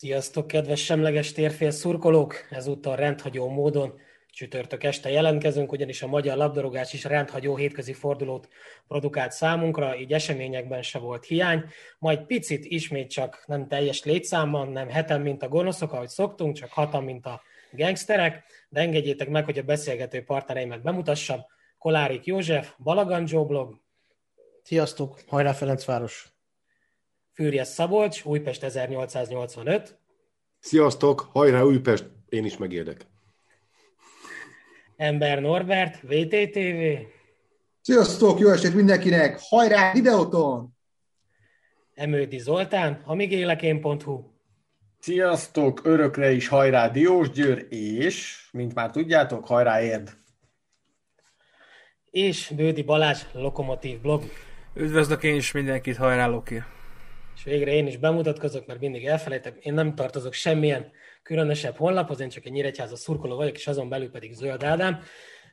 Sziasztok, kedves semleges térfél szurkolók! Ezúttal rendhagyó módon csütörtök este jelentkezünk, ugyanis a magyar labdarúgás is rendhagyó hétközi fordulót produkált számunkra, így eseményekben se volt hiány. Majd picit ismét csak nem teljes létszámban, nem heten, mint a gonoszok, ahogy szoktunk, csak hatan, mint a gangsterek, de engedjétek meg, hogy a beszélgető partnereimet bemutassam. Kolárik József, Balagan Joe blog. Sziasztok, hajrá Ferencváros! Fűrjes Szabolcs, Újpest 1885. Sziasztok, hajrá Újpest, én is megérdek. Ember Norbert, VTTV. Sziasztok, jó estét mindenkinek, hajrá Videóton! Emődi Zoltán, amigélekén.hu. Sziasztok, örökre is hajrá Diós Győr, és, mint már tudjátok, hajrá Érd. És Bődi Balázs, Lokomotív blog. Üdvözlök én is mindenkit, hajrá Loki! És végre én is bemutatkozok, mert mindig elfelejtem, én nem tartozok semmilyen különösebb honlaphoz, én csak egy Nyíregyháza szurkoló vagyok, és azon belül pedig Zöld Ádám.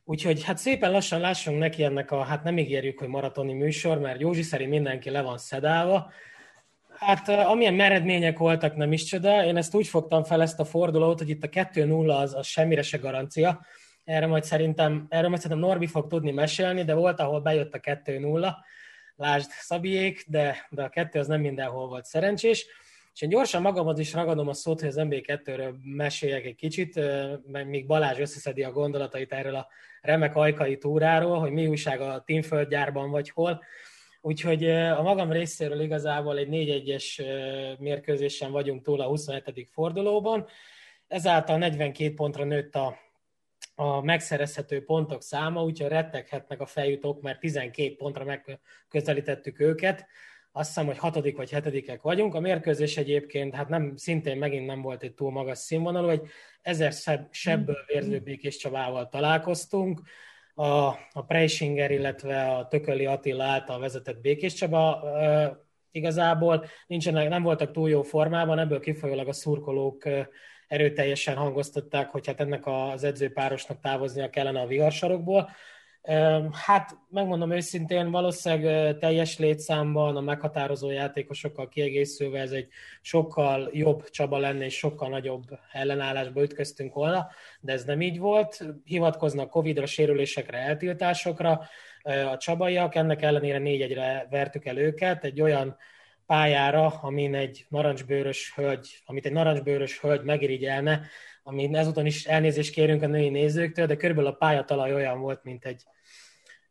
Úgyhogy hát szépen lassan lássunk neki ennek a, hát nem ígérjük, hogy maratoni műsor, mert Józsi szerint mindenki le van szedálva. Hát amilyen meredmények voltak, nem is csoda. Én ezt úgy fogtam fel ezt a fordulót, hogy itt a 2-0 az, az semmire se garancia. Erre majd szerintem, erre majd szerintem Norbi fog tudni mesélni, de volt, ahol bejött a 2-0 lásd Szabiék, de, de a kettő az nem mindenhol volt szerencsés. És én gyorsan magamhoz is ragadom a szót, hogy az MB2-ről meséljek egy kicsit, meg még Balázs összeszedi a gondolatait erről a remek ajkai túráról, hogy mi újság a Teamföldgyárban vagy hol. Úgyhogy a magam részéről igazából egy 4-1-es mérkőzésen vagyunk túl a 27. fordulóban. Ezáltal 42 pontra nőtt a a megszerezhető pontok száma, úgyhogy retteghetnek a feljutók, mert 12 pontra megközelítettük őket. Azt hiszem, hogy hatodik vagy hetedikek vagyunk. A mérkőzés egyébként, hát nem, szintén megint nem volt egy túl magas színvonalú, egy ezer sebből vérző Békés Csabával találkoztunk. A, a Preisinger, illetve a Tököli Attila által vezetett Békés Csaba igazából nincsenek, nem voltak túl jó formában, ebből kifolyólag a szurkolók erőteljesen hangoztatták, hogy hát ennek az edzőpárosnak távoznia kellene a viharsarokból. Hát megmondom őszintén, valószínűleg teljes létszámban a meghatározó játékosokkal kiegészülve ez egy sokkal jobb Csaba lenne, és sokkal nagyobb ellenállásba ütköztünk volna, de ez nem így volt. Hivatkoznak Covid-ra, sérülésekre, eltiltásokra. A csabaiak, ennek ellenére négy-egyre vertük el őket, egy olyan pályára, amin egy narancsbőrös hölgy, amit egy narancsbőrös hölgy megirigyelne, amin ezúton is elnézést kérünk a női nézőktől, de körülbelül a pályatalaj olyan volt, mint egy,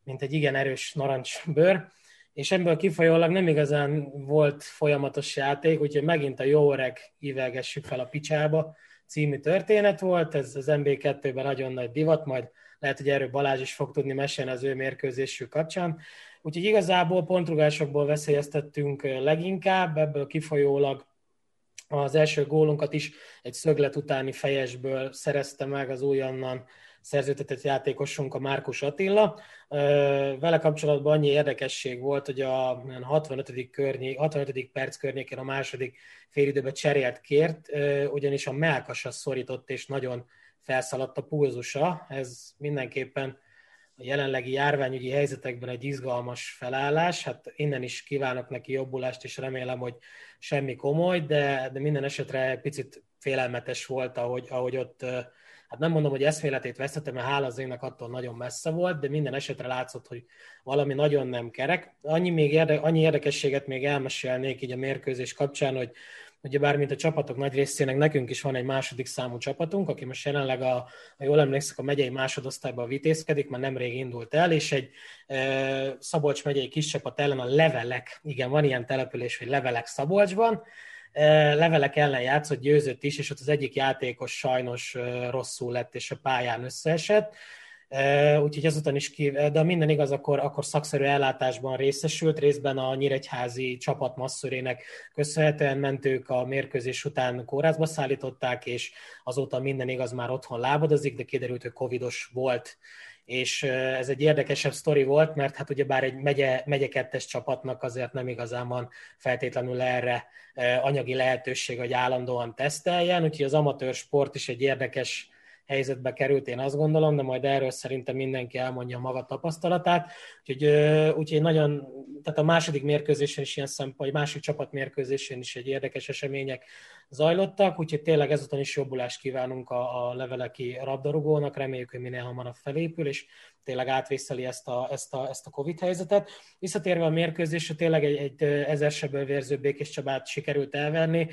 mint egy igen erős narancsbőr, és ebből kifolyólag nem igazán volt folyamatos játék, úgyhogy megint a jó öreg ívelgessük fel a picsába című történet volt, ez az MB2-ben nagyon nagy divat, majd lehet, hogy erről Balázs is fog tudni mesélni az ő mérkőzésük kapcsán. Úgyhogy igazából pontrugásokból veszélyeztettünk leginkább, ebből kifolyólag az első gólunkat is egy szöglet utáni fejesből szerezte meg az újonnan szerződtetett játékosunk, a Márkus Attila. Vele kapcsolatban annyi érdekesség volt, hogy a 65. Környé, 65. perc környékén a második félidőben cserélt kért, ugyanis a melkasa szorított és nagyon felszaladt a pulzusa. Ez mindenképpen a jelenlegi járványügyi helyzetekben egy izgalmas felállás. Hát innen is kívánok neki jobbulást, és remélem, hogy semmi komoly, de, de minden esetre picit félelmetes volt, ahogy, ahogy ott, hát nem mondom, hogy eszméletét vesztette, mert hála az ének attól nagyon messze volt, de minden esetre látszott, hogy valami nagyon nem kerek. Annyi, még érde, annyi érdekességet még elmesélnék így a mérkőzés kapcsán, hogy ugye bár mint a csapatok nagy részének nekünk is van egy második számú csapatunk, aki most jelenleg, a, ha jól emlékszek, a megyei másodosztályban vitézkedik, mert nemrég indult el, és egy e, Szabolcs megyei kis csapat ellen a Levelek, igen, van ilyen település, hogy Levelek Szabolcsban, e, Levelek ellen játszott, győzött is, és ott az egyik játékos sajnos e, rosszul lett, és a pályán összeesett úgyhogy ezután is ki, de minden igaz, akkor, akkor szakszerű ellátásban részesült, részben a nyíregyházi csapat masszörének köszönhetően mentők a mérkőzés után kórházba szállították, és azóta minden igaz már otthon lábadozik, de kiderült, hogy covidos volt. És ez egy érdekesebb sztori volt, mert hát ugyebár egy megye, megye kettes csapatnak azért nem igazán van feltétlenül erre anyagi lehetőség, hogy állandóan teszteljen, úgyhogy az amatőr sport is egy érdekes helyzetbe került, én azt gondolom, de majd erről szerintem mindenki elmondja maga tapasztalatát. Úgyhogy, úgyhogy nagyon, tehát a második mérkőzésen is ilyen szempont, másik csapat mérkőzésén is egy érdekes események zajlottak, úgyhogy tényleg ezután is jobbulást kívánunk a, a leveleki rabdarúgónak, reméljük, hogy minél hamarabb felépül, és tényleg átvészeli ezt a, ezt a, ezt a Covid helyzetet. Visszatérve a mérkőzésre, tényleg egy, egy ezer sebből vérző Békés Csabát sikerült elverni,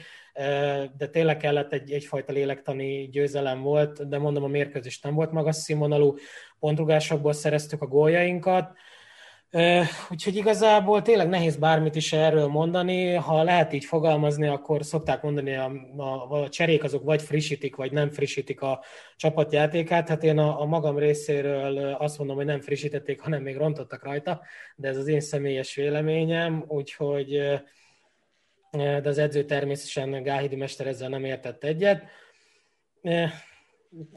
de tényleg kellett egy, egyfajta lélektani győzelem volt, de mondom, a mérkőzés nem volt magas színvonalú, pontrugásokból szereztük a góljainkat, Úgyhogy igazából tényleg nehéz bármit is erről mondani. Ha lehet így fogalmazni, akkor szokták mondani, a, a, a cserék azok vagy frissítik, vagy nem frissítik a csapatjátékát. Hát én a, a magam részéről azt mondom, hogy nem frissítették, hanem még rontottak rajta, de ez az én személyes véleményem, úgyhogy de az edző természetesen Gáhidi Mester ezzel nem értett egyet.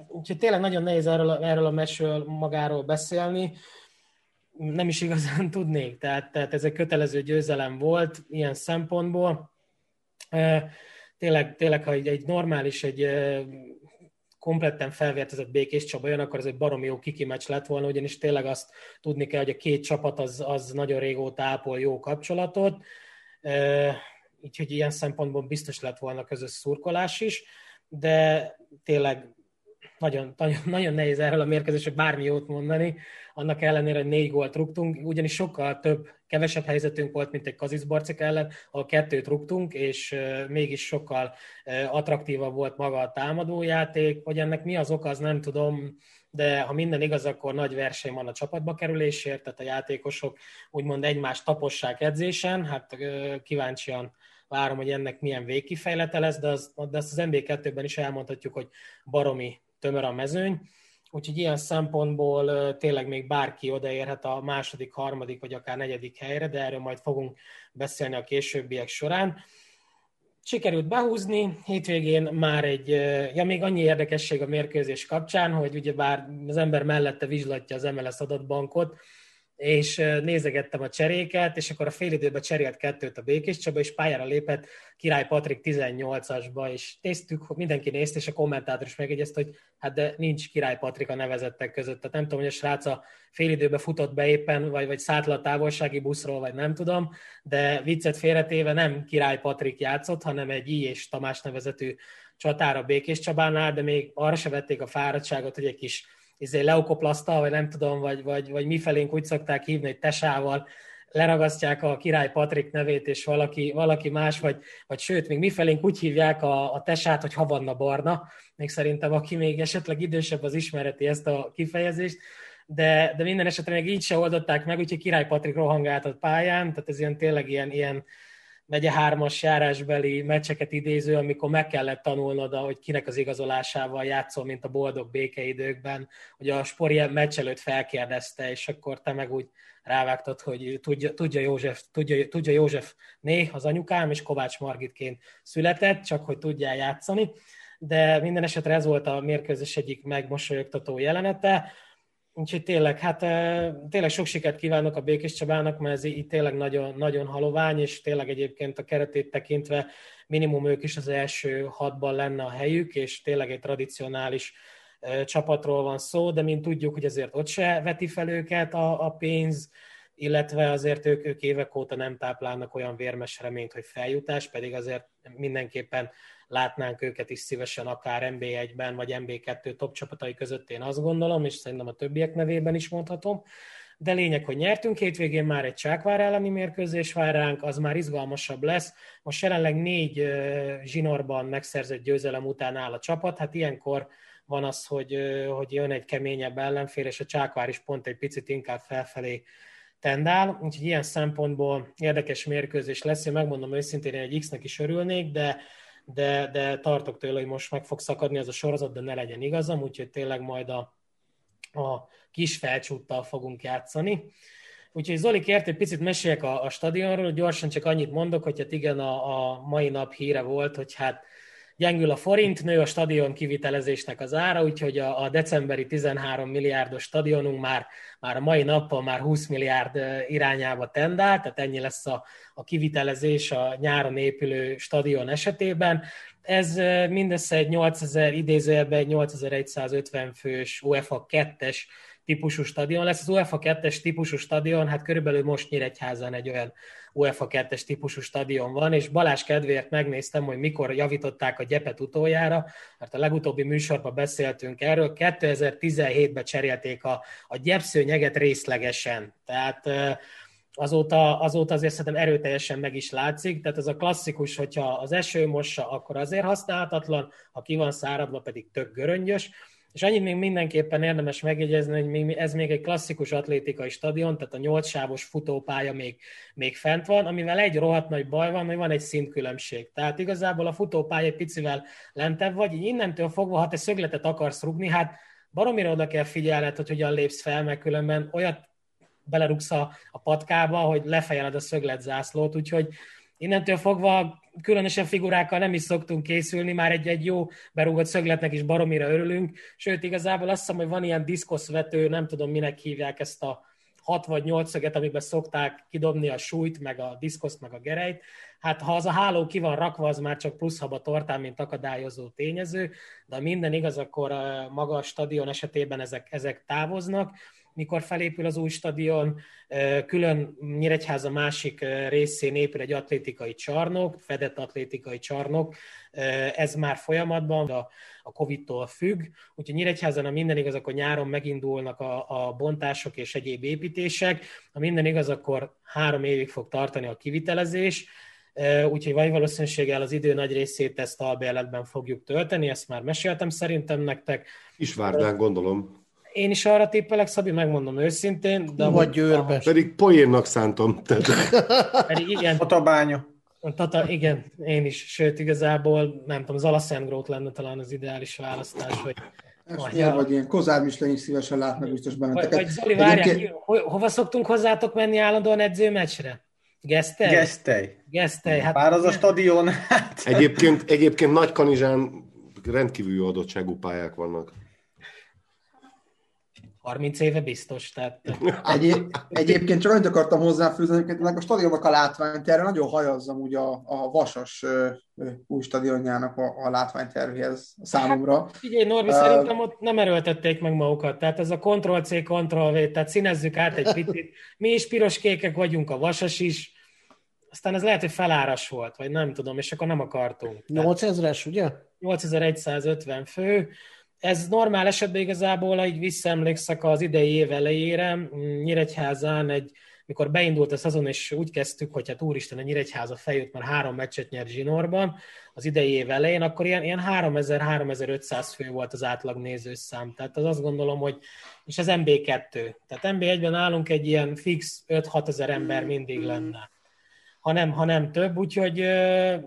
Úgyhogy tényleg nagyon nehéz erről, erről a mesről magáról beszélni nem is igazán tudnék, tehát, tehát ez egy kötelező győzelem volt ilyen szempontból. Tényleg, tényleg ha egy, egy normális, egy kompletten felvértezett békés Csaba jön, akkor ez egy baromi jó kiki meccs lett volna, ugyanis tényleg azt tudni kell, hogy a két csapat az, az nagyon régóta ápol jó kapcsolatot, úgyhogy ilyen szempontból biztos lett volna közös szurkolás is, de tényleg nagyon, nagyon, nagyon nehéz erről a mérkőzésről bármi jót mondani, annak ellenére, hogy négy gólt rúgtunk, ugyanis sokkal több, kevesebb helyzetünk volt, mint egy Kazizbarcik ellen, ahol kettőt rúgtunk, és mégis sokkal attraktívabb volt maga a támadójáték, hogy ennek mi az oka, az nem tudom, de ha minden igaz, akkor nagy verseny van a csapatba kerülésért, tehát a játékosok úgymond egymást tapossák edzésen, hát kíváncsian várom, hogy ennek milyen végkifejlete lesz, de, az, de azt az MB2-ben is elmondhatjuk, hogy baromi tömör a mezőny, úgyhogy ilyen szempontból tényleg még bárki odaérhet a második, harmadik vagy akár negyedik helyre, de erről majd fogunk beszélni a későbbiek során. Sikerült behúzni, hétvégén már egy, ja még annyi érdekesség a mérkőzés kapcsán, hogy ugye bár az ember mellette vizslatja az MLS adatbankot, és nézegettem a cseréket, és akkor a fél időben cserélt kettőt a Békés Csaba, és pályára lépett Király Patrik 18-asba, és néztük, mindenki nézte, és a kommentátor is megjegyezte, hogy hát de nincs Király Patrik a nevezettek között. Tehát nem tudom, hogy a srác a fél időben futott be éppen, vagy, vagy szállt le a távolsági buszról, vagy nem tudom, de viccet félretéve nem Király Patrik játszott, hanem egy I. és Tamás nevezetű csatára Békés Csabánál, de még arra se vették a fáradtságot, hogy egy kis izé, leukoplaszta, vagy nem tudom, vagy, vagy, vagy mifelénk úgy szokták hívni, hogy tesával leragasztják a király Patrik nevét, és valaki, valaki más, vagy, vagy sőt, még mifelénk úgy hívják a, a tesát, hogy Havanna Barna, még szerintem aki még esetleg idősebb, az ismereti ezt a kifejezést, de, de minden esetre még így se oldották meg, úgyhogy Király Patrik rohangált a pályán, tehát ez ilyen tényleg ilyen, ilyen megye hármas járásbeli meccseket idéző, amikor meg kellett tanulnod, hogy kinek az igazolásával játszol, mint a boldog békeidőkben, hogy a spori meccs előtt felkérdezte, és akkor te meg úgy rávágtad, hogy tudja, tudja, József, tudja, tudja József né, az anyukám, és Kovács Margitként született, csak hogy tudjál játszani. De minden esetre ez volt a mérkőzés egyik megmosolyogtató jelenete. Úgyhogy tényleg, hát tényleg sok sikert kívánok a Békés Csabának, mert ez így tényleg nagyon, nagyon halovány, és tényleg egyébként a keretét tekintve minimum ők is az első hatban lenne a helyük, és tényleg egy tradicionális csapatról van szó, de mint tudjuk, hogy azért ott se veti fel őket a, a pénz, illetve azért ők, ők évek óta nem táplálnak olyan vérmes reményt, hogy feljutás, pedig azért mindenképpen látnánk őket is szívesen akár MB1-ben vagy MB2 top csapatai között, én azt gondolom, és szerintem a többiek nevében is mondhatom. De lényeg, hogy nyertünk, hétvégén már egy Csákvár elleni mérkőzés vár ránk, az már izgalmasabb lesz. Most jelenleg négy zsinorban megszerzett győzelem után áll a csapat, hát ilyenkor van az, hogy, hogy jön egy keményebb ellenfél, és a Csákvár is pont egy picit inkább felfelé tendál, úgyhogy ilyen szempontból érdekes mérkőzés lesz. Én megmondom őszintén, én egy X-nek is örülnék, de de, de tartok tőle, hogy most meg fog szakadni ez a sorozat, de ne legyen igazam, úgyhogy tényleg majd a, a kis felcsúttal fogunk játszani. Úgyhogy Zoli kért, egy picit meséljek a, a stadionról, gyorsan csak annyit mondok, hogy hát igen, a, a mai nap híre volt, hogy hát gyengül a forint, nő a stadion kivitelezésnek az ára, úgyhogy a, a decemberi 13 milliárdos stadionunk már, már a mai nappal már 20 milliárd irányába tendál, tehát ennyi lesz a, a kivitelezés a nyáron épülő stadion esetében. Ez mindössze egy 8000, idézőjelben egy 8150 fős UEFA 2-es típusú stadion lesz. Az UEFA 2-es típusú stadion, hát körülbelül most Nyíregyházan egy olyan UEFA 2-es típusú stadion van, és Balás kedvéért megnéztem, hogy mikor javították a gyepet utoljára, mert a legutóbbi műsorban beszéltünk erről, 2017-ben cserélték a, a gyepszőnyeget részlegesen. Tehát azóta, azóta azért szerintem erőteljesen meg is látszik, tehát ez a klasszikus, hogyha az eső mossa, akkor azért használhatatlan, ha ki van száradva, pedig tök göröngyös, és annyit még mindenképpen érdemes megjegyezni, hogy ez még egy klasszikus atlétikai stadion, tehát a nyolcsávos futópálya még, még fent van, amivel egy rohadt nagy baj van, hogy van egy szintkülönbség. Tehát igazából a futópálya egy picivel lentebb vagy, így innentől fogva, ha te szögletet akarsz rugni, hát baromira oda kell figyelned, hogy hogyan lépsz fel, mert különben olyat belerugsz a, a patkába, hogy lefejeled a szöglet zászlót, úgyhogy innentől fogva különösen figurákkal nem is szoktunk készülni, már egy-egy jó berúgott szögletnek is baromira örülünk, sőt igazából azt hiszem, hogy van ilyen diszkoszvető, nem tudom minek hívják ezt a 6 vagy 8 szöget, amiben szokták kidobni a súlyt, meg a diszkoszt, meg a gerejt. Hát ha az a háló ki van rakva, az már csak plusz haba tortán, mint akadályozó tényező, de minden igaz, akkor maga a stadion esetében ezek, ezek távoznak mikor felépül az új stadion, külön Nyíregyháza másik részén épül egy atlétikai csarnok, fedett atlétikai csarnok, ez már folyamatban, a, a Covid-tól függ, úgyhogy Nyíregyházan a minden igaz, akkor nyáron megindulnak a, a bontások és egyéb építések, ha minden igaz, akkor három évig fog tartani a kivitelezés, úgyhogy vagy valószínűséggel az idő nagy részét ezt albérletben fogjuk tölteni, ezt már meséltem szerintem nektek. Kisvárdán gondolom. Én is arra tippelek, Szabi, megmondom őszintén. De vagy győrbe. Pedig poénnak szántam. Pedig igen. Tatabánya. Tata, igen, én is. Sőt, igazából, nem tudom, az Alaszengrót lenne talán az ideális választás, hogy Ja, vagy ilyen Kozár Mislen is szívesen látnak biztos benneteket. Vagy, vagy Zoli, várjál, Egyébként... ho, hova szoktunk hozzátok menni állandóan edzőmeccsre? Gesztej? Gesztej. Gesztej. Hát, Bár az a stadion, hát... Egyébként, egyébként Nagy Kanizsán rendkívül adottságú pályák vannak. 30 éve biztos. Tehát... Egyéb, egyébként csak annyit akartam hozzáfűzni, hogy ennek a stadionnak a látványterve nagyon hajazzam úgy a, a Vasas ö, ö, új stadionjának a, a látványtervéhez számomra. Hát, figyelj, Norbi, uh, szerintem ott nem erőltették meg magukat. Tehát ez a Ctrl-C, Ctrl-V, tehát színezzük át egy picit. Mi is piros-kékek vagyunk, a Vasas is. Aztán ez lehet, hogy feláras volt, vagy nem tudom, és akkor nem akartunk. 8000-es, ugye? 8150 fő ez normál esetben igazából, így visszaemlékszek az idei év elejére, Nyíregyházán egy, mikor beindult a szezon, és úgy kezdtük, hogy hát úristen, a Nyíregyháza feljött, már három meccset nyert zsinórban az idei év elején, akkor ilyen, ilyen 3000-3500 fő volt az átlag nézőszám. Tehát az azt gondolom, hogy, és ez MB2. Tehát MB1-ben állunk egy ilyen fix 5-6 ezer ember mindig lenne ha nem, ha nem több, úgyhogy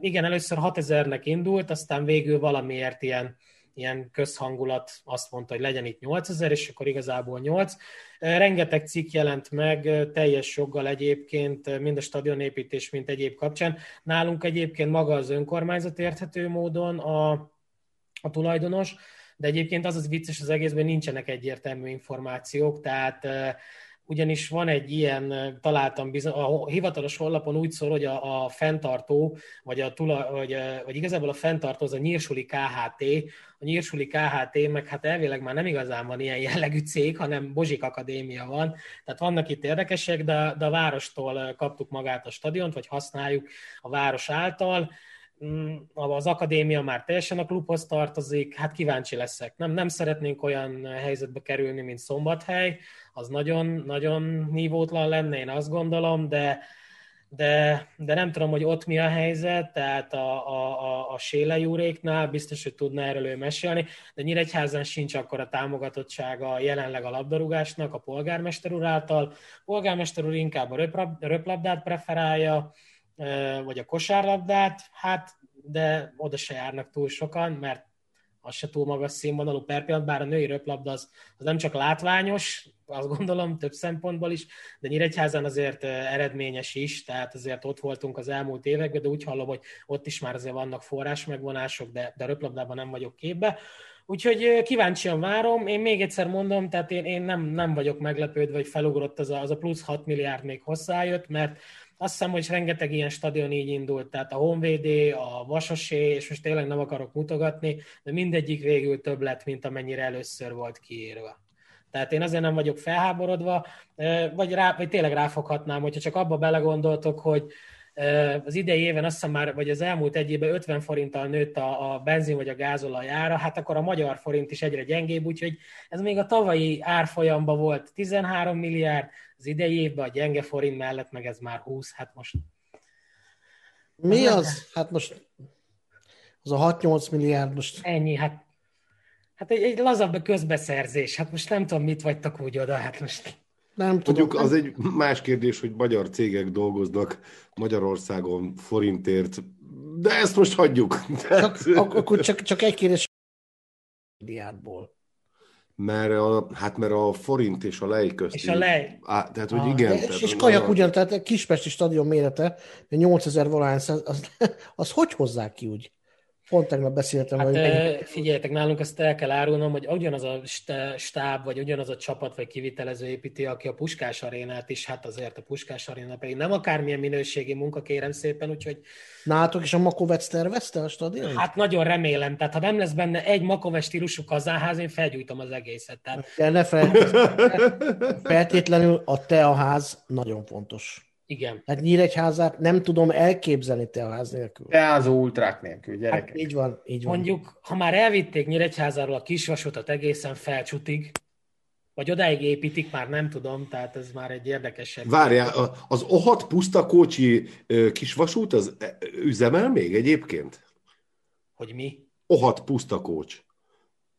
igen, először 6000-nek indult, aztán végül valamiért ilyen ilyen közhangulat azt mondta, hogy legyen itt 8000, és akkor igazából 8. Rengeteg cikk jelent meg, teljes joggal egyébként, mind a stadionépítés, mint egyéb kapcsán. Nálunk egyébként maga az önkormányzat érthető módon a, a tulajdonos, de egyébként az az vicces az egészben, nincsenek egyértelmű információk, tehát ugyanis van egy ilyen, találtam bizony, a hivatalos honlapon úgy szól, hogy a, a fenntartó, vagy, a tula, vagy, vagy igazából a fenntartó az a Nyírsuli KHT, a Nyírsuli KHT meg hát elvileg már nem igazán van ilyen jellegű cég, hanem Bozsik Akadémia van, tehát vannak itt érdekesek, de, de a várostól kaptuk magát a stadiont, vagy használjuk a város által, az akadémia már teljesen a klubhoz tartozik, hát kíváncsi leszek. Nem, nem szeretnénk olyan helyzetbe kerülni, mint Szombathely, az nagyon, nagyon nívótlan lenne, én azt gondolom, de, de, de nem tudom, hogy ott mi a helyzet, tehát a, a, a, a Séle Júréknál biztos, hogy tudna erről ő mesélni, de Nyíregyházan sincs akkor a támogatottsága jelenleg a labdarúgásnak a polgármester úr által. A polgármester úr inkább a röplabdát preferálja, vagy a kosárlabdát, hát de oda se járnak túl sokan, mert az se túl magas színvonalú per pillanat, bár a női röplabda az, az nem csak látványos, azt gondolom több szempontból is, de Nyíregyházán azért eredményes is, tehát azért ott voltunk az elmúlt években, de úgy hallom, hogy ott is már azért vannak forrás megvonások, de, de röplabdában nem vagyok képbe. Úgyhogy kíváncsian várom, én még egyszer mondom, tehát én, én nem, nem vagyok meglepődve, hogy felugrott az a, az a plusz 6 milliárd még hozzájött, mert azt hiszem, hogy rengeteg ilyen stadion így indult, tehát a Honvédé, a Vasasé, és most tényleg nem akarok mutogatni, de mindegyik végül több lett, mint amennyire először volt kiírva. Tehát én azért nem vagyok felháborodva, vagy, rá, vagy tényleg ráfoghatnám, hogyha csak abba belegondoltok, hogy az idei éven azt hiszem már, vagy az elmúlt egy évben 50 forinttal nőtt a, a benzin vagy a gázolaj ára, hát akkor a magyar forint is egyre gyengébb, úgyhogy ez még a tavalyi árfolyamban volt 13 milliárd, az idei évben a gyenge forint mellett meg ez már 20, hát most... Mi az? Hát most az a 6-8 milliárd most... Ennyi, hát Hát egy, egy lazabb közbeszerzés. Hát most nem tudom, mit vagytok úgy oda, hát most... Nem tudom. az egy más kérdés, hogy magyar cégek dolgoznak Magyarországon forintért, de ezt most hagyjuk. Csak, akkor csak, csak egy kérdés milliárdból. Mert a, hát mert a forint és a lej közt. És a lej. Á, tehát, hogy ah, igen. És, tehát, és kajak ugyan, tehát a Kispesti stadion mérete, 8000 valány, az, az, az hogy hozzák ki úgy? Pont tegnap beszéltem. Hát, hogy... Figyeljetek, nálunk azt el kell árulnom, hogy ugyanaz a stáb, vagy ugyanaz a csapat, vagy kivitelező építi, aki a Puskás arénát is, hát azért a Puskás aréna pedig nem akármilyen minőségi munka, kérem szépen, úgyhogy... Nálatok is a Makovec tervezte a stadion? Hát nagyon remélem, tehát ha nem lesz benne egy Makovec stílusú kazáház, én felgyújtom az egészet. Tehát... De ne feltétlenül a te a ház nagyon fontos. Igen. Hát Nyíregyházát nem tudom elképzelni ház nélkül. Teázó ultrák nélkül, gyerekek. Hát így van, így van. Mondjuk, ha már elvitték Nyíregyházáról a kisvasutat egészen felcsutig, vagy odáig építik, már nem tudom, tehát ez már egy érdekesebb. Várjál, az Ohat puszta kocsi kisvasút, az üzemel még egyébként? Hogy mi? Ohat puszta kócs.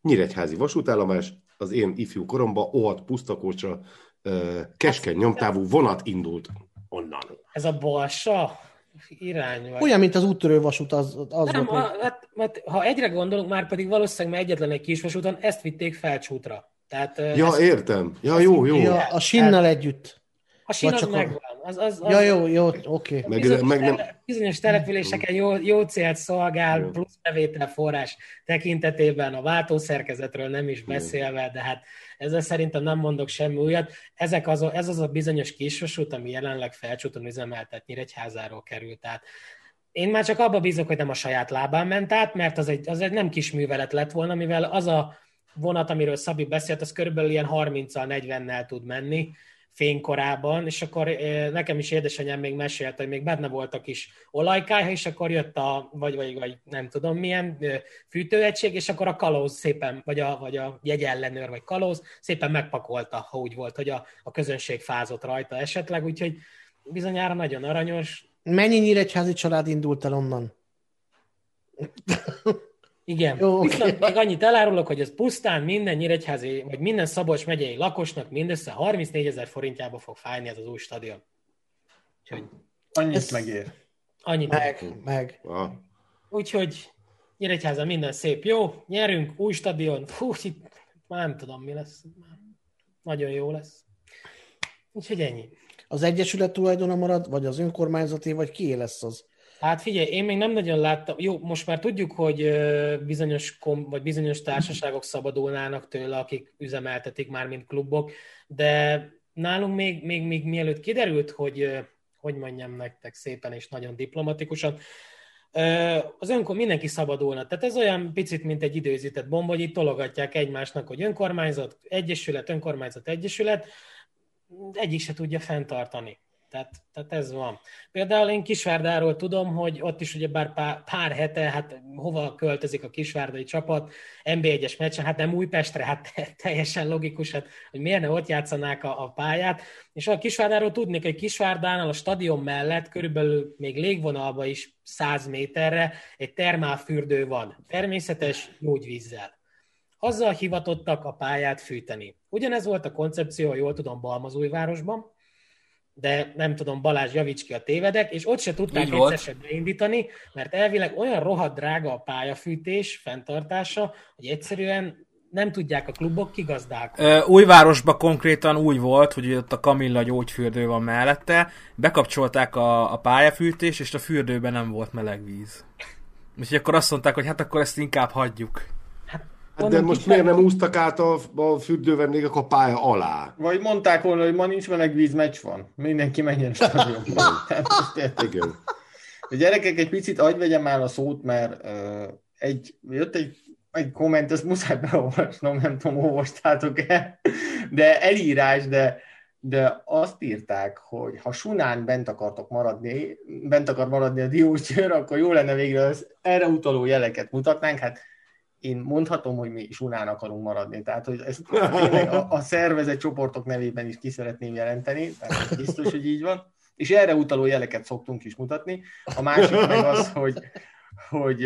Nyíregyházi vasútállomás, az én ifjú koromban Ohat puszta kócsra keskeny nyomtávú vonat indult onnan. Ez a balsa irány? Vagy... Olyan, mint az úttörő vasút, az, az Nem, volt. A, hát, mert, ha egyre gondolunk, már pedig valószínűleg már egyetlen egy kis vasúton, ezt vitték felcsútra. Tehát, ja, ezt, értem. Ja, jó, jó. Ja, a sinnal tehát, együtt. A sín az megvan. Az, az, az, ja, jó, jó, oké. Okay. Meg, bizonyos, meg nem... bizonyos településeken jó, jó célt szolgál, jó. plusz bevételforrás tekintetében, a váltószerkezetről nem is beszélve, de hát ezzel szerintem nem mondok semmi újat. Ezek az, ez az a bizonyos kisvasút, ami jelenleg felcsúton üzemeltet Nyíregyházáról került. Tehát én már csak abba bízok, hogy nem a saját lábán ment át, mert az egy, az egy nem kis művelet lett volna, mivel az a vonat, amiről Szabi beszélt, az körülbelül ilyen 30-al, 40-nel tud menni, fénykorában, és akkor nekem is édesanyám még mesélte, hogy még benne voltak is olajkája, és akkor jött a, vagy, vagy, vagy nem tudom milyen fűtőegység, és akkor a kalóz szépen, vagy a, vagy a jegyellenőr, vagy kalóz szépen megpakolta, ha úgy volt, hogy a, a közönség fázott rajta esetleg, úgyhogy bizonyára nagyon aranyos. Mennyi nyíregyházi család indult el onnan? Igen. Jó, Viszont okay. még annyit elárulok, hogy ez pusztán minden Nyíregyházi, vagy minden Szabolcs megyei lakosnak mindössze 34 ezer forintjába fog fájni ez az új stadion. Úgyhogy annyit ez... megér. Annyit meg. Meg. meg. Ah. Úgyhogy Nyíregyházan minden szép jó, nyerünk, új stadion, fú, itt már nem tudom, mi lesz. Nagyon jó lesz. Úgyhogy ennyi. Az Egyesület tulajdona marad, vagy az önkormányzati, vagy ki lesz az? Hát figyelj, én még nem nagyon láttam, jó, most már tudjuk, hogy bizonyos, kom, vagy bizonyos társaságok szabadulnának tőle, akik üzemeltetik már, mint klubok, de nálunk még, még, még mielőtt kiderült, hogy hogy mondjam nektek szépen és nagyon diplomatikusan, az önkor mindenki szabadulna. Tehát ez olyan picit, mint egy időzített bomba, hogy itt tologatják egymásnak, hogy önkormányzat, egyesület, önkormányzat, egyesület, egyik se tudja fenntartani. Tehát, tehát ez van. Például én Kisvárdáról tudom, hogy ott is ugye bár pár, pár hete, hát hova költözik a kisvárdai csapat, NB1-es meccsen, hát nem Újpestre, hát teljesen logikus, hát, hogy miért ne ott játszanák a, a pályát. És a Kisvárdáról tudnék, hogy Kisvárdánál a stadion mellett körülbelül még légvonalba is 100 méterre egy termálfürdő van, természetes gyógyvízzel. Azzal hivatottak a pályát fűteni. Ugyanez volt a koncepció, ha jól tudom, Balmazújvárosban, de nem tudom, Balázs javíts ki a tévedek, és ott se tudták Így egyszer se beindítani, mert elvileg olyan rohadt drága a pályafűtés fenntartása, hogy egyszerűen nem tudják a klubok kigazdálkodni. Ö, Újvárosban konkrétan úgy volt, hogy ott a Kamilla gyógyfürdő van mellette, bekapcsolták a, a pályafűtést, és a fürdőben nem volt meleg víz. Úgyhogy akkor azt mondták, hogy hát akkor ezt inkább hagyjuk. Hát de most miért nem úsztak át a, a fürdővendégek a pálya alá? Vagy mondták volna, hogy ma nincs meleg víz, meccs van. Mindenki menjen stadionba. Érted? Igen. A gyerekek egy picit agyvegyem már a szót, mert uh, egy, jött egy, egy komment, ezt muszáj beolvasnom, nem tudom, olvastátok-e, de elírás, de, de azt írták, hogy ha Sunán bent akartok maradni, bent akar maradni a Diós Győr, akkor jó lenne végre az erre utaló jeleket mutatnánk, hát én mondhatom, hogy mi Sunán akarunk maradni, tehát hogy ezt tényleg a, a szervezet csoportok nevében is ki szeretném jelenteni, tehát biztos, hogy így van és erre utaló jeleket szoktunk is mutatni. A másik meg az, hogy, hogy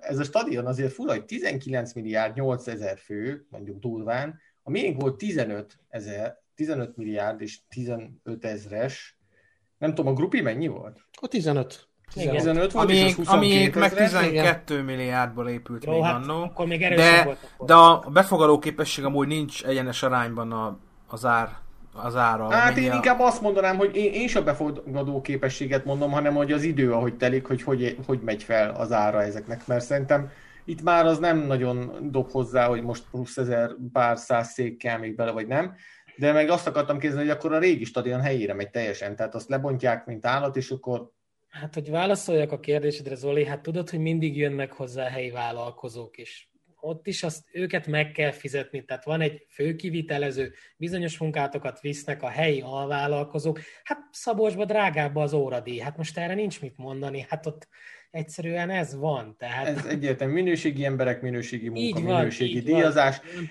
ez a stadion azért fura, hogy 19 milliárd 8 ezer fő, mondjuk durván, a miénk volt 15 ezer, 15 milliárd és 15 ezres, nem tudom, a grupi mennyi volt? A 15. Igen. 15 volt, és az amiénk 22 meg ezres. 12 milliárdból épült Jó, még hát annó. akkor még De, volt akkor. de a befogadó képesség amúgy nincs egyenes arányban a, az ár az ára. Hát én a- inkább azt mondanám, hogy én, én sem befogadó képességet mondom, hanem hogy az idő, ahogy telik, hogy, hogy hogy megy fel az ára ezeknek, mert szerintem itt már az nem nagyon dob hozzá, hogy most plusz ezer pár száz szék kell még bele, vagy nem. De meg azt akartam kérdezni, hogy akkor a régi stadion helyére megy teljesen, tehát azt lebontják, mint állat, és akkor Hát, hogy válaszoljak a kérdésedre, Zoli, hát tudod, hogy mindig jönnek hozzá helyi vállalkozók is. Ott is azt őket meg kell fizetni, tehát van egy főkivitelező, bizonyos munkátokat visznek a helyi alvállalkozók. Hát Szabolcsba drágább az óradíj, hát most erre nincs mit mondani, hát ott egyszerűen ez van. Tehát ez egyértelmű minőségi emberek, minőségi munka, így van, minőségi díjazás. Van.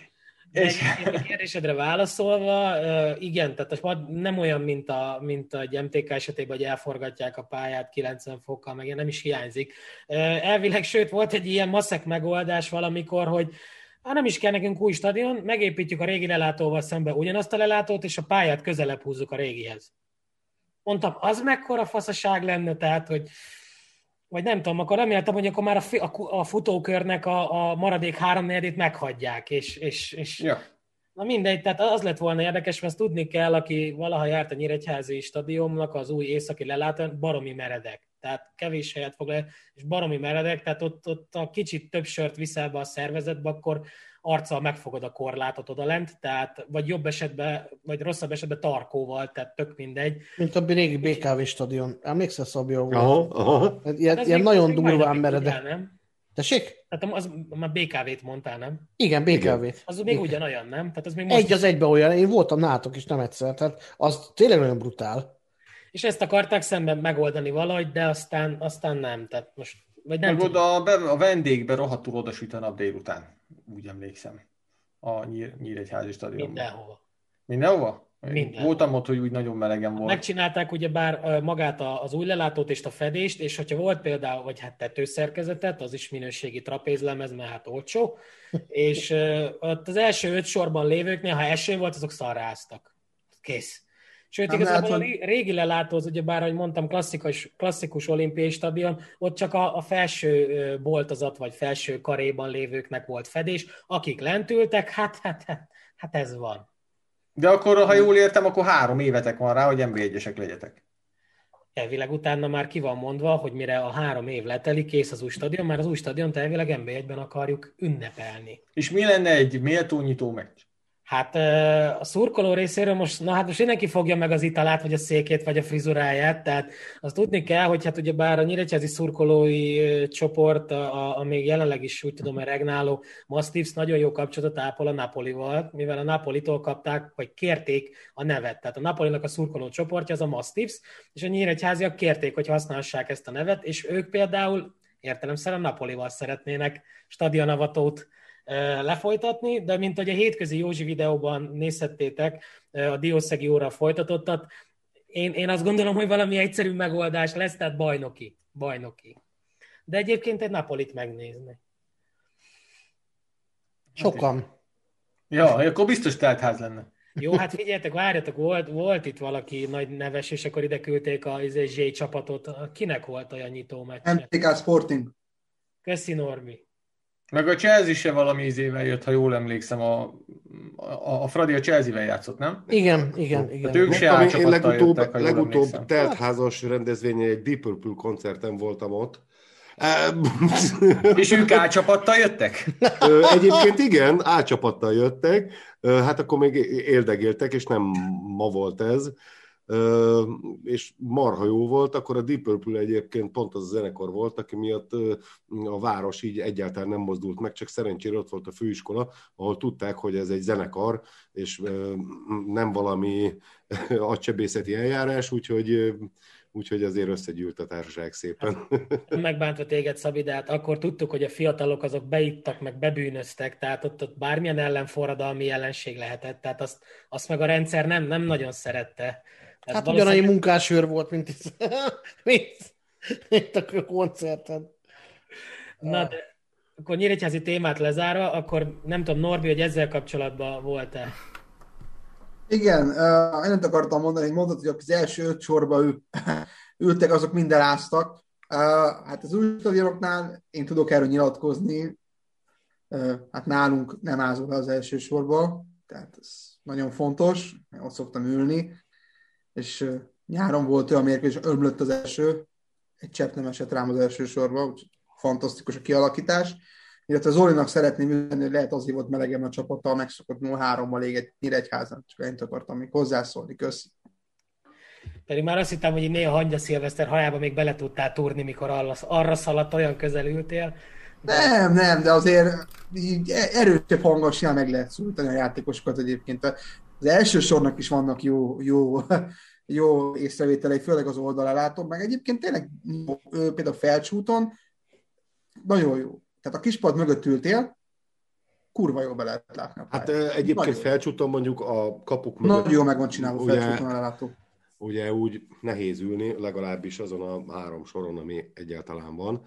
És-. A kérdésedre válaszolva, igen, tehát nem olyan, mint, a, mint egy MTK esetében, hogy elforgatják a pályát 90 fokkal, meg ilyen nem is hiányzik. Elvileg, sőt, volt egy ilyen maszek megoldás valamikor, hogy hát nem is kell nekünk új stadion, megépítjük a régi lelátóval szembe ugyanazt a lelátót, és a pályát közelebb húzzuk a régihez. Mondtam, az mekkora faszaság lenne, tehát, hogy vagy nem tudom, akkor reméltem, hogy akkor már a, fi- a, a futókörnek a, a maradék háromnegyedét meghagyják, és, és, és Ja. Na mindegy, tehát az lett volna érdekes, mert azt tudni kell, aki valaha járt a Nyíregyházi stadionnak, az új északi lelátón, baromi meredek. Tehát kevés helyet foglal, és baromi meredek, tehát ott, ott a kicsit több sört viszel be a szervezetbe, akkor arccal megfogod a korlátot odalent, tehát vagy jobb esetben, vagy rosszabb esetben tarkóval, tehát tök mindegy. Mint a régi BKV stadion. Emlékszel, volt? Aha, aha. Hát Ilyen, Ez ilyen még- nagyon durván meredek. nem? Tessék? Tehát az, már BKV-t mondtál, nem? Igen, BKV. Az még ugyanolyan, nem? Tehát az még most Egy az egybe olyan. Én voltam nálatok is nem egyszer. Tehát az tényleg nagyon brutál. És ezt akarták szemben megoldani valahogy, de aztán, aztán nem. Tehát most, vagy nem Meg oda a, be, a vendégbe rohadtul oda süt a nap délután. Úgy emlékszem. A Nyír, Nyíregyházi stadionban. mindenhova. Mindenhova? Mindenhova. Voltam ott, hogy úgy nagyon melegen volt. Megcsinálták ugye bár magát az új lelátót és a fedést, és hogyha volt például, vagy hát tetőszerkezetet, az is minőségi trapézlemez, mert hát olcsó, és ott az első öt sorban lévőknél, ha eső volt, azok szarráztak. Kész. Sőt, Nem igazából lehet, a ré- régi lelátó, az ugyebár, ahogy mondtam, klasszikus, klasszikus olimpiai stadion, ott csak a, a felső boltozat, vagy felső karéban lévőknek volt fedés, akik lent ültek, hát, hát, hát, hát ez van. De akkor, ha jól értem, akkor három évetek van rá, hogy NB1-esek legyetek. Elvileg utána már ki van mondva, hogy mire a három év letelik, kész az új stadion, már az új stadiont elvileg NB1-ben akarjuk ünnepelni. És mi lenne egy méltó nyitó meccs? Hát a szurkoló részéről most, na hát most mindenki fogja meg az italát, vagy a székét, vagy a frizuráját, tehát azt tudni kell, hogy hát ugye bár a nyíregyházi szurkolói csoport, a, a, a még jelenleg is úgy tudom, hogy regnáló Mastiffs nagyon jó kapcsolatot ápol a Napolival, mivel a Napolitól kapták, vagy kérték a nevet. Tehát a Napolinak a szurkoló csoportja az a Mastiffs, és a nyíregyháziak kérték, hogy használhassák ezt a nevet, és ők például értelemszerűen Napolival szeretnének stadionavatót lefolytatni, de mint hogy a hétközi Józsi videóban nézhettétek, a Diószegi óra folytatottat, én, én azt gondolom, hogy valami egyszerű megoldás lesz, tehát bajnoki. Bajnoki. De egyébként egy Napolit megnézni. Sokan. Ja, akkor biztos teltház lenne. Jó, hát figyeljetek, várjatok, volt, volt itt valaki nagy neves, és akkor ide küldték a izé, Z csapatot. Kinek volt olyan nyitó meccs? MTK Sporting. Köszi, Normi. Meg a Chelsea se valami izével jött, ha jól emlékszem, a, a, a Fradi a Chelsea-vel játszott, nem? Igen, igen, igen. Hát ők se én legutóbb, jöttek, ha jól legutóbb emlékszem. teltházas rendezvényen egy Deep Purple koncerten voltam ott. És ők átcsapattal jöttek? Egyébként igen, A-csapattal jöttek, hát akkor még éldegéltek, és nem ma volt ez. És marha jó volt, akkor a Deep Purple egyébként pont az a zenekar volt, aki miatt a város így egyáltalán nem mozdult meg, csak szerencsére ott volt a főiskola, ahol tudták, hogy ez egy zenekar, és nem valami agysebészeti eljárás, úgyhogy úgyhogy azért összegyűlt a társaság szépen. Megbántva téged, Szabi, de hát akkor tudtuk, hogy a fiatalok azok beittak, meg bebűnöztek, tehát ott, ott bármilyen ellenforradalmi jelenség lehetett, tehát azt, azt meg a rendszer nem, nem nagyon szerette. Tehát Hát ugyanannyi munkásőr volt, mint itt, mint, mint a koncerten. Na, de akkor nyíregyházi témát lezárva, akkor nem tudom, Norbi, hogy ezzel kapcsolatban volt-e? Igen, én nem akartam mondani, hogy mondod, hogy az első öt sorba ül, ültek, azok mind eláztak. Hát az új stadionoknál én tudok erről nyilatkozni, hát nálunk nem ázol az első sorba, tehát ez nagyon fontos, én ott szoktam ülni, és nyáron volt olyan mérkőzés, ömlött az első, egy csepp nem esett rám az első sorba, úgyhogy fantasztikus a kialakítás. Illetve Zolinak szeretném üzenni, hogy lehet azért volt melegem a csapattal, megszokott 0-3-mal éget Nyíregyházan, csak ennyit akartam még hozzászólni, köszi. Pedig már azt hittem, hogy így néha Hangya Szilveszter hajába még bele tudtál túrni, mikor arra, arra szaladt, olyan közel ültél. Nem, nem, de azért így erősebb hangosan meg lehet szólítani a játékosokat egyébként. Az első sornak is vannak jó, jó, jó észrevételei, főleg az oldalá látom, meg egyébként tényleg jó, például felcsúton nagyon jó. Tehát a kispad mögött ültél, kurva jó be lehet látni Hát egyébként Nagyon. felcsúton mondjuk a kapuk mögött. Nagyon jó meg van csinálva Ugye- felcsúton a látó. ugye úgy nehéz ülni, legalábbis azon a három soron, ami egyáltalán van.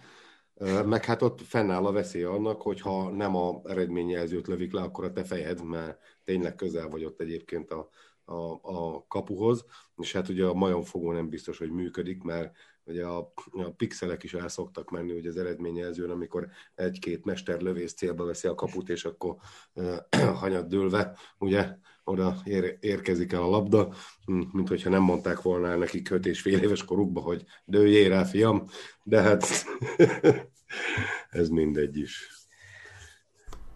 Meg hát ott fennáll a veszély annak, hogy ha nem a eredményjelzőt lövik le, akkor a te fejed, mert tényleg közel vagy ott egyébként a, a, a kapuhoz, és hát ugye a majomfogó nem biztos, hogy működik, mert ugye a, a pixelek is el szoktak menni ugye az eredményjelzőn, amikor egy-két mesterlövész célba veszi a kaput, és akkor ö, hanyat dőlve, ugye oda ér, érkezik el a labda, hm, mint hogyha nem mondták volna el nekik 5 és fél éves korukba, hogy dőljél el, fiam, de hát ez mindegy is.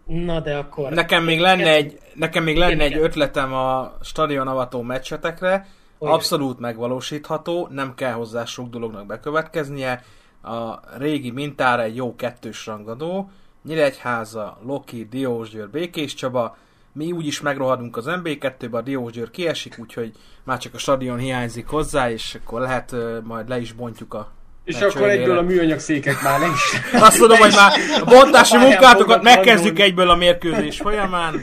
Na, de akkor... Nekem még lenne egy, nekem még lenne egy ötletem a stadionavató meccsetekre, Olyan. abszolút megvalósítható, nem kell hozzá sok dolognak bekövetkeznie. A régi mintára egy jó kettős rangadó, Nyíregyháza, Loki, Diósgyőr, Békés Csaba, mi úgyis megrohadunk az MB2-be, a Diósgyőr kiesik, úgyhogy már csak a stadion hiányzik hozzá, és akkor lehet majd le is bontjuk a És meccs akkor egyből a műanyag széket már le is. Azt tudom, hogy már a bontási munkátokat megkezdjük egyből a mérkőzés folyamán.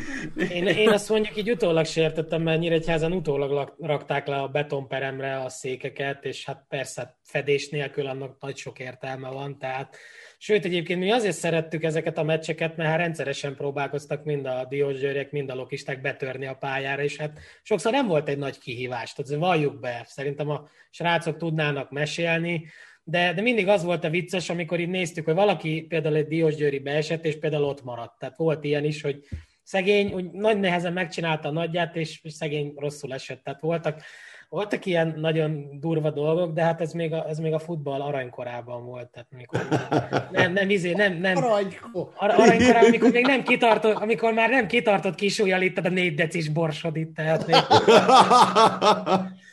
Én, én azt mondjuk így utólag sértettem, mert Nyíregyházan utólag rakták le a betonperemre a székeket, és hát persze fedés nélkül annak nagy sok értelme van, tehát Sőt, egyébként mi azért szerettük ezeket a meccseket, mert hát rendszeresen próbálkoztak mind a Diósgyőrek, mind a lokisták betörni a pályára, és hát sokszor nem volt egy nagy kihívás, tehát valljuk be. Szerintem a srácok tudnának mesélni, de, de mindig az volt a vicces, amikor így néztük, hogy valaki például egy Diósgyőri beesett, és például ott maradt. Tehát volt ilyen is, hogy szegény úgy nagy nehezen megcsinálta a nagyját, és szegény rosszul esett. Tehát voltak, voltak ilyen nagyon durva dolgok, de hát ez még a, ez még a futball aranykorában volt. Tehát mikor nem, nem, izé, nem, nem, Aranykó. ar- aranykorában, amikor még nem kitartott, amikor már nem kitartott kisúlyjal itt a négy decis borsod itt, tehát még,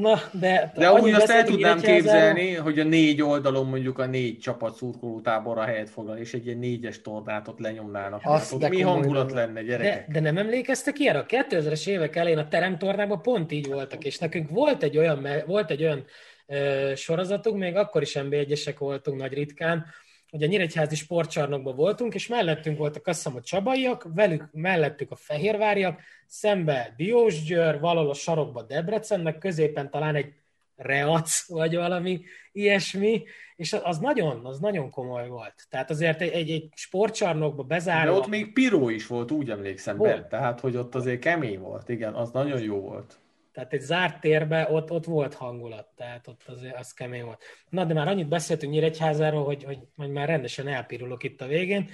na, de... De úgy azt el tudnám képzelni, hogy a négy oldalon mondjuk a négy csapat szurkoló táborra helyet foglal, és egy ilyen négyes tornát ott lenyomnának. Azt Hát mi hangulat lenne. lenne, De, gyerekek? de nem emlékeztek ilyenre? A 2000-es évek elején a teremtornában pont így voltak, és nekünk volt egy olyan, volt egy olyan ö, sorozatunk, még akkor is NB1-esek voltunk nagy ritkán, hogy a Nyíregyházi sportcsarnokban voltunk, és mellettünk voltak azt hiszem a csabaiak, velük mellettük a fehérváriak, szembe Diósgyőr, valahol a sarokba Debrecen, meg középen talán egy Reac, vagy valami ilyesmi, és az nagyon, az nagyon komoly volt. Tehát azért egy, egy, egy sportcsarnokba bezárva... De ott még piró is volt, úgy emlékszem Volt. be. Tehát, hogy ott azért kemény volt, igen, az nagyon jó volt. Tehát egy zárt térbe ott, ott volt hangulat, tehát ott az, az kemény volt. Na, de már annyit beszéltünk Nyíregyházáról, hogy, hogy, hogy már rendesen elpirulok itt a végén.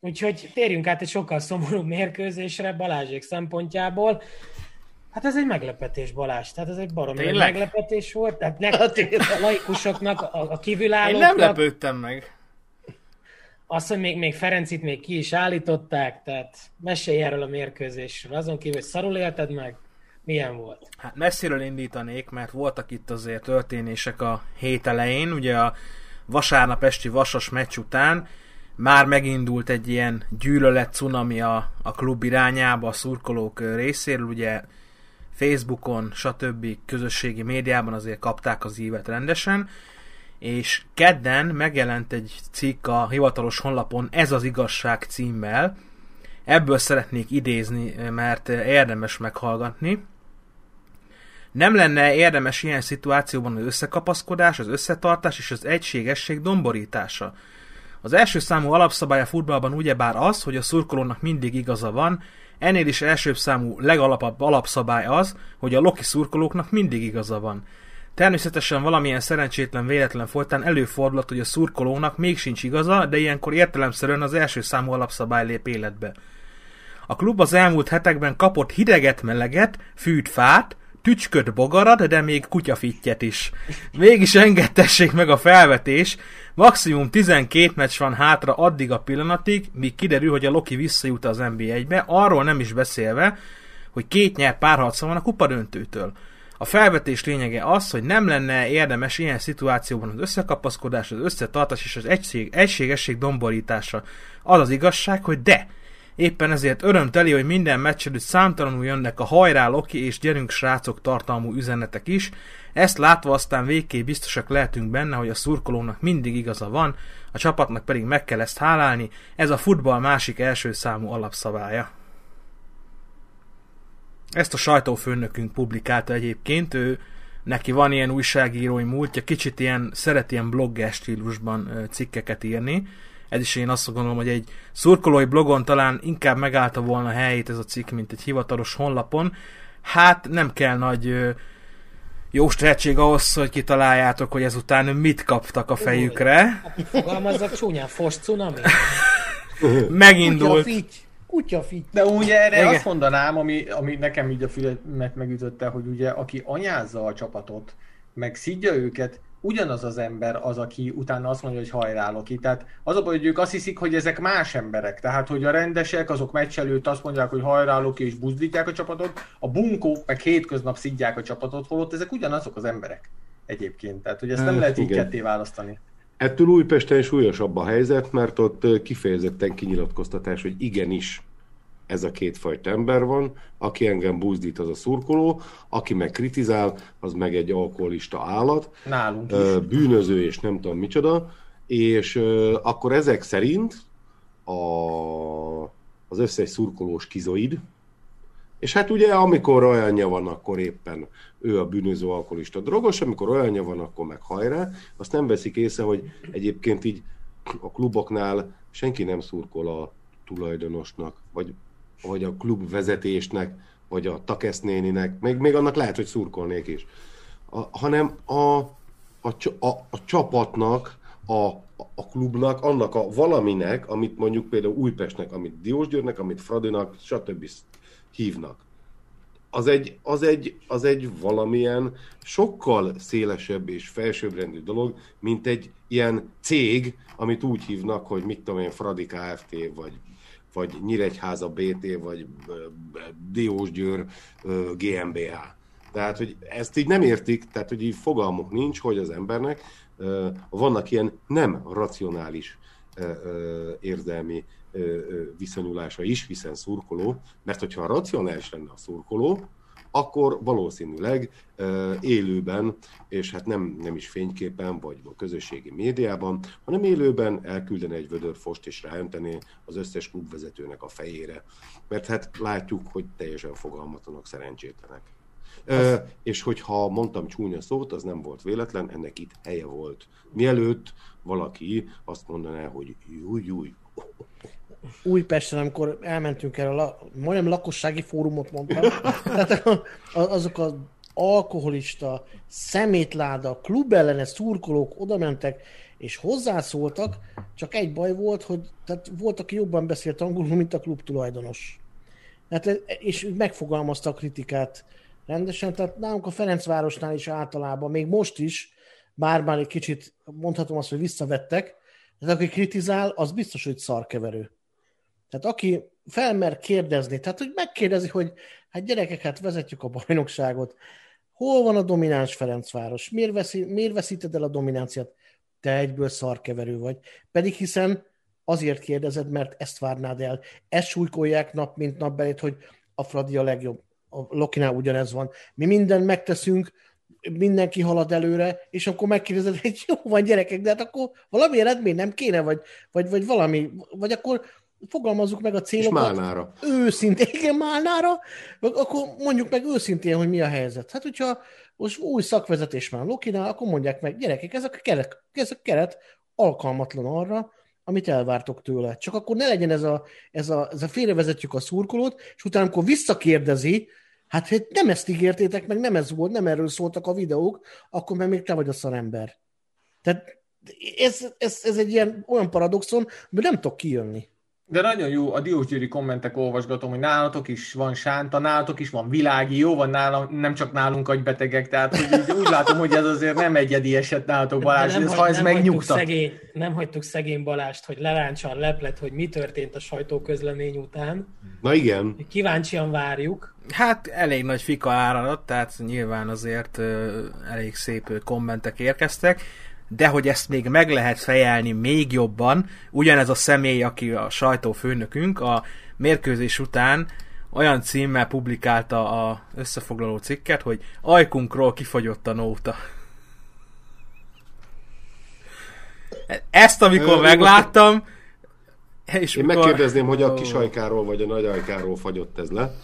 Úgyhogy térjünk át egy sokkal szomorúbb mérkőzésre Balázsék szempontjából. Hát ez egy meglepetés, Balázs. Tehát ez egy baromi Tényleg? meglepetés volt. Tehát ne, a laikusoknak, a, a Én kívülállóknak, nem lepődtem meg. azt, hogy még, még Ferencit még ki is állították, tehát mesélj erről a mérkőzésről. Azon kívül, hogy szarul élted meg, milyen volt? Hát messziről indítanék, mert voltak itt azért történések a hét elején, ugye a vasárnap esti vasas meccs után már megindult egy ilyen gyűlölet cunami a, a klub irányába a szurkolók részéről, ugye Facebookon, stb. közösségi médiában azért kapták az ívet rendesen, és kedden megjelent egy cikk a hivatalos honlapon Ez az igazság címmel, ebből szeretnék idézni, mert érdemes meghallgatni. Nem lenne érdemes ilyen szituációban az összekapaszkodás, az összetartás és az egységesség domborítása. Az első számú alapszabály a futballban ugyebár az, hogy a szurkolónak mindig igaza van, ennél is elsőbb számú legalapabb alapszabály az, hogy a loki szurkolóknak mindig igaza van. Természetesen valamilyen szerencsétlen véletlen folytán előfordulhat, hogy a szurkolónak még sincs igaza, de ilyenkor értelemszerűen az első számú alapszabály lép életbe. A klub az elmúlt hetekben kapott hideget, meleget, fűt, fát, tücsköt, bogarat, de még kutyafittyet is. Mégis engedtessék meg a felvetés, maximum 12 meccs van hátra addig a pillanatig, míg kiderül, hogy a Loki visszajut az NB1-be, arról nem is beszélve, hogy két nyert párharca van a kupadöntőtől. A felvetés lényege az, hogy nem lenne érdemes ilyen szituációban az összekapaszkodás, az összetartás és az egység, egységesség domborítása. Az az igazság, hogy de, Éppen ezért örömteli, hogy minden meccs előtt számtalanul jönnek a hajrá Loki és gyerünk srácok tartalmú üzenetek is. Ezt látva aztán végképp biztosak lehetünk benne, hogy a szurkolónak mindig igaza van, a csapatnak pedig meg kell ezt hálálni. Ez a futball másik első számú alapszabálya. Ezt a sajtófőnökünk publikálta egyébként, ő neki van ilyen újságírói múltja, kicsit ilyen, szeret ilyen blogger stílusban cikkeket írni. Ez is én azt gondolom, hogy egy szurkolói blogon talán inkább megállta volna a helyét ez a cikk, mint egy hivatalos honlapon. Hát nem kell nagy ö, jó tehetség ahhoz, hogy kitaláljátok, hogy ezután mit kaptak a fejükre. Fogalmazzak csúnyán, fos cunami? Megindult. Kutyafitty. Kutyafitty. De ugye erre Igen. azt mondanám, ami, ami nekem így a fülemet megütötte, hogy ugye aki anyázza a csapatot, meg szidja őket, ugyanaz az ember az, aki utána azt mondja, hogy hajrá Loki. Tehát az a baj, hogy ők azt hiszik, hogy ezek más emberek. Tehát, hogy a rendesek, azok meccs előtt azt mondják, hogy hajrá Loki, és buzdítják a csapatot, a bunkók meg hétköznap szidják a csapatot, holott ezek ugyanazok az emberek egyébként. Tehát, hogy ezt nem Hát, lehet így igen. ketté választani. Ettől Újpesten súlyosabb a helyzet, mert ott ö, kifejezetten kinyilatkoztatás, hogy igenis ez a kétfajta ember van, aki engem buzdít, az a szurkoló, aki meg kritizál, az meg egy alkoholista állat, Nálunk is. bűnöző és nem tudom micsoda, és akkor ezek szerint a, az összes szurkolós kizoid, és hát ugye amikor olyanja van, akkor éppen ő a bűnöző alkoholista drogos, amikor olyanja van, akkor meg hajrá. Azt nem veszik észre, hogy egyébként így a kluboknál senki nem szurkol a tulajdonosnak, vagy, vagy a klub vezetésnek, vagy a takesznéninek, még, még annak lehet, hogy szurkolnék is. A, hanem a, a, a, a csapatnak, a, a klubnak, annak a valaminek, amit mondjuk például Újpestnek, amit Diósgyőrnek, amit Fradinak, stb. hívnak. Az egy, az, egy, az egy valamilyen sokkal szélesebb és felsőbbrendű dolog, mint egy ilyen cég, amit úgy hívnak, hogy mit tudom én, Fradi Kft. vagy, vagy Nyíregyháza BT, vagy Diósgyőr GmbH. Tehát, hogy ezt így nem értik, tehát, hogy így fogalmuk nincs, hogy az embernek vannak ilyen nem racionális érzelmi viszonyulása is, hiszen szurkoló, mert hogyha racionális lenne a szurkoló, akkor valószínűleg élőben, és hát nem, nem is fényképen, vagy a közösségi médiában, hanem élőben elküldene egy vödör fost és ráöntené az összes klubvezetőnek a fejére. Mert hát látjuk, hogy teljesen fogalmatlanok, szerencsétlenek. Ö, és hogyha mondtam csúnya szót, az nem volt véletlen, ennek itt helye volt. Mielőtt valaki azt mondaná, hogy júj, júj. Újpesten, amikor elmentünk erre, a, majdnem lakossági fórumot mondtam, tehát a, a, azok az alkoholista, szemétláda, klubellenes szurkolók oda mentek, és hozzászóltak, csak egy baj volt, hogy tehát volt, aki jobban beszélt angolul, mint a klub tulajdonos. Hát, és megfogalmazta a kritikát rendesen, tehát nálunk a Ferencvárosnál is általában, még most is, bár már egy kicsit mondhatom azt, hogy visszavettek, de aki kritizál, az biztos, hogy szarkeverő. Tehát aki felmer kérdezni, tehát hogy megkérdezi, hogy hát gyerekek, hát vezetjük a bajnokságot, hol van a domináns Ferencváros, miért, veszi, miért veszíted el a dominanciát? Te egyből szarkeverő vagy. Pedig hiszen azért kérdezed, mert ezt várnád el. Ezt súlykolják nap, mint nap belét, hogy a Fradi a legjobb. A Lokinál ugyanez van. Mi mindent megteszünk, mindenki halad előre, és akkor megkérdezed, hogy jó van gyerekek, de hát akkor valami eredmény nem kéne, vagy, vagy, vagy valami, vagy akkor fogalmazzuk meg a célokat. És Málnára. Őszintén, igen, Málnára, akkor mondjuk meg őszintén, hogy mi a helyzet. Hát, hogyha most új szakvezetés már Lokinál, akkor mondják meg, gyerekek, ez a keret, ez a keret alkalmatlan arra, amit elvártok tőle. Csak akkor ne legyen ez a, ez a, ez a félrevezetjük a szurkolót, és utána, amikor visszakérdezi, hát hogy nem ezt ígértétek, meg nem ez volt, nem erről szóltak a videók, akkor meg még te vagy a szarember. Tehát ez, ez, ez egy ilyen olyan paradoxon, hogy nem tudok kijönni. De nagyon jó, a Diósgyőri kommentek olvasgatom, hogy nálatok is van sánta, nálatok is van világi, jó van nálam, nem csak nálunk agybetegek, tehát hogy így úgy látom, hogy ez azért nem egyedi eset nálatok Balázs, nem, ez, ha ez nem megnyugtat. Szegény, nem hagytuk szegény Balást, hogy leráncsan leplet, hogy mi történt a sajtóközlemény után. Na igen. Kíváncsian várjuk. Hát elég nagy fika áradat, tehát nyilván azért elég szép kommentek érkeztek de hogy ezt még meg lehet fejelni még jobban, ugyanez a személy, aki a sajtófőnökünk, a mérkőzés után olyan címmel publikálta a összefoglaló cikket, hogy ajkunkról kifogyott a nóta. Ezt amikor Ö, megláttam, és Én mikor... megkérdezném, hogy a kis ajkáról vagy a nagy ajkáról fagyott ez le,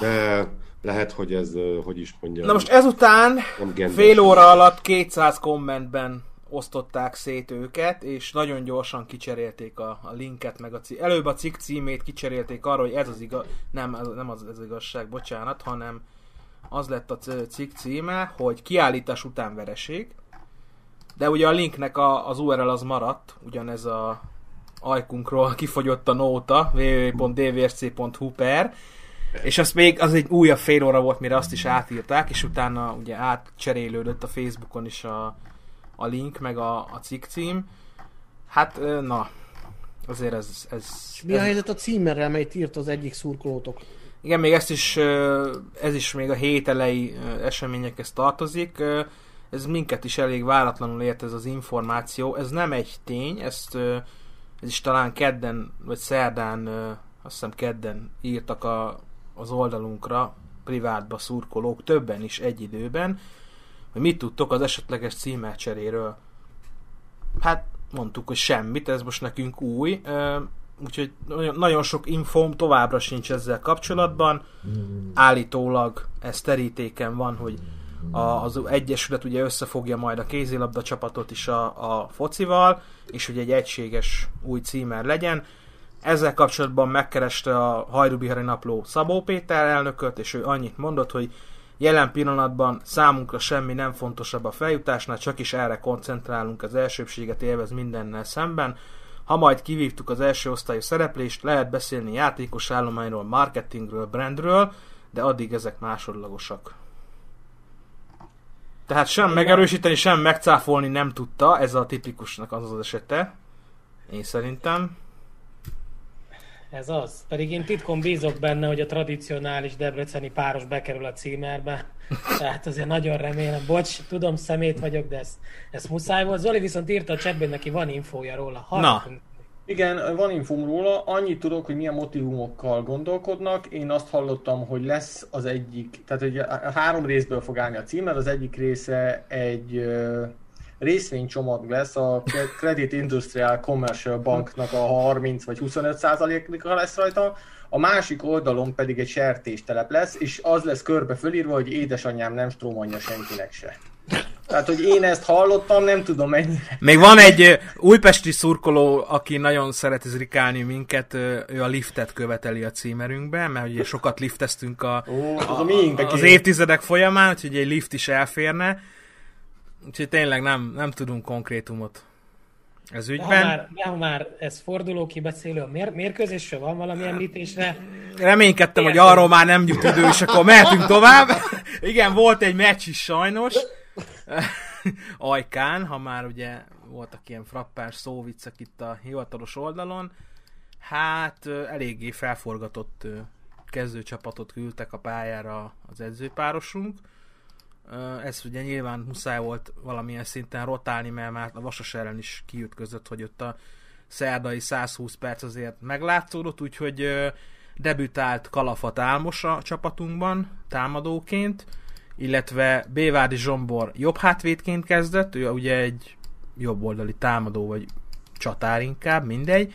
de lehet, hogy ez, hogy is mondjam. Na most ezután fél óra alatt 200 kommentben osztották szét őket, és nagyon gyorsan kicserélték a, a linket, meg a cí- előbb a cikk címét kicserélték arra, hogy ez az igaz, nem, ez, nem az, az igazság, bocsánat, hanem az lett a cikk címe, hogy kiállítás után vereség, de ugye a linknek a, az URL az maradt, ugyanez a ajkunkról kifogyott a nóta, www.dvrc.hu per, és az még az egy újabb fél óra volt, mire azt is átírták, és utána ugye átcserélődött a Facebookon is a, a link, meg a, a cikk cím. Hát, na, azért ez... ez És mi a helyzet a címerrel, melyet írt az egyik szurkolótok? Igen, még ezt is, ez is még a hét elejé eseményekhez tartozik. Ez minket is elég váratlanul ért ez az információ. Ez nem egy tény, ezt ez is talán kedden, vagy szerdán, azt hiszem kedden írtak a, az oldalunkra, privátba szurkolók, többen is egy időben, hogy mit tudtok az esetleges címercseréről. Hát mondtuk, hogy semmit, ez most nekünk új, úgyhogy nagyon sok infóm továbbra sincs ezzel kapcsolatban. Állítólag ez terítéken van, hogy az Egyesület ugye összefogja majd a kézilabda csapatot is a, a focival, és hogy egy egységes új címer legyen. Ezzel kapcsolatban megkereste a Hajdubihari Napló Szabó Péter elnököt, és ő annyit mondott, hogy Jelen pillanatban számunkra semmi nem fontosabb a feljutásnál, csak is erre koncentrálunk, az elsőbséget élvez mindennel szemben. Ha majd kivívtuk az első osztályú szereplést, lehet beszélni játékos állományról, marketingről, brandről, de addig ezek másodlagosak. Tehát sem megerősíteni, sem megcáfolni nem tudta, ez a tipikusnak az az esete. Én szerintem. Ez az. Pedig én titkon bízok benne, hogy a tradicionális debreceni páros bekerül a címerbe. Tehát azért nagyon remélem. Bocs, tudom, szemét vagyok, de ez, ez muszáj volt. Zoli viszont írta a csetben, neki van infója róla. Na. Igen, van infóm róla. Annyit tudok, hogy milyen motivumokkal gondolkodnak. Én azt hallottam, hogy lesz az egyik, tehát hogy három részből fog állni a címer. Az egyik része egy részvénycsomag lesz, a Credit Industrial Commercial Banknak a 30 vagy 25 százaléka lesz rajta, a másik oldalon pedig egy sertéstelep lesz, és az lesz körbe fölírva, hogy édesanyám nem strómonja senkinek se. Tehát, hogy én ezt hallottam, nem tudom mennyire. Még van egy újpesti szurkoló, aki nagyon szereti zrikálni minket, ő a liftet követeli a címerünkbe, mert ugye sokat lifteztünk a, Ó, az, a, a az évtizedek folyamán, úgyhogy egy lift is elférne. Úgyhogy tényleg nem, nem tudunk konkrétumot ez ügyben. De ha már, de ha már ez forduló kibeszélő a mér, mérkőzésről, van valami említésre? Reménykedtem, hogy arról már nem jut idő, és akkor mehetünk tovább. Igen, volt egy meccs is sajnos. Ajkán, ha már ugye voltak ilyen frappás szóviccek itt a hivatalos oldalon. Hát eléggé felforgatott kezdőcsapatot küldtek a pályára az edzőpárosunk. Ez ugye nyilván muszáj volt valamilyen szinten rotálni, mert már a Vasas ellen is kiütközött, hogy ott a szerdai 120 perc azért meglátszódott, úgyhogy debütált Kalafat Álmos a csapatunkban támadóként, illetve Bévádi Zsombor jobb hátvédként kezdett, ő ugye egy jobboldali támadó, vagy csatár inkább, mindegy.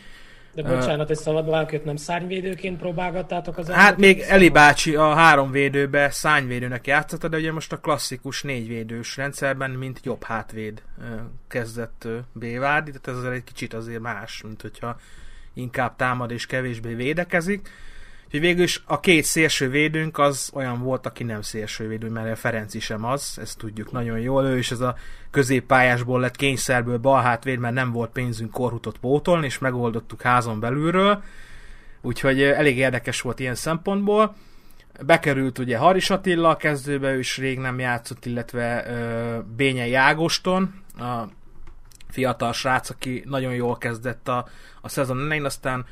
De bocsánat, hogy szabad őt nem szárnyvédőként próbálgattátok az Hát még Eli bácsi a három védőbe szárnyvédőnek játszotta, de ugye most a klasszikus négyvédős rendszerben, mint jobb hátvéd kezdett Bévárdi, tehát ez azért egy kicsit azért más, mint hogyha inkább támad és kevésbé védekezik. Úgyhogy végül is a két szélső védőnk az olyan volt, aki nem szélső védő, mert a Ferenci sem az, ezt tudjuk nagyon jól. Ő is ez a középpályásból lett kényszerből balhátvéd, mert nem volt pénzünk korhutot pótolni, és megoldottuk házon belülről. Úgyhogy elég érdekes volt ilyen szempontból. Bekerült ugye Haris Attila a kezdőbe, ő is rég nem játszott, illetve ö, Bényei Ágoston, a fiatal srác, aki nagyon jól kezdett a, a szezon aztán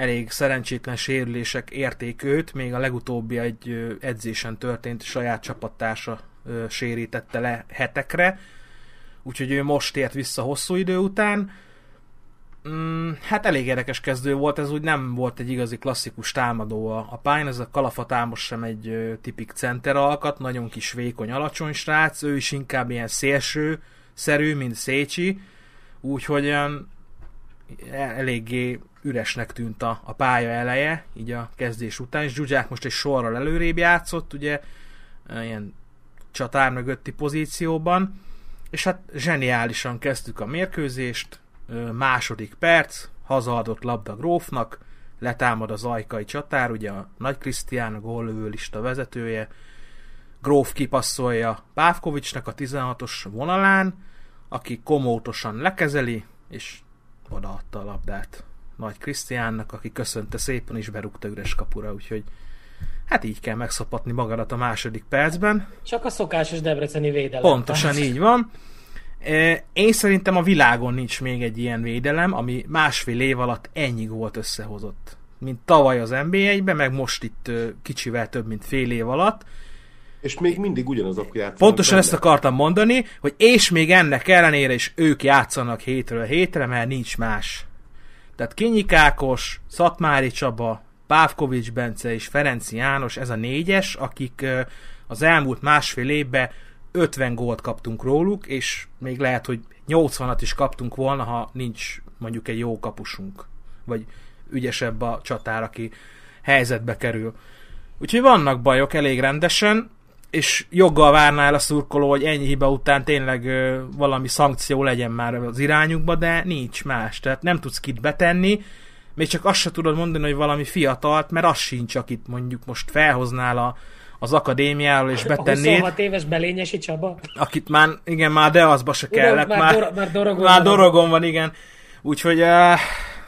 elég szerencsétlen sérülések érték őt, még a legutóbbi egy edzésen történt, saját csapattársa sérítette le hetekre, úgyhogy ő most ért vissza hosszú idő után. Mm, hát elég érdekes kezdő volt, ez úgy nem volt egy igazi klasszikus támadó a, pályán, ez a Kalafa Támos sem egy tipik center alkat, nagyon kis vékony, alacsony srác, ő is inkább ilyen szélső szerű, mint Szécsi, úgyhogy olyan eléggé üresnek tűnt a, a pálya eleje, így a kezdés után, és Zsuzsák most egy sorral előrébb játszott, ugye, ilyen csatár mögötti pozícióban, és hát zseniálisan kezdtük a mérkőzést, második perc, hazaadott labda Grófnak, letámad az ajkai csatár, ugye a Nagy Krisztián, a góllövő lista vezetője, Gróf kipasszolja Pávkovicsnak a 16-os vonalán, aki komótosan lekezeli, és odaadta a labdát Nagy Krisztiánnak, aki köszönte szépen, és berúgta üres kapura, úgyhogy hát így kell megszapatni magadat a második percben. Csak a szokásos debreceni védelem. Pontosan így van. E, én szerintem a világon nincs még egy ilyen védelem, ami másfél év alatt ennyi volt összehozott. Mint tavaly az NBA-ben, meg most itt kicsivel több, mint fél év alatt. És még mindig ugyanazok játszanak. Pontosan benne. ezt akartam mondani, hogy és még ennek ellenére is ők játszanak hétről hétre, mert nincs más. Tehát Kinyikákos, Szatmári Csaba, Pávkovics Bence és Ferenci János, ez a négyes, akik az elmúlt másfél évben 50 gólt kaptunk róluk, és még lehet, hogy 80-at is kaptunk volna, ha nincs mondjuk egy jó kapusunk, vagy ügyesebb a csatár, aki helyzetbe kerül. Úgyhogy vannak bajok elég rendesen, és joggal várná el a szurkoló, hogy ennyi hiba után tényleg ö, valami szankció legyen már az irányukba, de nincs más. Tehát nem tudsz kit betenni, még csak azt se tudod mondani, hogy valami fiatalt, mert az sincs, akit mondjuk most felhoznál a, az akadémiáról, és betennéd. A 26 éves Belényesi Csaba? Akit már, igen, már de azba se kellett. Már, már, dor- már dorogon, már dorogon van, igen. Úgyhogy uh,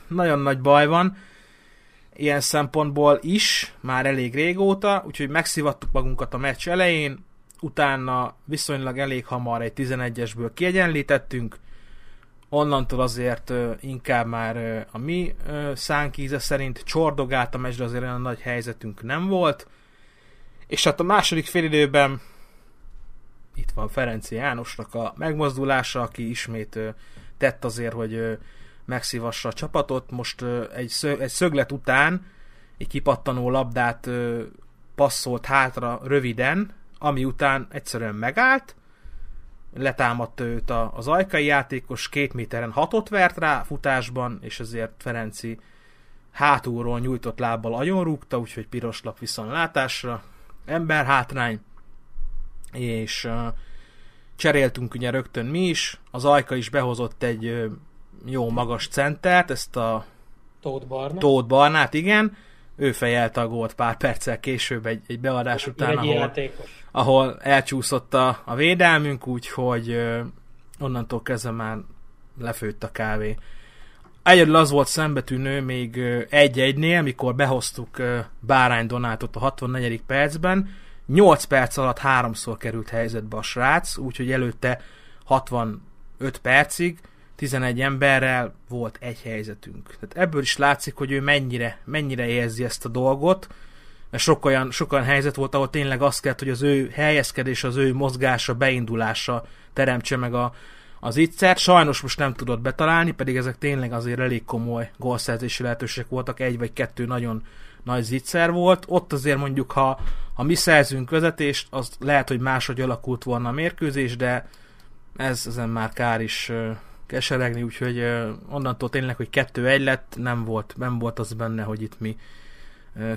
nagyon nagy baj van ilyen szempontból is, már elég régóta, úgyhogy megszivattuk magunkat a meccs elején, utána viszonylag elég hamar egy 11-esből kiegyenlítettünk, onnantól azért inkább már a mi szánkíze szerint csordogált a meccs, de azért olyan nagy helyzetünk nem volt. És hát a második félidőben itt van Ferenci Jánosnak a megmozdulása, aki ismét tett azért, hogy megszívassa a csapatot. Most egy, szög, egy szöglet után egy kipattanó labdát passzolt hátra röviden, ami után egyszerűen megállt, letámadt őt az ajkai játékos, két méteren hatot vert rá futásban, és ezért Ferenci hátulról nyújtott lábbal agyonrúgta, úgyhogy piros lap viszontlátásra, ember hátrány, és uh, cseréltünk ugye rögtön mi is, az Ajka is behozott egy uh, jó magas centert, ezt a Tóth Barna. Tóth Barnát, igen, ő fejelte a gólt pár perccel később egy, egy beadás után, egy ahol, ahol elcsúszott a, a védelmünk, úgyhogy uh, onnantól kezdve már lefőtt a kávé. Egyedül az volt szembetűnő még egy-egynél, mikor behoztuk Bárány Donátot a 64. percben, 8 perc alatt háromszor került helyzetbe a srác, úgyhogy előtte 65 percig 11 emberrel volt egy helyzetünk. Tehát ebből is látszik, hogy ő mennyire, mennyire érzi ezt a dolgot, mert sok olyan, sok olyan helyzet volt, ahol tényleg azt kellett, hogy az ő helyezkedés, az ő mozgása, beindulása teremtse meg a, az ittszert. Sajnos most nem tudott betalálni, pedig ezek tényleg azért elég komoly gólszerzési lehetőségek voltak, egy vagy kettő nagyon nagy zicser volt. Ott azért mondjuk, ha, ha mi szerzünk vezetést, az lehet, hogy máshogy alakult volna a mérkőzés, de ez ezen már kár is keseregni, úgyhogy onnantól tényleg, hogy kettő-egy lett, nem volt, nem volt az benne, hogy itt mi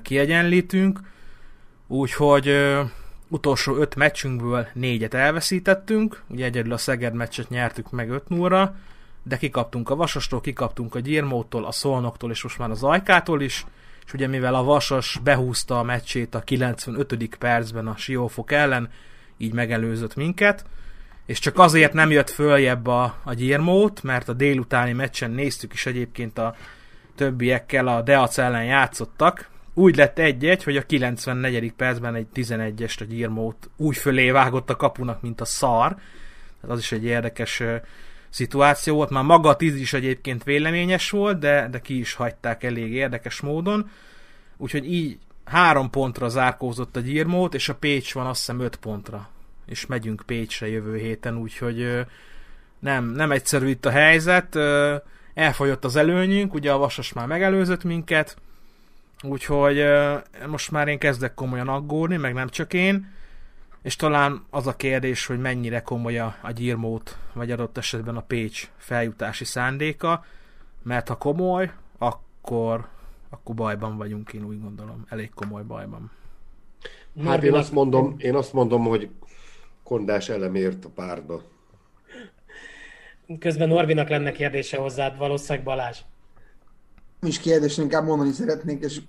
kiegyenlítünk. Úgyhogy utolsó öt meccsünkből négyet elveszítettünk, ugye egyedül a Szeged meccset nyertük meg 5 0 de kikaptunk a Vasastól, kikaptunk a Gyirmótól, a Szolnoktól és most már az Ajkától is, és ugye mivel a Vasas behúzta a meccsét a 95. percben a Siófok ellen, így megelőzött minket, és csak azért nem jött följebb a, a Gyirmót, mert a délutáni meccsen néztük is egyébként a többiekkel, a Deac ellen játszottak, úgy lett egy-egy, hogy a 94. percben egy 11-est a Gyirmót úgy fölé vágott a kapunak, mint a szar. Tehát az is egy érdekes szituáció volt. Már maga a 10 is egyébként véleményes volt, de, de ki is hagyták elég érdekes módon. Úgyhogy így három pontra zárkózott a Gyirmót, és a Pécs van azt hiszem 5 pontra. És megyünk Pécsre jövő héten, úgyhogy nem, nem egyszerű itt a helyzet. Elfogyott az előnyünk, ugye a Vasas már megelőzött minket, Úgyhogy most már én kezdek komolyan aggódni, meg nem csak én, és talán az a kérdés, hogy mennyire komoly a, a gyirmót, vagy adott esetben a Pécs feljutási szándéka, mert ha komoly, akkor, akkor bajban vagyunk, én úgy gondolom, elég komoly bajban. Hát én azt mondom, én azt mondom, hogy kondás elemért a párda. Közben Norbinak lenne kérdése hozzád, valószínűleg Balázs. Nem is kérdés, inkább mondani szeretnék, és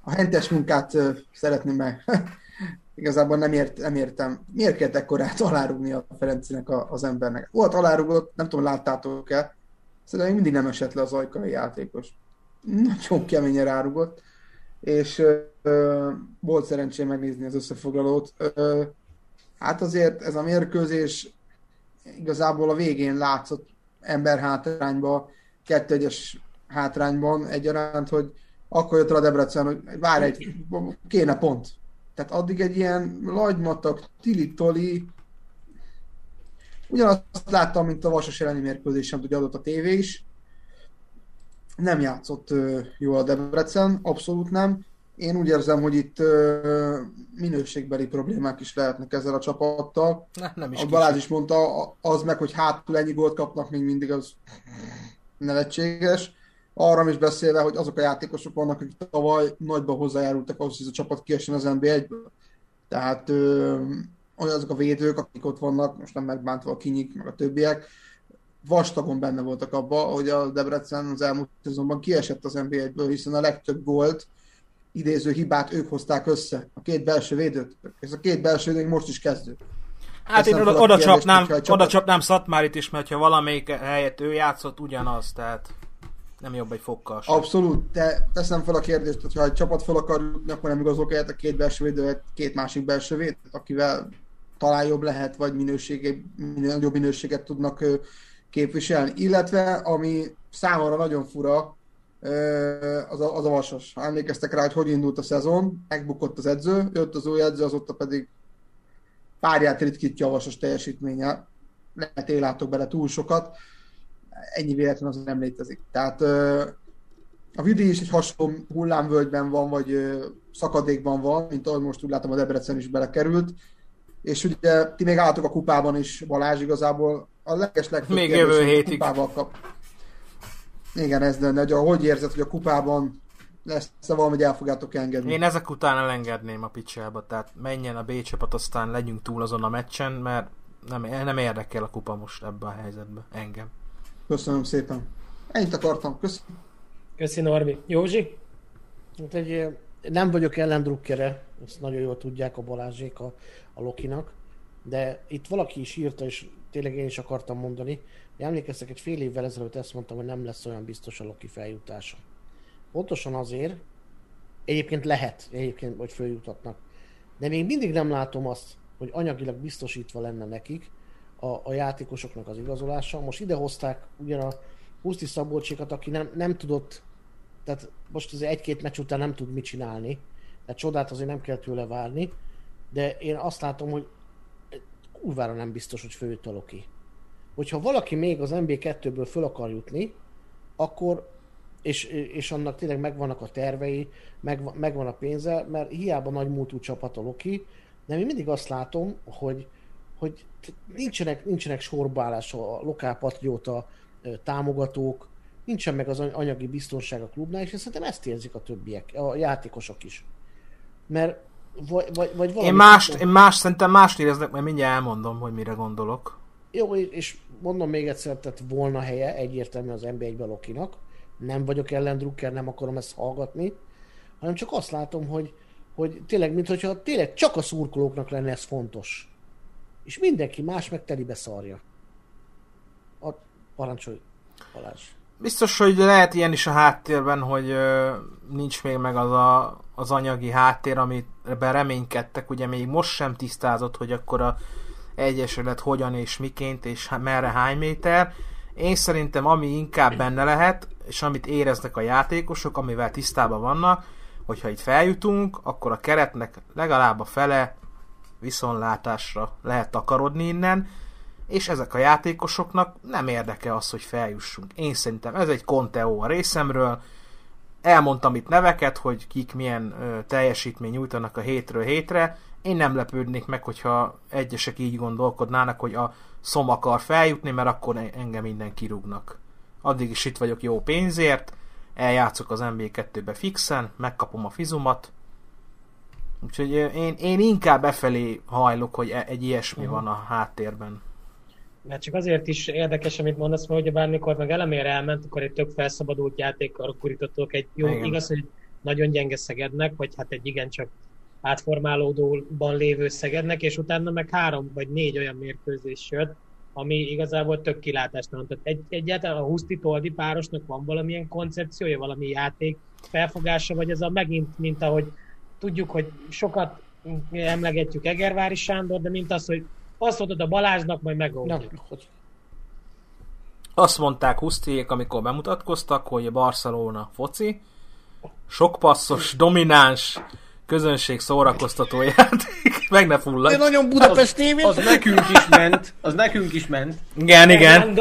a hentes munkát szeretném meg. Igazából nem, ért, nem értem. Miért kellett ekkorát alárugni a Ferencinek a, az embernek? Volt alárugott, nem tudom, láttátok-e. Szerintem mindig nem esett le az ajkai játékos. Nagyon keményen rárugott, és uh, volt szerencsém megnézni az összefoglalót. Uh, hát azért ez a mérkőzés igazából a végén látszott ember hátrányba, kettő hátrányban egyaránt, hogy akkor jött rá Debrecen, hogy várj egy, kéne pont. Tehát addig egy ilyen lagymatak, tili-toli, ugyanazt láttam, mint a Vasas elleni mérkőzésem, hogy adott a tévé is. Nem játszott jó a Debrecen, abszolút nem. Én úgy érzem, hogy itt minőségbeli problémák is lehetnek ezzel a csapattal. Ne, nem is a Balázs is mondta, az meg, hogy hátul ennyi gólt kapnak még mindig, az nevetséges arra is beszélve, hogy azok a játékosok vannak, akik tavaly nagyban hozzájárultak ahhoz, hogy ez a csapat kiessen az NB1-ből. Tehát ö, azok a védők, akik ott vannak, most nem megbántva a kinyik, meg a többiek, vastagon benne voltak abba, hogy a Debrecen az elmúlt szezonban kiesett az NB1-ből, hiszen a legtöbb gólt, idéző hibát ők hozták össze, a két belső védőt. Ez a két belső védő most is kezdő. Hát én oda, oda, csapnám, oda csapnám Szatmárit is, mert ha valamelyik helyett ő játszott, ugyanaz, tehát nem jobb egy fokkal sem. Abszolút, de teszem fel a kérdést, hogy ha egy csapat fel akar jutni, akkor nem igazok el a két belső védő, két másik belső védő, akivel talán jobb lehet, vagy minősége, minél jobb minőséget tudnak képviselni. Illetve, ami számomra nagyon fura, az a, az a vasas. Ha emlékeztek rá, hogy hogy indult a szezon, megbukott az edző, jött az új edző, azóta pedig párját ritkítja a vasas teljesítménye. Lehet élátok bele túl sokat ennyi véletlen az nem létezik. Tehát a Vidi is egy hasonló hullámvölgyben van, vagy szakadékban van, mint ahogy most úgy látom a Debrecen is belekerült. és ugye ti még álltok a kupában is, Balázs igazából a leges Még jövő hétig. Kupával kap. Igen, ez lenne, hogy hogy érzed, hogy a kupában lesz valami, hogy el fogjátok engedni? Én ezek után elengedném a picsába, tehát menjen a B csapat, aztán legyünk túl azon a meccsen, mert nem, nem érdekel a kupa most ebbe a helyzetbe, engem. Köszönöm szépen. Ennyit akartam. Köszönöm. Köszi Norbi. Józsi? Hát egy, eh, nem vagyok ellendrukkere, ezt nagyon jól tudják a Balázsék a, a Lokinak, de itt valaki is írta, és tényleg én is akartam mondani, emlékeztek, egy fél évvel ezelőtt ezt mondtam, hogy nem lesz olyan biztos a Loki feljutása. Pontosan azért, egyébként lehet, egyébként, hogy feljutatnak, de még mindig nem látom azt, hogy anyagilag biztosítva lenne nekik a, a játékosoknak az igazolása. Most idehozták ugyan a Puszti Szabolcsékat, aki nem, nem tudott tehát most az egy-két meccs után nem tud mit csinálni, tehát csodát azért nem kell tőle várni, de én azt látom, hogy kurvára nem biztos, hogy főjött a Loki. Hogyha valaki még az MB2-ből föl akar jutni, akkor, és, és annak tényleg megvannak a tervei, meg, megvan a pénze, mert hiába nagy múltú csapat a Loki, de én mindig azt látom, hogy, hogy nincsenek, nincsenek sorbaállás a lokálpatrióta támogatók, nincsen meg az anyagi biztonság a klubnál, és szerintem ezt érzik a többiek, a játékosok is. Mert vagy, vagy, vagy valami Én más, szinten- én más, szerintem mást éreznek, mert mindjárt elmondom, hogy mire gondolok. Jó, és mondom még egyszer, tehát volna helye egyértelmű az NB1-ben Lokinak. Nem vagyok ellen Drucker, nem akarom ezt hallgatni, hanem csak azt látom, hogy, hogy tényleg, mint hogyha tényleg csak a szurkolóknak lenne ez fontos. És mindenki más meg telibe szarja. A parancsolj, Balázs. Biztos, hogy lehet ilyen is a háttérben, hogy ö, nincs még meg az a, az anyagi háttér, amiben reménykedtek, ugye még most sem tisztázott, hogy akkor a egyesület hogyan és miként és merre hány méter. Én szerintem ami inkább benne lehet, és amit éreznek a játékosok, amivel tisztában vannak, hogyha itt feljutunk, akkor a keretnek legalább a fele viszonlátásra lehet takarodni innen, és ezek a játékosoknak nem érdeke az, hogy feljussunk. Én szerintem ez egy konteó a részemről, elmondtam itt neveket, hogy kik milyen ö, teljesítmény nyújtanak a hétről hétre, én nem lepődnék meg, hogyha egyesek így gondolkodnának, hogy a szom akar feljutni, mert akkor e- engem minden kirúgnak. Addig is itt vagyok jó pénzért, eljátszok az MB2-be fixen, megkapom a fizumat, úgyhogy én, én inkább befelé hajlok, hogy e- egy ilyesmi van a háttérben. Mert csak azért is érdekes, amit mondasz, mert ugye bármikor meg elemére elment, akkor egy tök felszabadult játékkal kurítottok egy jó, Igen. igaz, hogy nagyon gyenge Szegednek, vagy hát egy igencsak átformálódóban lévő Szegednek, és utána meg három vagy négy olyan mérkőzés jött, ami igazából tök kilátástalan. Tehát egy, egyáltalán a Huszti Toldi párosnak van valamilyen koncepciója, valami játék felfogása, vagy ez a megint, mint ahogy tudjuk, hogy sokat emlegetjük Egervári Sándor, de mint az, hogy azt mondod a Balázsnak, majd megoldjuk. Azt mondták Husztiék, amikor bemutatkoztak, hogy a Barcelona foci, sok passzos, domináns, közönség szórakoztató játék, meg ne de fulladj. nagyon Budapest tévén. Az nekünk is ment, az nekünk is ment. Igen, igen.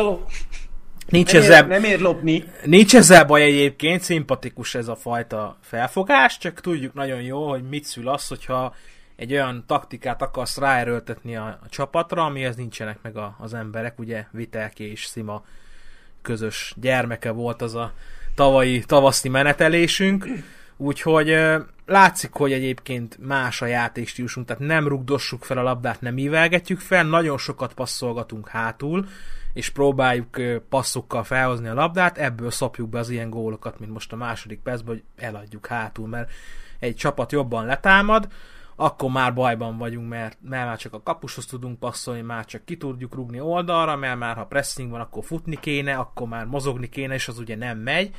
Nincs Nem ér, ezzel, nem ér lopni. nincs ezzel baj egyébként, szimpatikus ez a fajta felfogás, csak tudjuk nagyon jó, hogy mit szül az, hogyha egy olyan taktikát akarsz ráerőltetni a, a csapatra, amihez nincsenek meg a, az emberek, ugye Vitelké és Szima közös gyermeke volt az a tavalyi, tavaszi menetelésünk, úgyhogy látszik, hogy egyébként más a játékstílusunk, tehát nem rugdossuk fel a labdát, nem ívelgetjük fel, nagyon sokat passzolgatunk hátul, és próbáljuk passzokkal felhozni a labdát, ebből szopjuk be az ilyen gólokat, mint most a második percben, hogy eladjuk hátul, mert egy csapat jobban letámad, akkor már bajban vagyunk, mert, mert már csak a kapushoz tudunk passzolni, már csak ki tudjuk rugni oldalra, mert már ha pressing van, akkor futni kéne, akkor már mozogni kéne, és az ugye nem megy.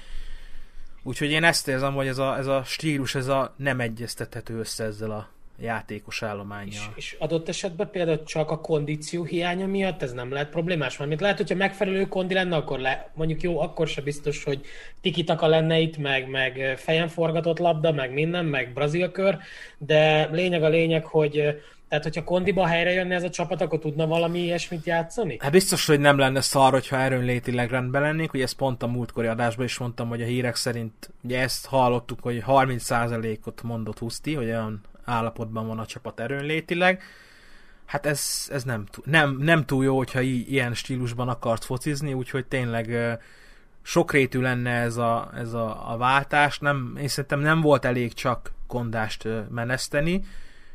Úgyhogy én ezt érzem, hogy ez a, ez a stílus, ez a nem egyeztethető össze ezzel a játékos És, állományjal. és adott esetben például csak a kondíció hiánya miatt ez nem lehet problémás, mert lehet, hogyha megfelelő kondi lenne, akkor le, mondjuk jó, akkor se biztos, hogy tikitaka lenne itt, meg, meg fejen forgatott labda, meg minden, meg brazil kör, de lényeg a lényeg, hogy tehát, hogyha kondiba helyre jönne ez a csapat, akkor tudna valami ilyesmit játszani? Hát biztos, hogy nem lenne szar, hogyha erőnlétileg rendben lennénk, ugye ezt pont a múltkori adásban is mondtam, hogy a hírek szerint, ugye ezt hallottuk, hogy 30%-ot mondott Huszti, hogy olyan állapotban van a csapat erőnlétileg. hát ez, ez nem, nem, nem túl jó, hogyha i- ilyen stílusban akart focizni, úgyhogy tényleg sokrétű lenne ez a, ez a, a váltás. Nem, én szerintem nem volt elég csak kondást meneszteni,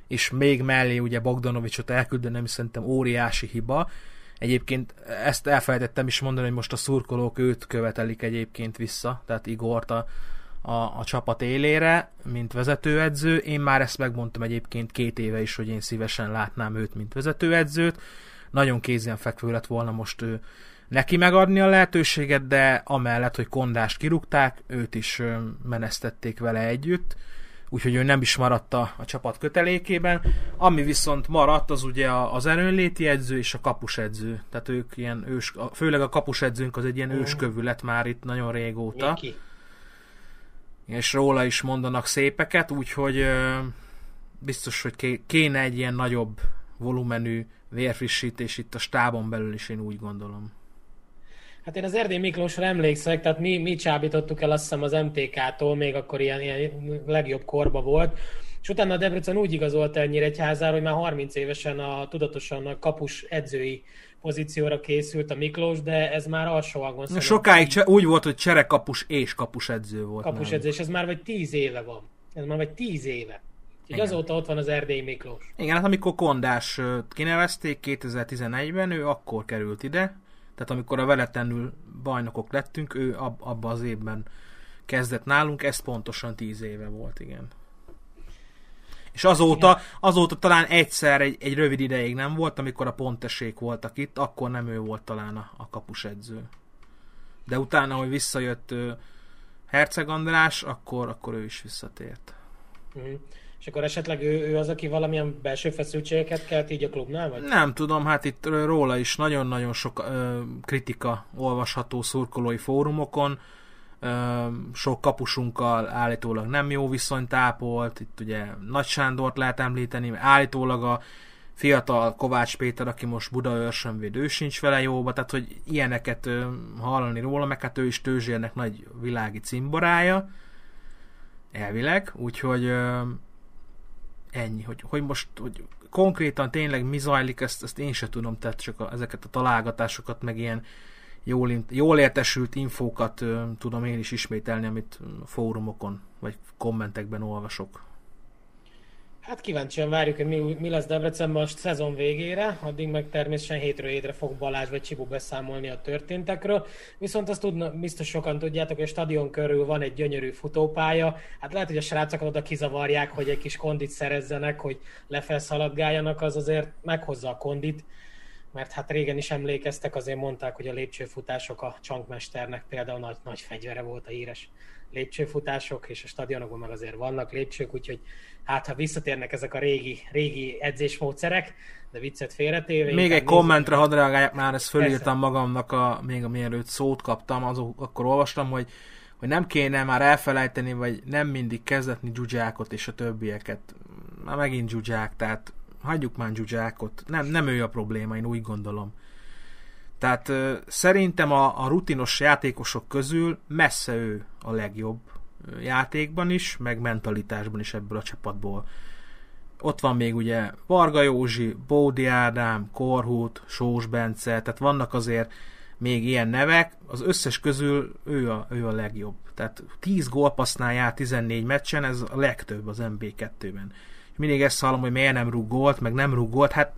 és még mellé ugye Bogdanovicsot elküldeni, nem szerintem óriási hiba. Egyébként ezt elfelejtettem is mondani, hogy most a szurkolók őt követelik egyébként vissza, tehát Igort a, a, a csapat élére, mint vezetőedző. Én már ezt megmondtam egyébként két éve is, hogy én szívesen látnám őt, mint vezetőedzőt. Nagyon kézenfekvő lett volna most ő neki megadni a lehetőséget, de amellett, hogy Kondást kirúgták, őt is menesztették vele együtt, úgyhogy ő nem is maradt a, a csapat kötelékében. Ami viszont maradt, az ugye az erőnléti edző és a kapusedző. Tehát ők ilyen ős, főleg a kapusedzőnk az egy ilyen őskövű lett már itt nagyon régóta. Miki. És róla is mondanak szépeket, úgyhogy biztos, hogy kéne egy ilyen nagyobb volumenű vérfrissítés itt a stábon belül is, én úgy gondolom. Hát én az Erdély Miklósra emlékszek, tehát mi, mi csábítottuk el azt hiszem az MTK-tól, még akkor ilyen, ilyen legjobb korba volt, és utána a Debrecen úgy igazolta ennyire egyházára, hogy már 30 évesen a tudatosan a kapus edzői pozícióra készült a Miklós, de ez már alsó hangon. Sokáig cse- úgy volt, hogy cserekapus és kapus edző volt. Kapus edző, és ez már vagy 10 éve van. Ez már vagy 10 éve. Úgyhogy azóta ott van az Erdély Miklós. Igen, hát amikor Kondás kinevezték 2011-ben, ő akkor került ide, tehát amikor a veletlenül bajnokok lettünk, ő ab, abban az évben kezdett nálunk, ez pontosan 10 éve volt, igen. És azóta, azóta talán egyszer egy, egy rövid ideig nem volt, amikor a pontesék voltak itt, akkor nem ő volt talán a, a kapusedző. De utána, hogy visszajött Herceg András, akkor, akkor ő is visszatért. Uh-huh. És akkor esetleg ő, ő az, aki valamilyen belső feszültségeket kelt így a klubnál? Vagy? Nem tudom, hát itt róla is nagyon-nagyon sok ö, kritika olvasható szurkolói fórumokon. Ö, sok kapusunkkal állítólag nem jó viszonyt ápolt. Itt ugye Nagy Sándort lehet említeni, állítólag a fiatal Kovács Péter, aki most Buda őrsönvéd, ő sincs vele jóba, tehát hogy ilyeneket hallani róla, meg hát ő is Tőzsérnek nagy világi cimborája, elvileg, úgyhogy ennyi, hogy, hogy most hogy konkrétan tényleg mi zajlik, ezt, ezt én se tudom, tehát csak a, ezeket a találgatásokat, meg ilyen jól, jól értesült infókat ö, tudom én is ismételni, amit fórumokon vagy kommentekben olvasok. Hát kíváncsian várjuk, hogy mi, mi lesz Debrecenben most szezon végére, addig meg természetesen hétről hétre fog Balázs vagy Csibu beszámolni a történtekről. Viszont azt tudna, biztos sokan tudjátok, hogy a stadion körül van egy gyönyörű futópálya. Hát lehet, hogy a srácokat oda kizavarják, hogy egy kis kondit szerezzenek, hogy lefelszaladgáljanak, az azért meghozza a kondit. Mert hát régen is emlékeztek, azért mondták, hogy a lépcsőfutások a csankmesternek például nagy, nagy fegyvere volt a híres lépcsőfutások, és a stadionokban meg azért vannak lépcsők, úgyhogy hát ha visszatérnek ezek a régi, régi edzésmódszerek, de viccet félretéve. Még egy kommentre hadd reagáljak, már ezt fölírtam magamnak, a, még a mielőtt szót kaptam, azok, akkor olvastam, hogy, hogy nem kéne már elfelejteni, vagy nem mindig kezdetni Zsuzsákot és a többieket. Már megint Zsuzsák, tehát hagyjuk már Zsuzsákot. Nem, nem ő a probléma, én úgy gondolom. Tehát ö, szerintem a, a rutinos játékosok közül messze ő a legjobb játékban is, meg mentalitásban is ebből a csapatból. Ott van még ugye Varga Józsi, Bódi Ádám, Korhut, Sós Bence, tehát vannak azért még ilyen nevek, az összes közül ő a, ő a legjobb. Tehát 10 gólpassznál jár 14 meccsen, ez a legtöbb az MB2-ben. Mindig ezt hallom, hogy miért nem rúg gólt, meg nem rúg gólt, hát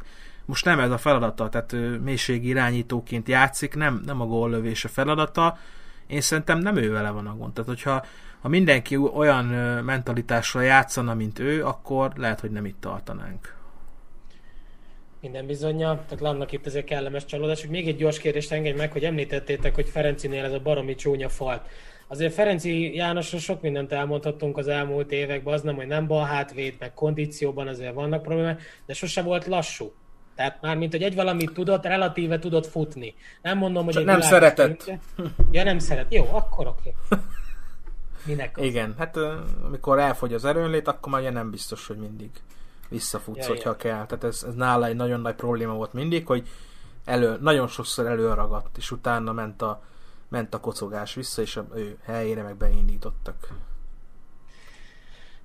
most nem ez a feladata, tehát mélységi irányítóként játszik, nem, nem a góllövés a feladata. Én szerintem nem ő vele van a gond. Tehát, hogyha ha mindenki olyan mentalitásra játszana, mint ő, akkor lehet, hogy nem itt tartanánk. Minden bizonyja, tehát vannak itt ezért kellemes csalódások. Még egy gyors kérdést engedj meg, hogy említettétek, hogy Ferencinél ez a baromi csúnya falt. Azért Ferenci Jánosról sok mindent elmondhattunk az elmúlt években, az nem, hogy nem bal hátvéd, meg kondícióban azért vannak problémák, de sose volt lassú. Tehát már mint hogy egy valamit tudott, relatíve tudott futni. Nem mondom, hogy... Csak nem szeretett. Szintje. Ja, nem szeret. Jó, akkor oké. Okay. Minek az? Igen, hát amikor elfogy az erőnlét, akkor már nem biztos, hogy mindig visszafutsz, ja, hogyha ja. kell. Tehát ez, ez nála egy nagyon nagy probléma volt mindig, hogy elő, nagyon sokszor előragadt, és utána ment a, ment a kocogás vissza, és a ő helyére meg beindítottak.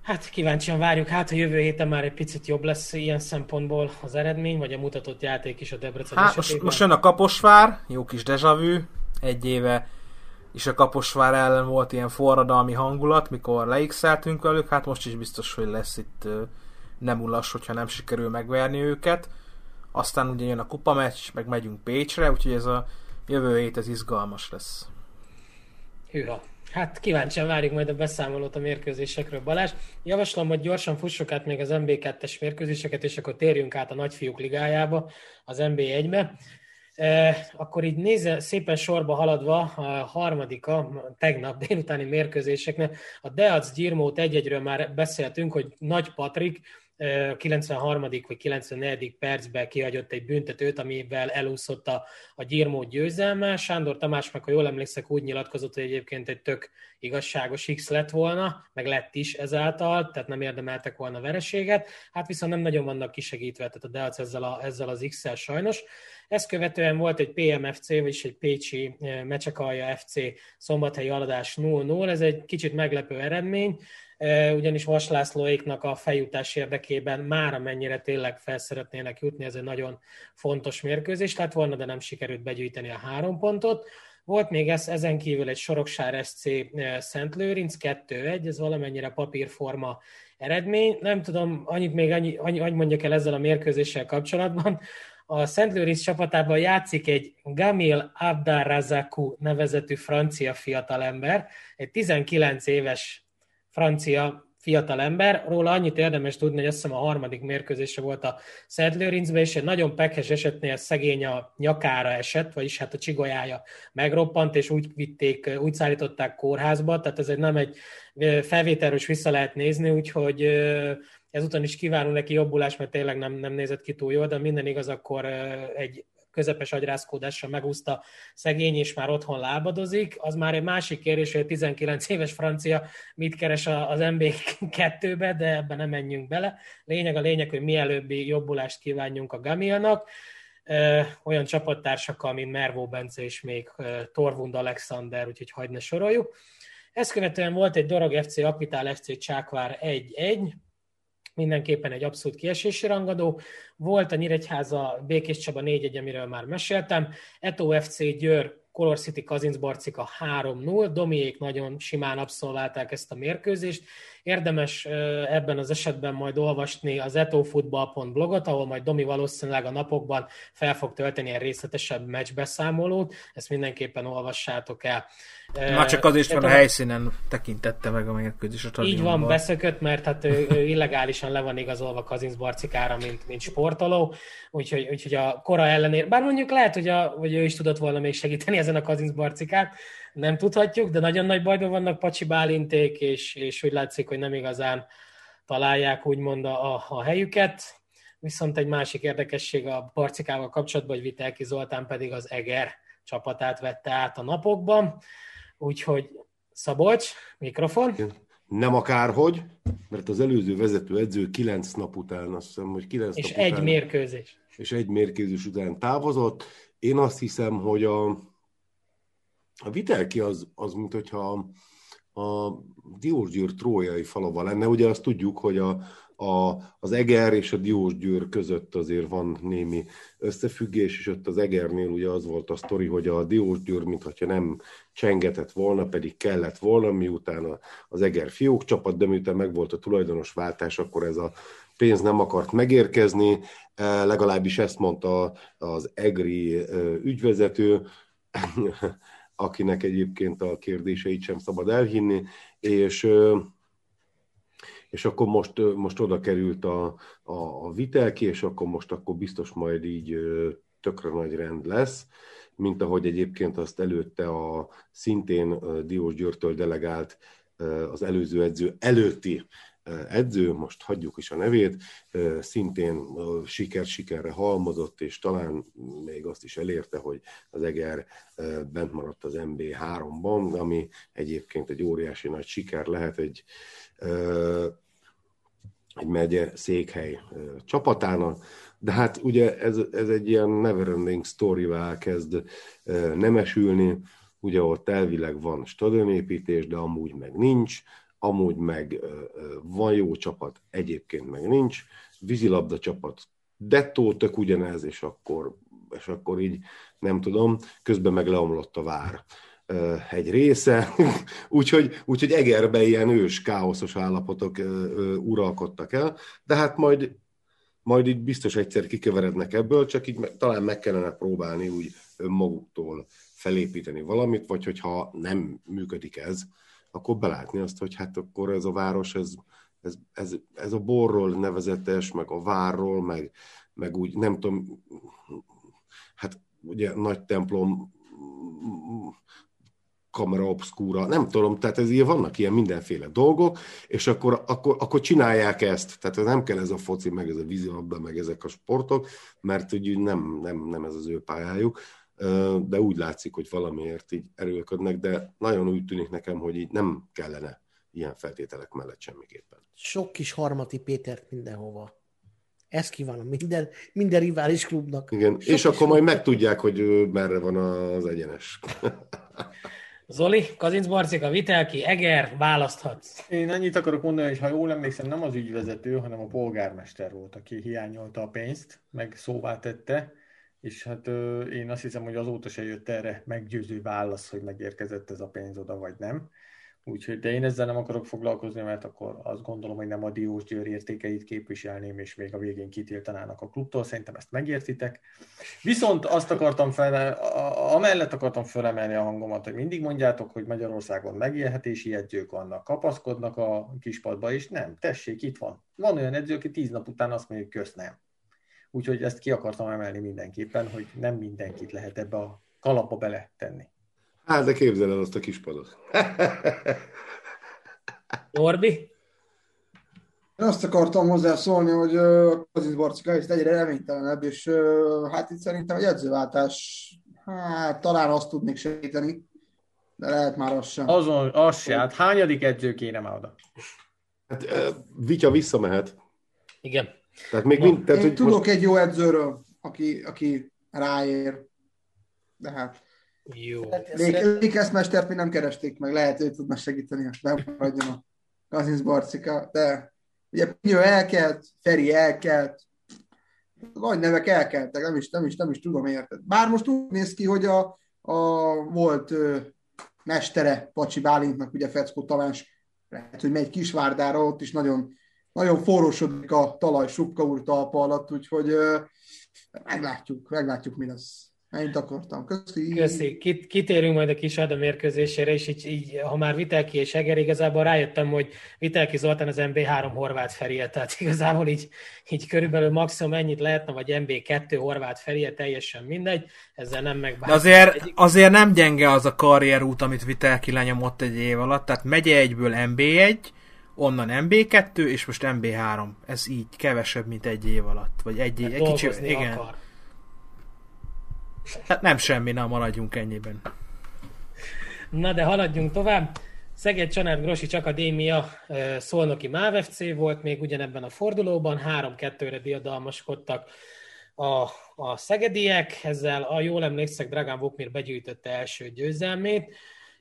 Hát kíváncsian várjuk, hát a jövő héten már egy picit jobb lesz ilyen szempontból az eredmény, vagy a mutatott játék is a Debrecen Hát most, most jön a Kaposvár, jó kis vu, egy éve és a Kaposvár ellen volt ilyen forradalmi hangulat, mikor leixeltünk velük, hát most is biztos, hogy lesz itt nem ulas, hogyha nem sikerül megverni őket. Aztán ugye jön a kupa meccs, meg megyünk Pécsre, úgyhogy ez a jövő hét ez izgalmas lesz. Hűha. Hát kíváncsian várjuk majd a beszámolót a mérkőzésekről. Balázs, javaslom, hogy gyorsan fussuk át még az MB2-es mérkőzéseket, és akkor térjünk át a nagyfiúk ligájába, az MB1-be. E, akkor így nézze, szépen sorba haladva a harmadika, tegnap délutáni mérkőzéseknél, a Deac Gyirmót egy-egyről már beszéltünk, hogy Nagy Patrik 93. vagy 94. percben kihagyott egy büntetőt, amivel elúszott a, a Gyirmó győzelme. Sándor Tamás meg, ha jól emlékszek, úgy nyilatkozott, hogy egyébként egy tök igazságos X lett volna, meg lett is ezáltal, tehát nem érdemeltek volna vereséget. Hát viszont nem nagyon vannak kisegítve, tehát a Deac ezzel, a, ezzel az X-el sajnos. Ezt követően volt egy PMFC, vagyis egy Pécsi Mecsekalja FC szombathelyi aladás 0-0. Ez egy kicsit meglepő eredmény ugyanis Vas Lászlóéknak a feljutás érdekében már amennyire tényleg fel szeretnének jutni, ez egy nagyon fontos mérkőzés lett volna, de nem sikerült begyűjteni a három pontot. Volt még ez, ezen kívül egy Soroksár SC Szent Lőrinc 2-1, ez valamennyire papírforma eredmény. Nem tudom, annyit még annyi, annyi, annyi mondjak el ezzel a mérkőzéssel kapcsolatban. A Szent Lőrinc csapatában játszik egy Gamil Abdarazaku nevezetű francia fiatalember, egy 19 éves francia fiatal ember. Róla annyit érdemes tudni, hogy azt hiszem a harmadik mérkőzése volt a Szent Lőrincben, és egy nagyon pekhes esetnél szegény a nyakára esett, vagyis hát a csigolyája megroppant, és úgy vitték, úgy szállították kórházba, tehát ez egy nem egy felvételről is vissza lehet nézni, úgyhogy ezután is kívánunk neki jobbulás, mert tényleg nem, nem nézett ki túl jól, de minden igaz, akkor egy közepes agyrázkódással megúszta szegény, és már otthon lábadozik. Az már egy másik kérdés, hogy a 19 éves francia mit keres az MB2-be, de ebben nem menjünk bele. Lényeg a lényeg, hogy mielőbbi jobbulást kívánjunk a Gamianak olyan csapattársakkal, mint Mervó Bence és még Torvund Alexander, úgyhogy hagyd ne soroljuk. Ezt követően volt egy Dorog FC, Akvitál FC Csákvár 1-1, mindenképpen egy abszolút kiesési rangadó. Volt a Nyíregyháza Békés Csaba 4-1, amiről már meséltem. Eto FC Győr Color City Kazinc Barcika 3-0, Domiék nagyon simán abszolválták ezt a mérkőzést. Érdemes ebben az esetben majd olvasni az etofootball.blogot, ahol majd Domi valószínűleg a napokban fel fog tölteni egy részletesebb meccsbeszámolót, ezt mindenképpen olvassátok el. Már csak azért van a helyszínen tekintette meg a mérkőzés a Így van, beszökött, mert hát ő, ő illegálisan le van igazolva Kazinc Barcikára, mint, mint sportoló, úgyhogy, úgyhogy a kora ellenére, bár mondjuk lehet, hogy, a, hogy ő is tudott volna még segíteni ezen a Kazinc Barcikát, nem tudhatjuk, de nagyon nagy bajban vannak Pacsi Bálinték, és, és úgy látszik, hogy nem igazán találják úgymond a, a helyüket. Viszont egy másik érdekesség a Barcikával kapcsolatban, hogy Vitelki Zoltán pedig az Eger csapatát vette át a napokban. Úgyhogy Szabolcs, mikrofon. Nem akárhogy, mert az előző vezető edző kilenc nap után, azt hiszem, hogy kilenc és nap egy után, mérkőzés. És egy mérkőzés után távozott. Én azt hiszem, hogy a, a Vitelki az, az mint hogyha a Diósgyőr trójai falava lenne. Ugye azt tudjuk, hogy a, a, az Eger és a Diósgyőr között azért van némi összefüggés, és ott az Egernél ugye az volt a sztori, hogy a Diósgyőr, mintha nem csengetett volna, pedig kellett volna, miután az Eger fiók csapat, de miután megvolt a tulajdonos váltás, akkor ez a pénz nem akart megérkezni, e, legalábbis ezt mondta az EGRI e, ügyvezető, akinek egyébként a kérdéseit sem szabad elhinni, és és akkor most, most oda került a, a, a vitelki, és akkor most akkor biztos majd így tökre nagy rend lesz, mint ahogy egyébként azt előtte a szintén Diós Györtől delegált az előző edző előtti edző, most hagyjuk is a nevét, szintén siker-sikerre halmozott, és talán még azt is elérte, hogy az Eger bent maradt az MB3-ban, ami egyébként egy óriási nagy siker lehet egy egy megye székhely csapatának, de hát ugye ez, ez egy ilyen neverending story kezd nemesülni, ugye ott elvileg van stadionépítés, de amúgy meg nincs, amúgy meg van jó csapat, egyébként meg nincs, vízilabda csapat, dettó tök ugyanez, és akkor, és akkor így nem tudom, közben meg leomlott a vár egy része, úgyhogy, úgyhogy Egerbe ilyen ős, káoszos állapotok uralkodtak el, de hát majd, majd így biztos egyszer kikeverednek ebből, csak így talán meg kellene próbálni úgy önmaguktól felépíteni valamit, vagy hogyha nem működik ez, akkor belátni azt, hogy hát akkor ez a város, ez, ez, ez, ez a borról nevezetes, meg a várról, meg, meg úgy, nem tudom, hát ugye nagy templom, kamera obscura, nem tudom, tehát ez ilyen, vannak ilyen mindenféle dolgok, és akkor, akkor, akkor csinálják ezt, tehát nem kell ez a foci, meg ez a vízilabda, meg ezek a sportok, mert úgy nem, nem, nem ez az ő pályájuk, de úgy látszik, hogy valamiért így erőlködnek, de nagyon úgy tűnik nekem, hogy így nem kellene ilyen feltételek mellett semmiképpen. Sok kis harmati Pétert mindenhova. Ez kívánom minden, minden rivális klubnak. Igen, Sok és akkor majd megtudják, hogy merre van az egyenes. Zoli, Kazinc Barcika, Vitelki, Eger, választhatsz. Én annyit akarok mondani, hogy ha jól emlékszem, nem az ügyvezető, hanem a polgármester volt, aki hiányolta a pénzt, meg szóvá tette, és hát én azt hiszem, hogy azóta se jött erre meggyőző válasz, hogy megérkezett ez a pénz oda, vagy nem. Úgyhogy, de én ezzel nem akarok foglalkozni, mert akkor azt gondolom, hogy nem a Diós Győr értékeit képviselném, és még a végén kitiltanának a klubtól, szerintem ezt megértitek. Viszont azt akartam fel, amellett akartam felemelni a hangomat, hogy mindig mondjátok, hogy Magyarországon megélhetési edzők vannak, kapaszkodnak a kispadba, és nem, tessék, itt van. Van olyan edző, aki tíz nap után azt mondja, hogy kösz nem. Úgyhogy ezt ki akartam emelni mindenképpen, hogy nem mindenkit lehet ebbe a kalapba bele tenni. Hát, de képzel el azt a kispadot. Norbi? Én azt akartam hozzászólni, hogy a Kazinc Barcika egyre reménytelenebb, és hát itt szerintem egy edzőváltás, hát talán azt tudnék segíteni, de lehet már az sem. Azon, az se, hát hányadik edző kéne már oda? Hát Vitya visszamehet. Igen. Tehát még mind, tehát, Én hogy tudok most... egy jó edzőről, aki, aki ráér, de hát Jó. Lékeszmestert mi nem keresték meg, lehet, hogy tudna segíteni, hogy bemaradjon a Kazinc Barcika, de ugye Pinyó elkelt, Feri elkelt, nagy nevek elkeltek, nem is, nem is, nem is tudom érted. Bár most úgy néz ki, hogy a, a volt ö, mestere Pacsi Bálintnak, ugye Feckó Tamás, lehet, hogy megy Kisvárdára, ott is nagyon, nagyon forrósodik a talaj Subka úr talpa alatt, úgyhogy meglátjuk, meglátjuk, mi lesz. Ennyit akartam. Köszi. Köszi. Kit, kitérünk majd a kis Ada mérkőzésére, és így, így, ha már Vitelki és Eger, igazából rájöttem, hogy Vitelki Zoltán az MB3 Horváth Ferie, tehát igazából így, így körülbelül maximum ennyit lehetne, vagy MB2 Horváth Ferie, teljesen mindegy, ezzel nem megbántam. De azért, azért nem gyenge az a karrierút, amit Vitelki lenyomott egy év alatt, tehát megye egyből MB1, onnan MB2, és most MB3. Ez így kevesebb, mint egy év alatt. Vagy egy, Hát egy kicsi, igen. akar. Hát nem semmi, nem maradjunk ennyiben. Na de haladjunk tovább. Szeged Csanád Grosics Akadémia Szolnoki MÁV FC volt még ugyanebben a fordulóban, 3-2-re diadalmaskodtak a, a szegediek, ezzel a jól emlékszek, Dragán Vokmir begyűjtötte első győzelmét,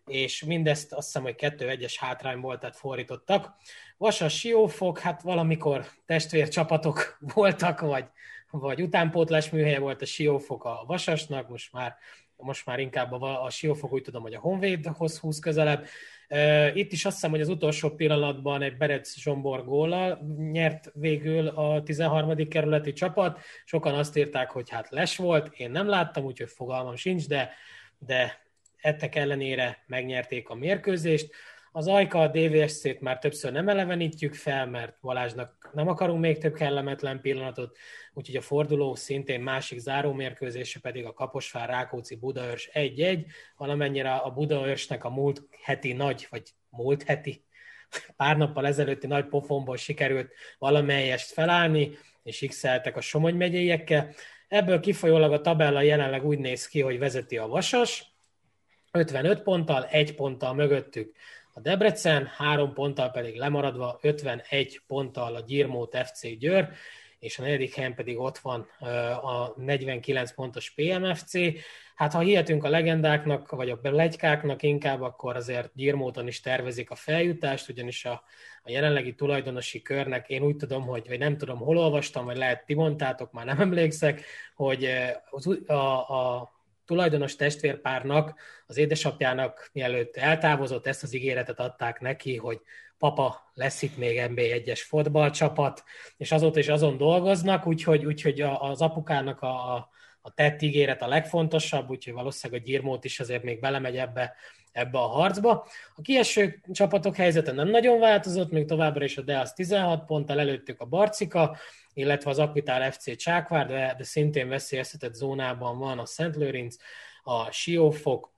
és mindezt azt hiszem, hogy 2-1-es hátrányból, tehát fordítottak. Vasas Siófok, hát valamikor testvércsapatok voltak, vagy, vagy utánpótlás műhelye volt a Siófok a Vasasnak, most már most már inkább a, a Siófok úgy tudom, hogy a Honvédhoz húz közelebb. Itt is azt hiszem, hogy az utolsó pillanatban egy Berec Zsombor góllal nyert végül a 13. kerületi csapat. Sokan azt írták, hogy hát les volt, én nem láttam, úgyhogy fogalmam sincs, de, de ettek ellenére megnyerték a mérkőzést. Az Ajka a DVSC-t már többször nem elevenítjük fel, mert Balázsnak nem akarunk még több kellemetlen pillanatot, úgyhogy a forduló szintén másik zárómérkőzése pedig a Kaposvár Rákóczi Budaörs 1-1, valamennyire a Budaörsnek a múlt heti nagy, vagy múlt heti, pár nappal ezelőtti nagy pofonból sikerült valamelyest felállni, és x a Somogy megyeiekkel. Ebből kifolyólag a tabella jelenleg úgy néz ki, hogy vezeti a Vasas, 55 ponttal, egy ponttal mögöttük a Debrecen, három ponttal pedig lemaradva 51 ponttal a Gyirmót FC Győr, és a negyedik helyen pedig ott van a 49 pontos PMFC. Hát ha hihetünk a legendáknak, vagy a legykáknak inkább, akkor azért Gyirmóton is tervezik a feljutást, ugyanis a, a jelenlegi tulajdonosi körnek én úgy tudom, hogy vagy nem tudom, hol olvastam, vagy lehet ti mondtátok, már nem emlékszek, hogy a, a tulajdonos testvérpárnak, az édesapjának mielőtt eltávozott, ezt az ígéretet adták neki, hogy papa, lesz itt még NB1-es fotballcsapat, és azóta is azon dolgoznak, úgyhogy, úgyhogy az apukának a, a, a tett ígéret a legfontosabb, úgyhogy valószínűleg a Gyirmót is azért még belemegy ebbe, ebbe a harcba. A kieső csapatok helyzete nem nagyon változott, még továbbra is a Deas 16 ponttal, előttük a Barcika, illetve az Akvitál FC Csákvár, de, de szintén veszélyeztetett zónában van a Szent Lőrinc, a Siófok,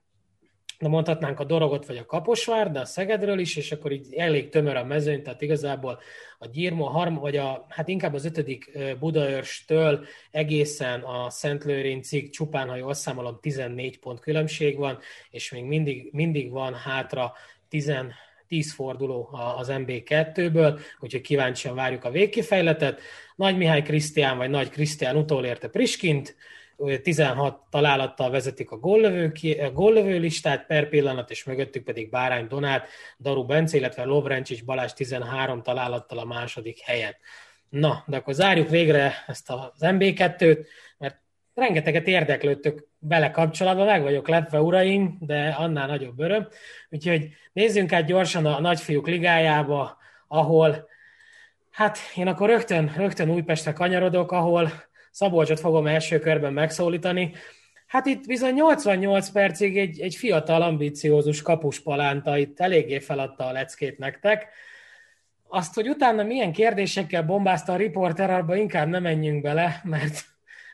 na mondhatnánk a Dorogot vagy a Kaposvár, de a Szegedről is, és akkor így elég tömör a mezőny, tehát igazából a Gyirmo, a harm, vagy a, hát inkább az ötödik Budaörstől egészen a Szent Lőrincig csupán, ha jól számolom, 14 pont különbség van, és még mindig, mindig van hátra 10, 10 forduló az MB2-ből, úgyhogy kíváncsian várjuk a végkifejletet. Nagy Mihály Krisztián vagy Nagy Krisztián utolérte Priskint, 16 találattal vezetik a góllövő, a góllövő listát per pillanat, és mögöttük pedig Bárány Donát, Daru Bence, illetve Lovrencsics Balázs 13 találattal a második helyen. Na, de akkor zárjuk végre ezt az MB2-t, mert rengeteget érdeklődtök bele kapcsolatban, meg vagyok lepve, uraim, de annál nagyobb öröm. Úgyhogy nézzünk át gyorsan a nagyfiúk ligájába, ahol, hát én akkor rögtön, rögtön Újpestre kanyarodok, ahol Szabolcsot fogom első körben megszólítani. Hát itt bizony 88 percig egy, egy fiatal, ambiciózus kapuspalánta itt eléggé feladta a leckét nektek. Azt, hogy utána milyen kérdésekkel bombázta a riporter, abba inkább nem menjünk bele, mert,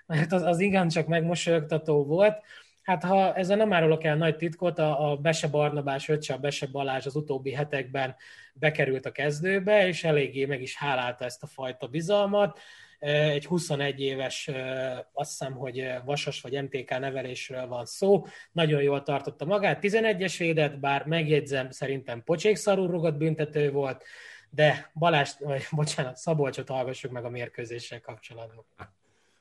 mert az, az csak megmosolyogtató volt. Hát ha ezzel nem árulok el nagy titkot, a, a Bese Barnabás öccse, a Bese Balázs az utóbbi hetekben bekerült a kezdőbe, és eléggé meg is hálálta ezt a fajta bizalmat egy 21 éves, azt hiszem, hogy Vasas vagy MTK nevelésről van szó, nagyon jól tartotta magát, 11-es védett, bár megjegyzem, szerintem pocsékszarú rugott büntető volt, de Balázs, vagy bocsánat, Szabolcsot hallgassuk meg a mérkőzéssel kapcsolatban.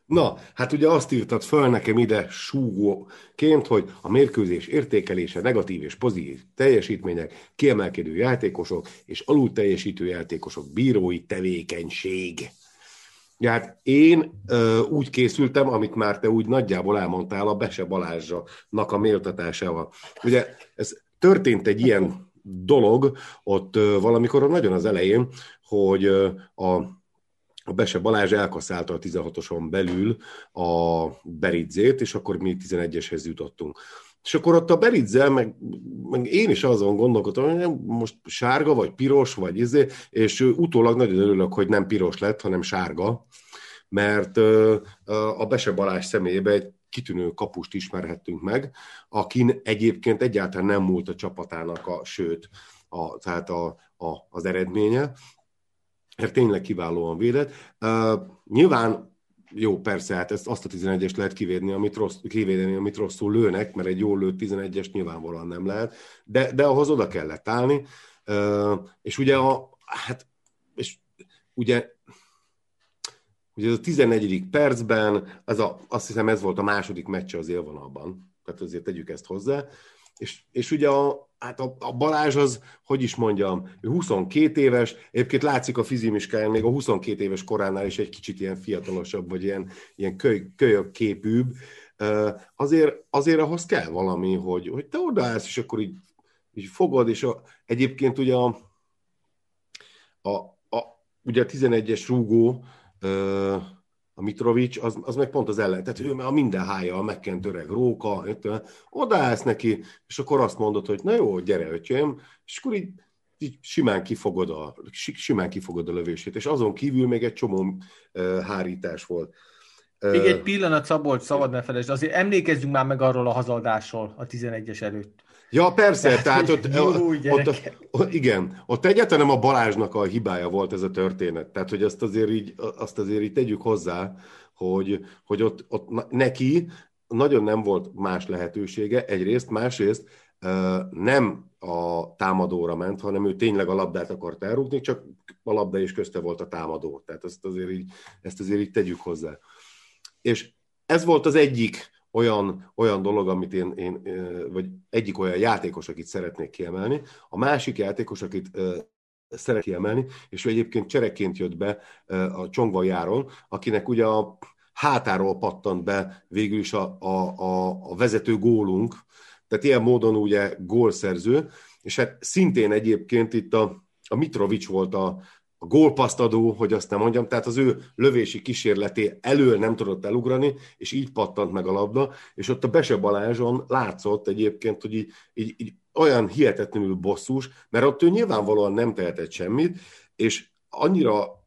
Na, hát ugye azt írtad föl nekem ide súgóként, hogy a mérkőzés értékelése negatív és pozitív teljesítmények, kiemelkedő játékosok és alul teljesítő játékosok bírói tevékenység. Ja, hát én ö, úgy készültem, amit már te úgy nagyjából elmondtál, a Bese Balázsnak a méltatásával. Ugye ez történt egy ilyen dolog ott ö, valamikor nagyon az elején, hogy ö, a a Bese Balázs elkaszálta a 16-oson belül a Beridzét, és akkor mi 11-eshez jutottunk. És akkor ott a Beridzel, meg, meg én is azon gondolkodtam, hogy most sárga, vagy piros, vagy izé, és utólag nagyon örülök, hogy nem piros lett, hanem sárga, mert a Bese Balázs személyébe egy kitűnő kapust ismerhettünk meg, akin egyébként egyáltalán nem múlt a csapatának, a, sőt, a, tehát a, a, az eredménye, mert tényleg kiválóan védett. Uh, nyilván jó, persze, hát ezt azt a 11-est lehet kivédni, amit rossz, kivédeni, amit rosszul lőnek, mert egy jól lőtt 11-es nyilvánvalóan nem lehet, de, de ahhoz oda kellett állni, és ugye a, hát, és ugye Ugye ez a 14. percben, ez a, azt hiszem ez volt a második meccse az élvonalban, tehát azért tegyük ezt hozzá, és, és ugye a, hát a, a Balázs az, hogy is mondjam, ő 22 éves, egyébként látszik a fizimiskáján, még a 22 éves koránál is egy kicsit ilyen fiatalosabb, vagy ilyen, ilyen köly, kölyök képűbb, azért, azért ahhoz kell valami, hogy, hogy te odaállsz, és akkor így, így fogod, és a, egyébként ugye a, a, a, ugye a 11-es rúgó, a Mitrovic, az, az meg pont az ellen. Tehát ő a minden hája, a megkent öreg róka, odaállsz neki, és akkor azt mondod, hogy na jó, gyere, öcsém, és akkor így, így simán, kifogod a, simán kifogod a lövését, és azon kívül még egy csomó uh, hárítás volt. Még egy pillanat, Szabolcs, szabad ne felejtsd, azért emlékezzünk már meg arról a hazadásról a 11-es előtt. Ja, persze, tehát, tehát ott, jó, ott, ott, igen, ott egyáltalán nem a Balázsnak a hibája volt ez a történet. Tehát, hogy azt azért így, azt azért így tegyük hozzá, hogy, hogy ott, ott neki nagyon nem volt más lehetősége, egyrészt, másrészt nem a támadóra ment, hanem ő tényleg a labdát akart elrúgni, csak a labda is közte volt a támadó. Tehát ezt azért így, ezt azért így tegyük hozzá. És ez volt az egyik olyan, olyan dolog, amit én, én, vagy egyik olyan játékos, akit szeretnék kiemelni. A másik játékos, akit szeret kiemelni, és ő egyébként csereként jött be a Csongva járon, akinek ugye a hátáról pattant be végül is a, a, a, a vezető gólunk, tehát ilyen módon ugye gólszerző, és hát szintén egyébként itt a, a Mitrovic volt a, a gólpasztadó, hogy azt nem mondjam, tehát az ő lövési kísérleté elől nem tudott elugrani, és így pattant meg a labda, és ott a Bese Balázson látszott egyébként, hogy így, így, így olyan hihetetlenül bosszús, mert ott ő nyilvánvalóan nem tehetett semmit, és annyira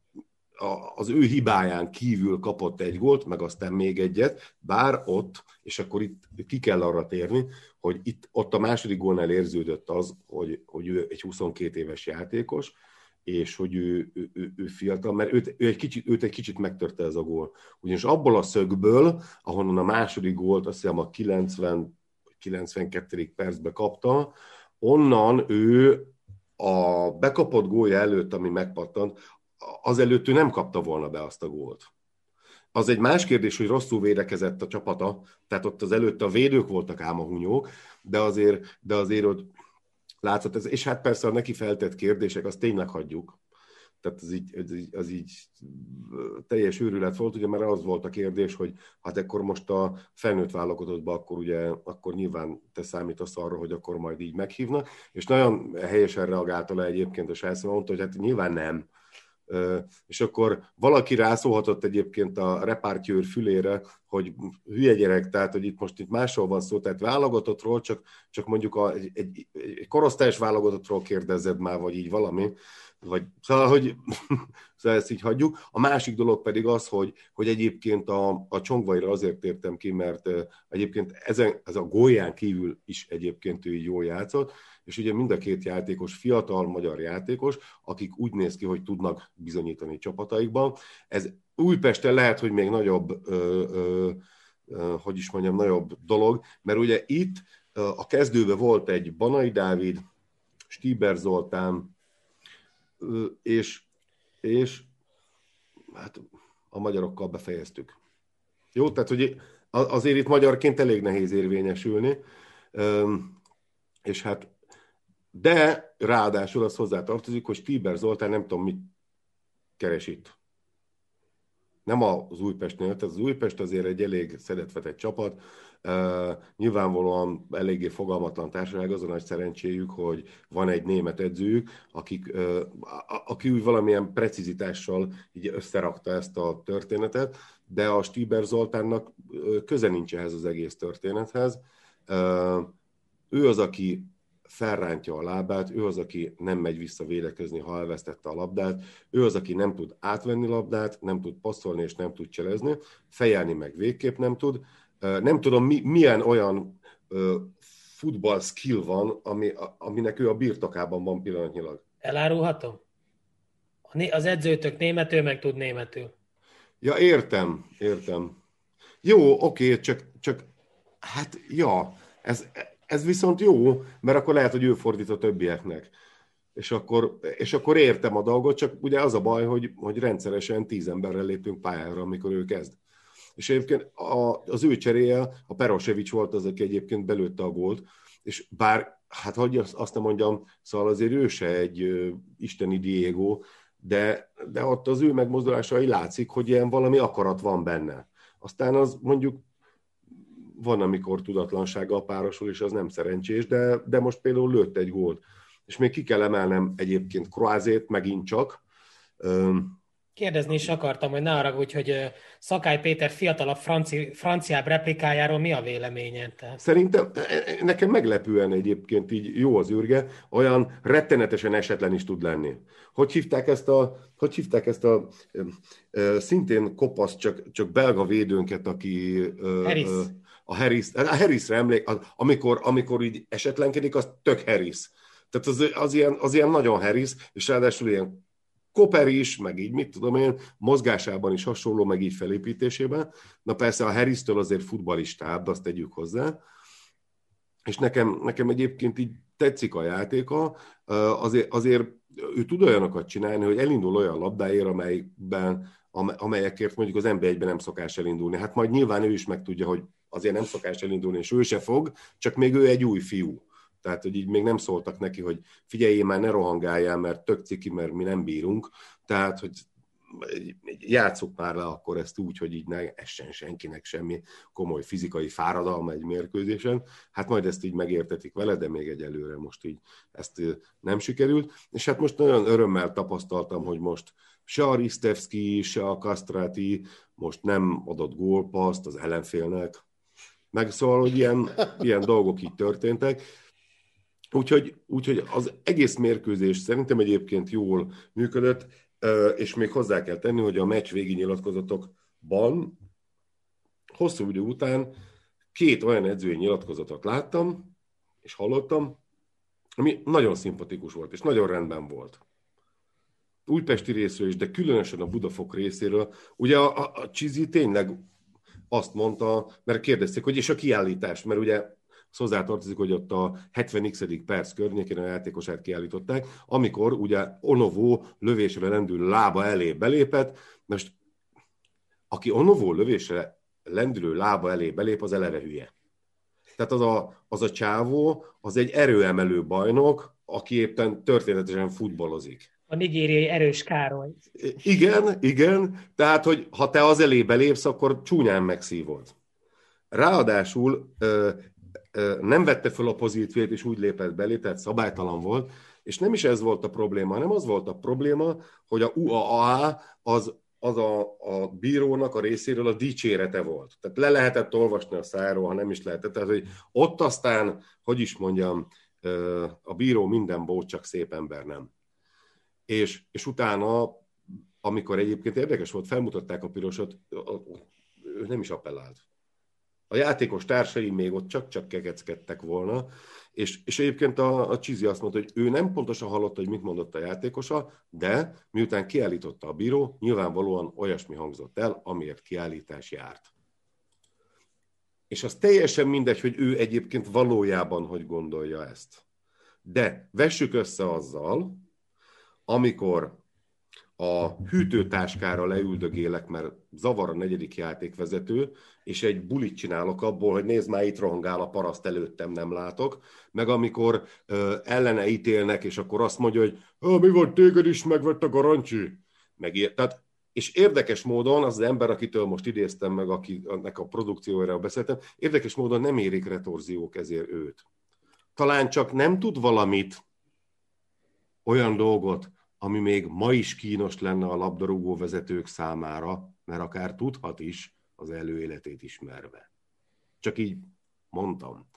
az ő hibáján kívül kapott egy gólt, meg aztán még egyet, bár ott, és akkor itt ki kell arra térni, hogy itt ott a második gólnál érződött az, hogy, hogy ő egy 22 éves játékos, és hogy ő, ő, ő, ő fiatal, mert őt, ő egy kicsit, őt egy kicsit megtörte ez a gól. Ugyanis abból a szögből, ahonnan a második gólt azt hiszem a 90, 92. percbe kapta, onnan ő a bekapott gólja előtt, ami megpattant, azelőtt ő nem kapta volna be azt a gólt. Az egy más kérdés, hogy rosszul védekezett a csapata, tehát ott az előtt a védők voltak ám a hunyók, de azért, de azért ott látszott ez, és hát persze a neki feltett kérdések, azt tényleg hagyjuk. Tehát az így, az így, az így teljes őrület volt, ugye, mert az volt a kérdés, hogy hát akkor most a felnőtt válogatottban akkor ugye, akkor nyilván te számítasz arra, hogy akkor majd így meghívnak, és nagyon helyesen reagálta le egyébként a Sászló, mondta, hogy hát nyilván nem és akkor valaki rászólhatott egyébként a repártyőr fülére, hogy hülye gyerek, tehát hogy itt most itt másról van szó, tehát válogatottról, csak, csak mondjuk a, egy, egy, egy korosztályos válogatottról kérdezed már, vagy így valami, vagy szóval, hogy szóval ezt így hagyjuk. A másik dolog pedig az, hogy, hogy egyébként a, a csongvaira azért tértem ki, mert egyébként ezen, ez a gólján kívül is egyébként ő így jól játszott, és ugye mind a két játékos fiatal magyar játékos, akik úgy néz ki, hogy tudnak bizonyítani csapataikban. Ez Újpesten lehet, hogy még nagyobb, ö, ö, ö, hogy is mondjam, nagyobb dolog, mert ugye itt a kezdőben volt egy Banai Dávid, Stiber Zoltán, és, és hát a magyarokkal befejeztük. Jó, tehát hogy azért itt magyarként elég nehéz érvényesülni, és hát de ráadásul az hozzá tartozik, hogy Stiber Zoltán nem tudom mit keres itt. Nem az Újpestnél, tehát az Újpest azért egy elég szedetvetett csapat, Uh, nyilvánvalóan eléggé fogalmatlan társaság, az a nagy szerencséjük, hogy van egy német edzőjük, akik, uh, aki úgy valamilyen precizitással így összerakta ezt a történetet, de a Stiber Zoltánnak köze nincs ehhez az egész történethez. Uh, ő az, aki felrántja a lábát, ő az, aki nem megy vissza védekezni, ha elvesztette a labdát, ő az, aki nem tud átvenni labdát, nem tud passzolni és nem tud cselezni, fejelni meg végképp nem tud. Nem tudom, mi, milyen olyan futball skill van, ami, aminek ő a birtokában van pillanatnyilag. Elárulhatom? Az edzőtök németül, meg tud németül. Ja, értem, értem. Jó, oké, csak, csak hát, ja, ez, ez viszont jó, mert akkor lehet, hogy ő fordít a többieknek. És akkor, és akkor értem a dolgot, csak ugye az a baj, hogy, hogy rendszeresen tíz emberrel lépünk pályára, amikor ő kezd. És egyébként a, az ő cseréje, a Perosevics volt az, aki egyébként belőtte a gólt, és bár, hát hogy azt nem mondjam, szóval azért ő se egy ö, isteni Diego, de, de ott az ő megmozdulásai látszik, hogy ilyen valami akarat van benne. Aztán az mondjuk van, amikor tudatlansággal párosul, és az nem szerencsés, de, de most például lőtt egy gólt. És még ki kell emelnem egyébként Kroázét megint csak. Kérdezni is akartam, hogy ne arra, hogy Szakály Péter fiatalabb franci, franciább replikájáról mi a véleményed? Szerintem e, e, nekem meglepően egyébként így jó az űrge, olyan rettenetesen esetlen is tud lenni. Hogy hívták ezt a, hogy hívták ezt a szintén kopasz, csak, csak belga védőnket, aki... Harris a Harris, a Harrisre emlék, amikor, amikor így esetlenkedik, az tök Harris. Tehát az, az, ilyen, az ilyen nagyon Harris, és ráadásul ilyen Koper is, meg így mit tudom én, mozgásában is hasonló, meg így felépítésében. Na persze a Harris-től azért futbalistább, azt tegyük hozzá. és nekem, nekem egyébként így tetszik a játéka, azért, azért ő tud olyanokat csinálni, hogy elindul olyan labdáért, amelyben, amelyekért mondjuk az NB1-ben nem szokás elindulni. Hát majd nyilván ő is megtudja, hogy azért nem szokás elindulni, és ő se fog, csak még ő egy új fiú. Tehát, hogy így még nem szóltak neki, hogy figyelj, már ne rohangáljál, mert tök ciki, mert mi nem bírunk. Tehát, hogy játsszuk már le akkor ezt úgy, hogy így ne essen senkinek semmi komoly fizikai fáradalma egy mérkőzésen. Hát majd ezt így megértetik vele, de még egyelőre most így ezt nem sikerült. És hát most nagyon örömmel tapasztaltam, hogy most se a Ristevski, se a Kastrati most nem adott gólpaszt az ellenfélnek. Meg szóval, hogy ilyen, ilyen dolgok így történtek. Úgyhogy, úgyhogy az egész mérkőzés szerintem egyébként jól működött és még hozzá kell tenni, hogy a meccs végi nyilatkozatokban hosszú idő után két olyan edzői nyilatkozatot láttam, és hallottam, ami nagyon szimpatikus volt, és nagyon rendben volt. Újpesti részről is, de különösen a Budafok részéről. Ugye a, a, a Csizi tényleg azt mondta, mert kérdezték, hogy és a kiállítás, mert ugye hozzátartozik, hogy ott a 70x perc környékén a játékosát kiállították, amikor ugye Onovó lövésre lendül lába elé belépett, most aki Onovó lövésre lendülő lába elé belép, az eleve hülye. Tehát az a, az a csávó, az egy erőemelő bajnok, aki éppen történetesen futballozik. A nigériai erős Károly. Igen, igen. Tehát, hogy ha te az elé belépsz, akkor csúnyán megszívod. Ráadásul nem vette fel a pozíciót, és úgy lépett belé, tehát szabálytalan volt, és nem is ez volt a probléma, hanem az volt a probléma, hogy a UAA az, az a, a bírónak a részéről a dicsérete volt. Tehát le lehetett olvasni a száról, ha nem is lehetett. Tehát, hogy ott aztán, hogy is mondjam, a bíró minden bót, csak szép ember nem. És, és utána, amikor egyébként érdekes volt, felmutatták a pirosot, ő nem is appellált. A játékos társai még ott csak-csak kekeckedtek volna, és, és egyébként a, a Csizi azt mondta, hogy ő nem pontosan hallotta, hogy mit mondott a játékosa, de miután kiállította a bíró, nyilvánvalóan olyasmi hangzott el, amiért kiállítás járt. És az teljesen mindegy, hogy ő egyébként valójában hogy gondolja ezt. De vessük össze azzal, amikor a hűtőtáskára leüldögélek, mert zavar a negyedik játékvezető, és egy bulit csinálok abból, hogy nézd már, itt rohangál a paraszt előttem, nem látok. Meg amikor ö, ellene ítélnek, és akkor azt mondja, hogy mi volt, téged is megvett a garancsi. Megér, tehát, és érdekes módon az, az ember, akitől most idéztem meg, akinek a produkciójára beszéltem, érdekes módon nem érik retorziók ezért őt. Talán csak nem tud valamit, olyan dolgot, ami még ma is kínos lenne a labdarúgó vezetők számára, mert akár tudhat is az előéletét ismerve. Csak így mondtam.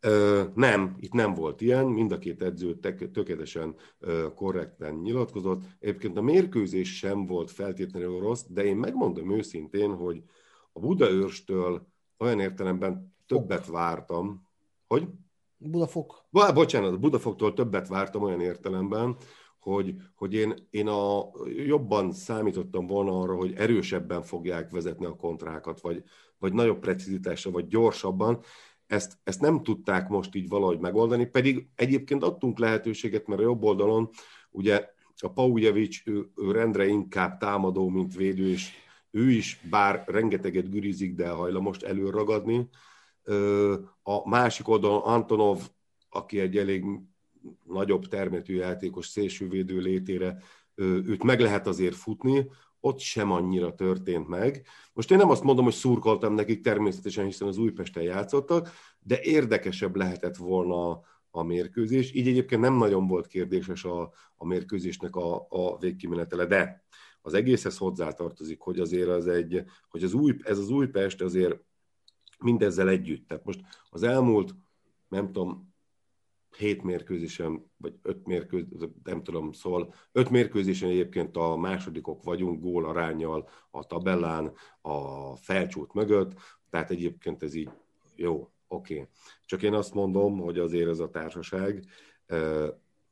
Ö, nem, itt nem volt ilyen, mind a két edző tökéletesen ö, korrekten nyilatkozott. Egyébként a mérkőzés sem volt feltétlenül rossz, de én megmondom őszintén, hogy a Budaörstől olyan értelemben többet vártam, hogy? Budafok. Bá, bocsánat, a Budafoktól többet vártam olyan értelemben, hogy, hogy én, én a, jobban számítottam volna arra, hogy erősebben fogják vezetni a kontrákat, vagy, vagy nagyobb precizitásra, vagy gyorsabban. Ezt, ezt nem tudták most így valahogy megoldani, pedig egyébként adtunk lehetőséget, mert a jobb oldalon ugye a Paujevics, ő, ő rendre inkább támadó, mint védő, és ő is, bár rengeteget gürizik, de hajlamos előragadni. A másik oldalon Antonov, aki egy elég nagyobb termetű játékos szélsővédő létére őt meg lehet azért futni, ott sem annyira történt meg. Most én nem azt mondom, hogy szurkoltam nekik természetesen, hiszen az Újpesten játszottak, de érdekesebb lehetett volna a mérkőzés. Így egyébként nem nagyon volt kérdéses a, a mérkőzésnek a, a végkimenetele, de az egészhez hozzátartozik, hogy azért az egy, hogy az új, ez az Újpest azért mindezzel együtt. Tehát most az elmúlt, nem tudom, hét mérkőzésen, vagy öt mérkőzésen, nem tudom, szóval öt mérkőzésen egyébként a másodikok vagyunk, gól arányjal a tabellán, a felcsút mögött, tehát egyébként ez így jó, oké. Okay. Csak én azt mondom, hogy azért ez a társaság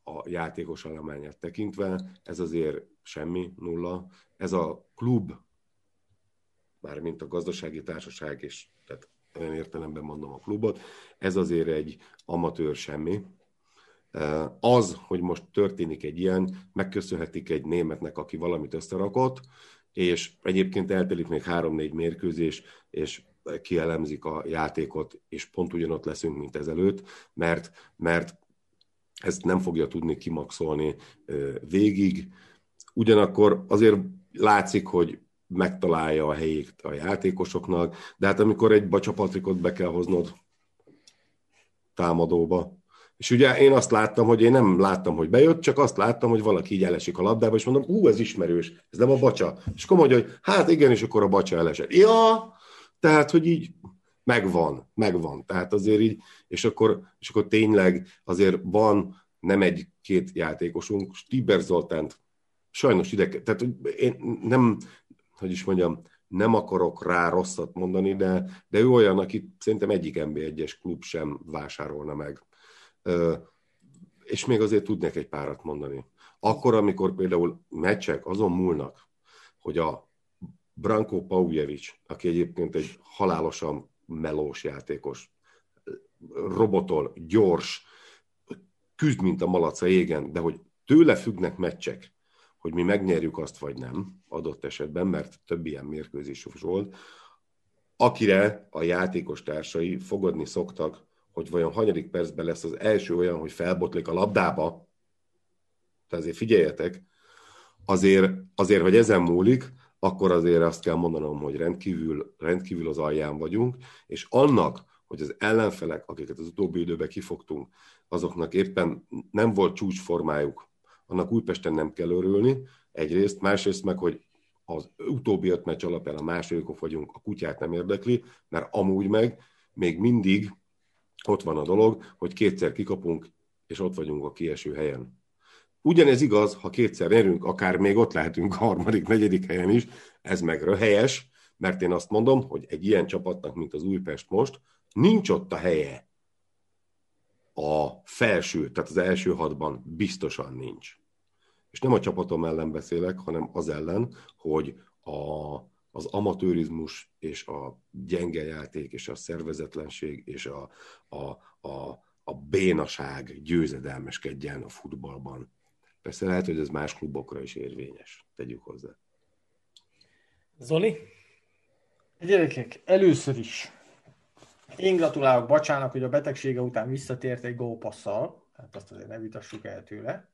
a játékos állományát tekintve, ez azért semmi, nulla. Ez a klub, mármint a gazdasági társaság, és tehát olyan értelemben mondom a klubot. Ez azért egy amatőr semmi. Az, hogy most történik egy ilyen, megköszönhetik egy németnek, aki valamit összerakott, és egyébként eltelik még három-négy mérkőzés, és kielemzik a játékot, és pont ugyanott leszünk, mint ezelőtt, mert, mert ezt nem fogja tudni kimaxolni végig. Ugyanakkor azért látszik, hogy megtalálja a helyét a játékosoknak, de hát amikor egy Bacsapatrikot be kell hoznod támadóba, és ugye én azt láttam, hogy én nem láttam, hogy bejött, csak azt láttam, hogy valaki így elesik a labdába, és mondom, ú, ez ismerős, ez nem a bacsa. És akkor mondja, hogy hát igen, és akkor a bacsa elesett. Ja, tehát, hogy így megvan, megvan. Tehát azért így, és akkor, és akkor tényleg azért van nem egy-két játékosunk, Stiber Zoltánt sajnos ide, tehát én nem, hogy is mondjam, nem akarok rá rosszat mondani, de, de ő olyan, akit szerintem egyik NB1-es klub sem vásárolna meg. És még azért tudnék egy párat mondani. Akkor, amikor például meccsek azon múlnak, hogy a Branko Paujevic, aki egyébként egy halálosan melós játékos, robotol, gyors, küzd, mint a malaca égen, de hogy tőle függnek meccsek, hogy mi megnyerjük azt, vagy nem, adott esetben, mert több ilyen mérkőzés volt, akire a játékos társai fogadni szoktak, hogy vajon hanyadik percben lesz az első olyan, hogy felbotlik a labdába, tehát azért figyeljetek, azért, azért, hogy ezen múlik, akkor azért azt kell mondanom, hogy rendkívül, rendkívül az alján vagyunk, és annak, hogy az ellenfelek, akiket az utóbbi időben kifogtunk, azoknak éppen nem volt csúcsformájuk, annak Újpesten nem kell örülni, egyrészt, másrészt meg, hogy az utóbbi öt meccs alapján a másodikok vagyunk, a kutyát nem érdekli, mert amúgy meg még mindig ott van a dolog, hogy kétszer kikapunk, és ott vagyunk a kieső helyen. Ugyanez igaz, ha kétszer nyerünk, akár még ott lehetünk a harmadik, negyedik helyen is, ez meg helyes, mert én azt mondom, hogy egy ilyen csapatnak, mint az Újpest most, nincs ott a helye a felső, tehát az első hatban biztosan nincs. És nem a csapatom ellen beszélek, hanem az ellen, hogy a, az amatőrizmus és a gyenge játék és a szervezetlenség és a, a, a, a bénaság győzedelmeskedjen a futballban. Persze lehet, hogy ez más klubokra is érvényes. Tegyük hozzá. Zoli? Gyerekek, először is én gratulálok Bacsának, hogy a betegsége után visszatért egy gópasszal, hát azt azért ne vitassuk el tőle.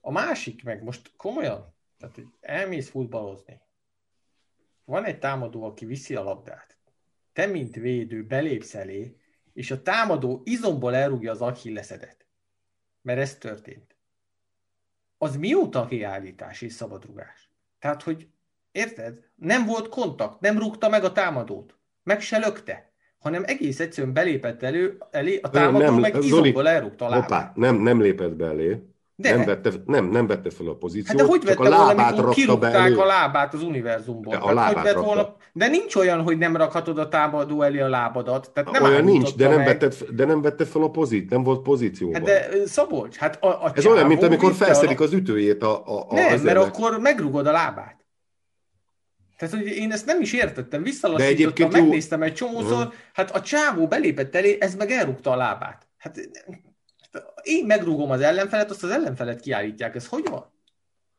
A másik meg most komolyan, tehát hogy elmész futballozni, van egy támadó, aki viszi a labdát, te, mint védő, belépsz elé, és a támadó izomból elrúgja az achilleszedet. Mert ez történt. Az mióta kiállítás és szabadrugás? Tehát, hogy érted? Nem volt kontakt, nem rúgta meg a támadót. Meg se lökte hanem egész egyszerűen belépett elő, elé, a támadó nem, meg izomból elrúgta a lábát. Hoppá, nem, nem lépett be elé. De. Nem, vette, nem, nem vette fel a pozíciót, hát de hogy vette a lábát volna, kirúgták a lábát az univerzumból? De, a lábát hogy volna, de nincs olyan, hogy nem rakhatod a támadó elé a lábadat. Tehát nem olyan nincs, de nem, vetted, de nem vette fel a pozíciót, nem volt pozícióban. Hát de Szabolcs, hát a, a Ez olyan, mint amikor felszedik a... az ütőjét a, a, a Nem, mert akkor megrugod a lábát. Tehát, hogy én ezt nem is értettem, visszalassítottam, megnéztem egy csomószor, uh-huh. hát a csávó belépett elé, ez meg elrúgta a lábát. Hát én megrúgom az ellenfelet, azt az ellenfelet kiállítják, ez hogy van?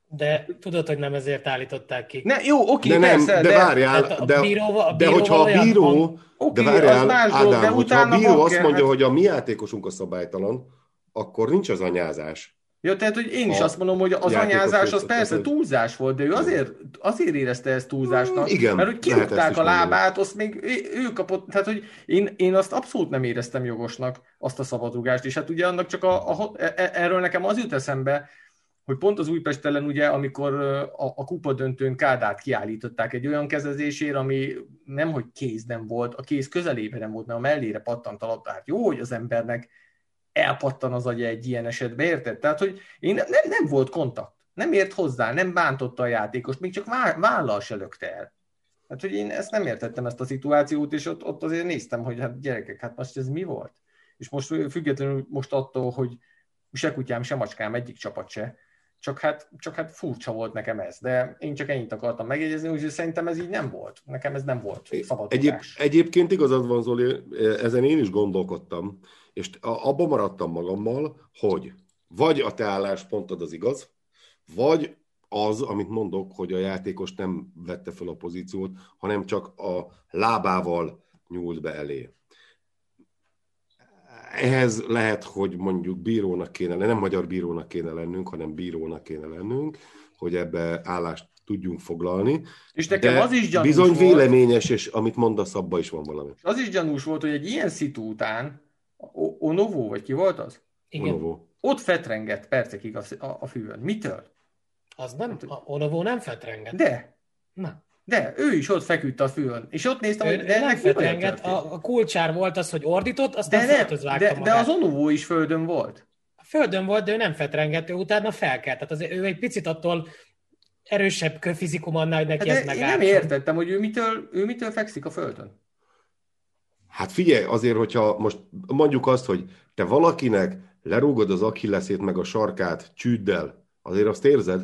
De tudod, hogy nem ezért állították ki. Ne, jó, oké, de persze, nem, de, de várjál, hát a de, bíró, a de hogyha a bíró, oké, de várjál, más Ádám, dolog, de hogyha a bíró azt mondja, hát... hogy a mi játékosunk a szabálytalan, akkor nincs az anyázás. Ja, tehát, hogy én is azt mondom, hogy az anyázás az persze túlzás volt, de ő azért, azért érezte ezt túlzásnak, Igen, mert hogy kirúgták a lábát, azt még ő kapott, tehát hogy én, én azt abszolút nem éreztem jogosnak, azt a szabadrugást, és hát ugye annak csak a, a, e, e, erről nekem az jut eszembe, hogy pont az Újpest ellen ugye, amikor a, a kupa döntőn Kádát kiállították egy olyan kezezésére, ami nem, hogy kéz nem volt, a kéz közelében nem volt, mert a mellére pattant a labdát. Jó, hogy az embernek elpattan az agya egy ilyen esetben, érted? Tehát, hogy én nem, nem volt kontakt. Nem ért hozzá, nem bántotta a játékost, még csak vállal se lökte el. Hát, hogy én ezt nem értettem, ezt a szituációt, és ott, ott azért néztem, hogy hát gyerekek, hát most ez mi volt? És most függetlenül most attól, hogy se kutyám, se macskám, egyik csapat se, Csak hát, csak hát furcsa volt nekem ez, de én csak ennyit akartam megjegyezni, úgyhogy szerintem ez így nem volt. Nekem ez nem volt szabad Egyéb, Egyébként igazad van, Zoli, ezen én is gondolkodtam, és abban maradtam magammal, hogy vagy a te álláspontod az igaz, vagy az, amit mondok, hogy a játékos nem vette fel a pozíciót, hanem csak a lábával nyúlt be elé. Ehhez lehet, hogy mondjuk bírónak kéne, nem magyar bírónak kéne lennünk, hanem bírónak kéne lennünk, hogy ebbe állást tudjunk foglalni. És nekem De az is gyanús Bizony volt, véleményes, és amit mondasz, abban is van valami. Az is gyanús volt, hogy egy ilyen szitu után, Onovo, vagy ki volt az? Igen. Onovo. Ott fetrengett percekig a, a, a fűvön. Mitől? Az nem, a Onovó nem fetrengett. De, Na. de, ő is ott feküdt a fűvön. És ott néztem, Ő, hogy ő de nem fetrengett, a, a kulcsár volt az, hogy ordított, aztán de, földhöz nem, vágta de, de magát. az Onovó is földön volt. A földön volt, de ő nem fetrengett, ő utána felkelt. Tehát azért ő egy picit attól erősebb fizikum annál, hogy neki Hát ez de én nem értettem, hogy ő mitől, ő mitől fekszik a földön. Hát figyelj, azért, hogyha most mondjuk azt, hogy te valakinek lerúgod az akilleszét meg a sarkát csűddel, azért azt érzed?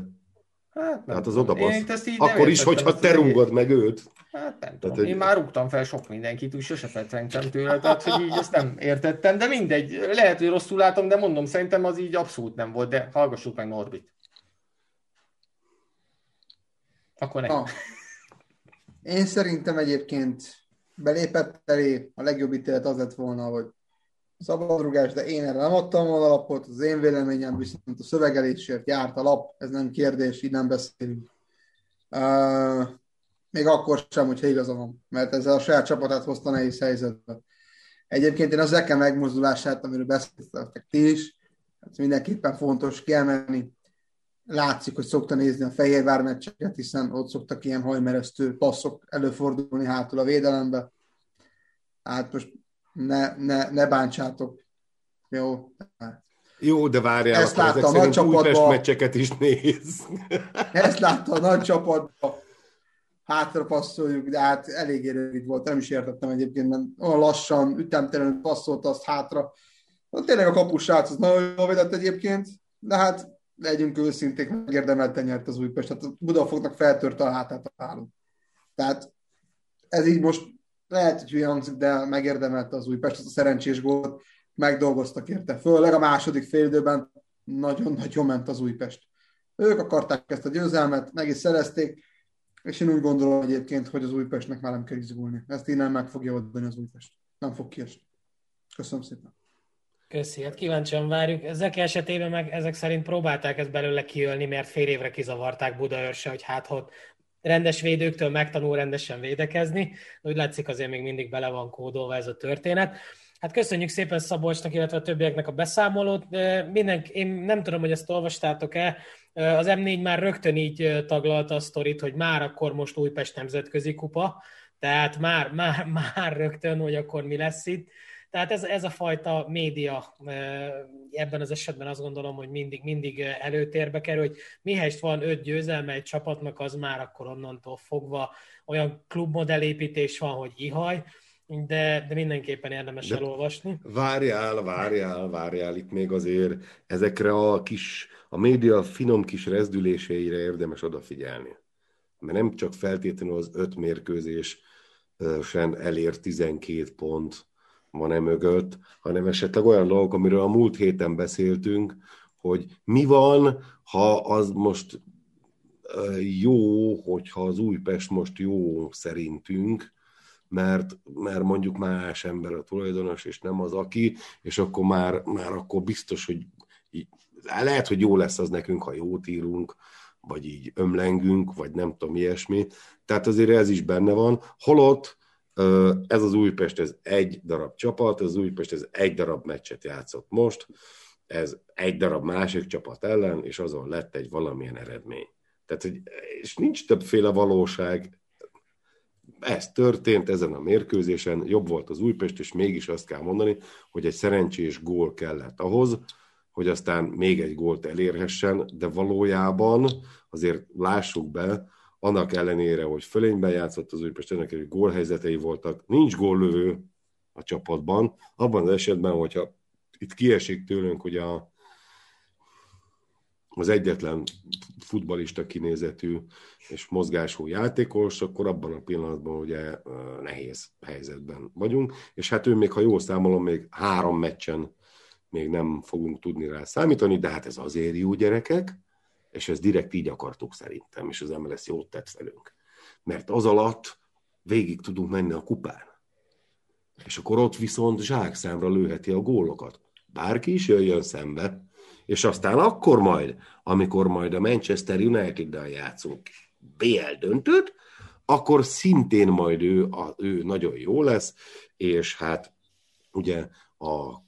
Hát, nem Tehát az tudom. nem Akkor is, hogyha te rúgod meg őt. Hát nem tudom. Tehát, hogy- Én már rúgtam fel sok mindenkit, úgy sose fetrengtem tőle, tehát hogy így ezt nem értettem, de mindegy, lehet, hogy rosszul látom, de mondom, szerintem az így abszolút nem volt, de hallgassuk meg Norbit. Akkor ne. Na, én szerintem egyébként belépett elé, a legjobb ítélet az lett volna, hogy szabadrugás, de én erre nem adtam volna alapot, az én véleményem viszont a szövegelésért járt a lap, ez nem kérdés, így nem beszélünk. Uh, még akkor sem, hogyha igaza van, mert ezzel a saját csapatát hozta nehéz helyzetbe. Egyébként én az Zeke megmozdulását, amiről beszéltetek ti is, ez mindenképpen fontos kiemelni. Látszik, hogy szokta nézni a Fehérvár meccseket, hiszen ott szoktak ilyen hajmeresztő passzok előfordulni hátul a védelembe. Hát most ne, ne, ne bántsátok. Jó? Jó, de várjál, Ezt látta a nagy Újpest csapatba. meccseket is néz. Ezt látta a nagy csapatba. Hátra passzoljuk, de hát eléggé rövid volt, nem is értettem egyébként, mert olyan lassan, ütemtelenül passzolt azt hátra. Na, tényleg a kapus srác az nagyon jól védett egyébként, de hát legyünk őszinték, megérdemelten nyert az Újpest. Tehát Budafoknak feltörte a hátát a háló. Tehát ez így most lehet, hogy hülye hangzik, de megérdemelte az Újpest, az a szerencsés gólt, megdolgoztak érte. Főleg a második félidőben nagyon-nagyon ment az Újpest. Ők akarták ezt a győzelmet, meg is szerezték, és én úgy gondolom egyébként, hogy az Újpestnek már nem kell izgulni. Ezt innen meg fogja oldani az Újpest. Nem fog kiesni. Köszönöm szépen. Köszi, hát kíváncsian várjuk. Ezek esetében meg ezek szerint próbálták ezt belőle kiölni, mert fél évre kizavarták Budaörse, hogy hát ott rendes védőktől megtanul rendesen védekezni. Úgy látszik azért még mindig bele van kódolva ez a történet. Hát köszönjük szépen Szabolcsnak, illetve a többieknek a beszámolót. Minden, én nem tudom, hogy ezt olvastátok-e, az M4 már rögtön így taglalta a sztorit, hogy már akkor most Újpest nemzetközi kupa, tehát már, már, már rögtön, hogy akkor mi lesz itt. Tehát ez, ez a fajta média ebben az esetben azt gondolom, hogy mindig, mindig előtérbe kerül, hogy mihelyest van öt győzelme egy csapatnak, az már akkor onnantól fogva olyan klubmodellépítés van, hogy ihaj, de, de mindenképpen érdemes de elolvasni. Várjál, várjál, várjál, itt még azért ezekre a kis, a média finom kis rezdüléseire érdemes odafigyelni. Mert nem csak feltétlenül az öt mérkőzés sen elér 12 pont van-e mögött, hanem esetleg olyan dolgok, amiről a múlt héten beszéltünk, hogy mi van, ha az most jó, hogyha az Újpest most jó szerintünk, mert, mert mondjuk más ember a tulajdonos, és nem az aki, és akkor már, már akkor biztos, hogy így, lehet, hogy jó lesz az nekünk, ha jót írunk, vagy így ömlengünk, vagy nem tudom, ilyesmi. Tehát azért ez is benne van. Holott ez az Újpest, ez egy darab csapat, ez az Újpest, ez egy darab meccset játszott most, ez egy darab másik csapat ellen, és azon lett egy valamilyen eredmény. Tehát, hogy, és nincs többféle valóság, ez történt ezen a mérkőzésen, jobb volt az Újpest, és mégis azt kell mondani, hogy egy szerencsés gól kellett ahhoz, hogy aztán még egy gólt elérhessen, de valójában azért lássuk be, annak ellenére, hogy fölényben játszott az Újpest, ennek egy gólhelyzetei voltak, nincs góllövő a csapatban, abban az esetben, hogyha itt kiesik tőlünk, hogy a az egyetlen futbalista kinézetű és mozgású játékos, akkor abban a pillanatban ugye nehéz helyzetben vagyunk, és hát ő még, ha jól számolom, még három meccsen még nem fogunk tudni rá számítani, de hát ez azért jó gyerekek, és ez direkt így akartuk szerintem, és az MLS jót tett velünk. Mert az alatt végig tudunk menni a kupán. És akkor ott viszont zsákszámra lőheti a gólokat. Bárki is jöjjön szembe, és aztán akkor majd, amikor majd a Manchester United-del játszunk BL döntőt, akkor szintén majd ő, a, ő nagyon jó lesz, és hát ugye a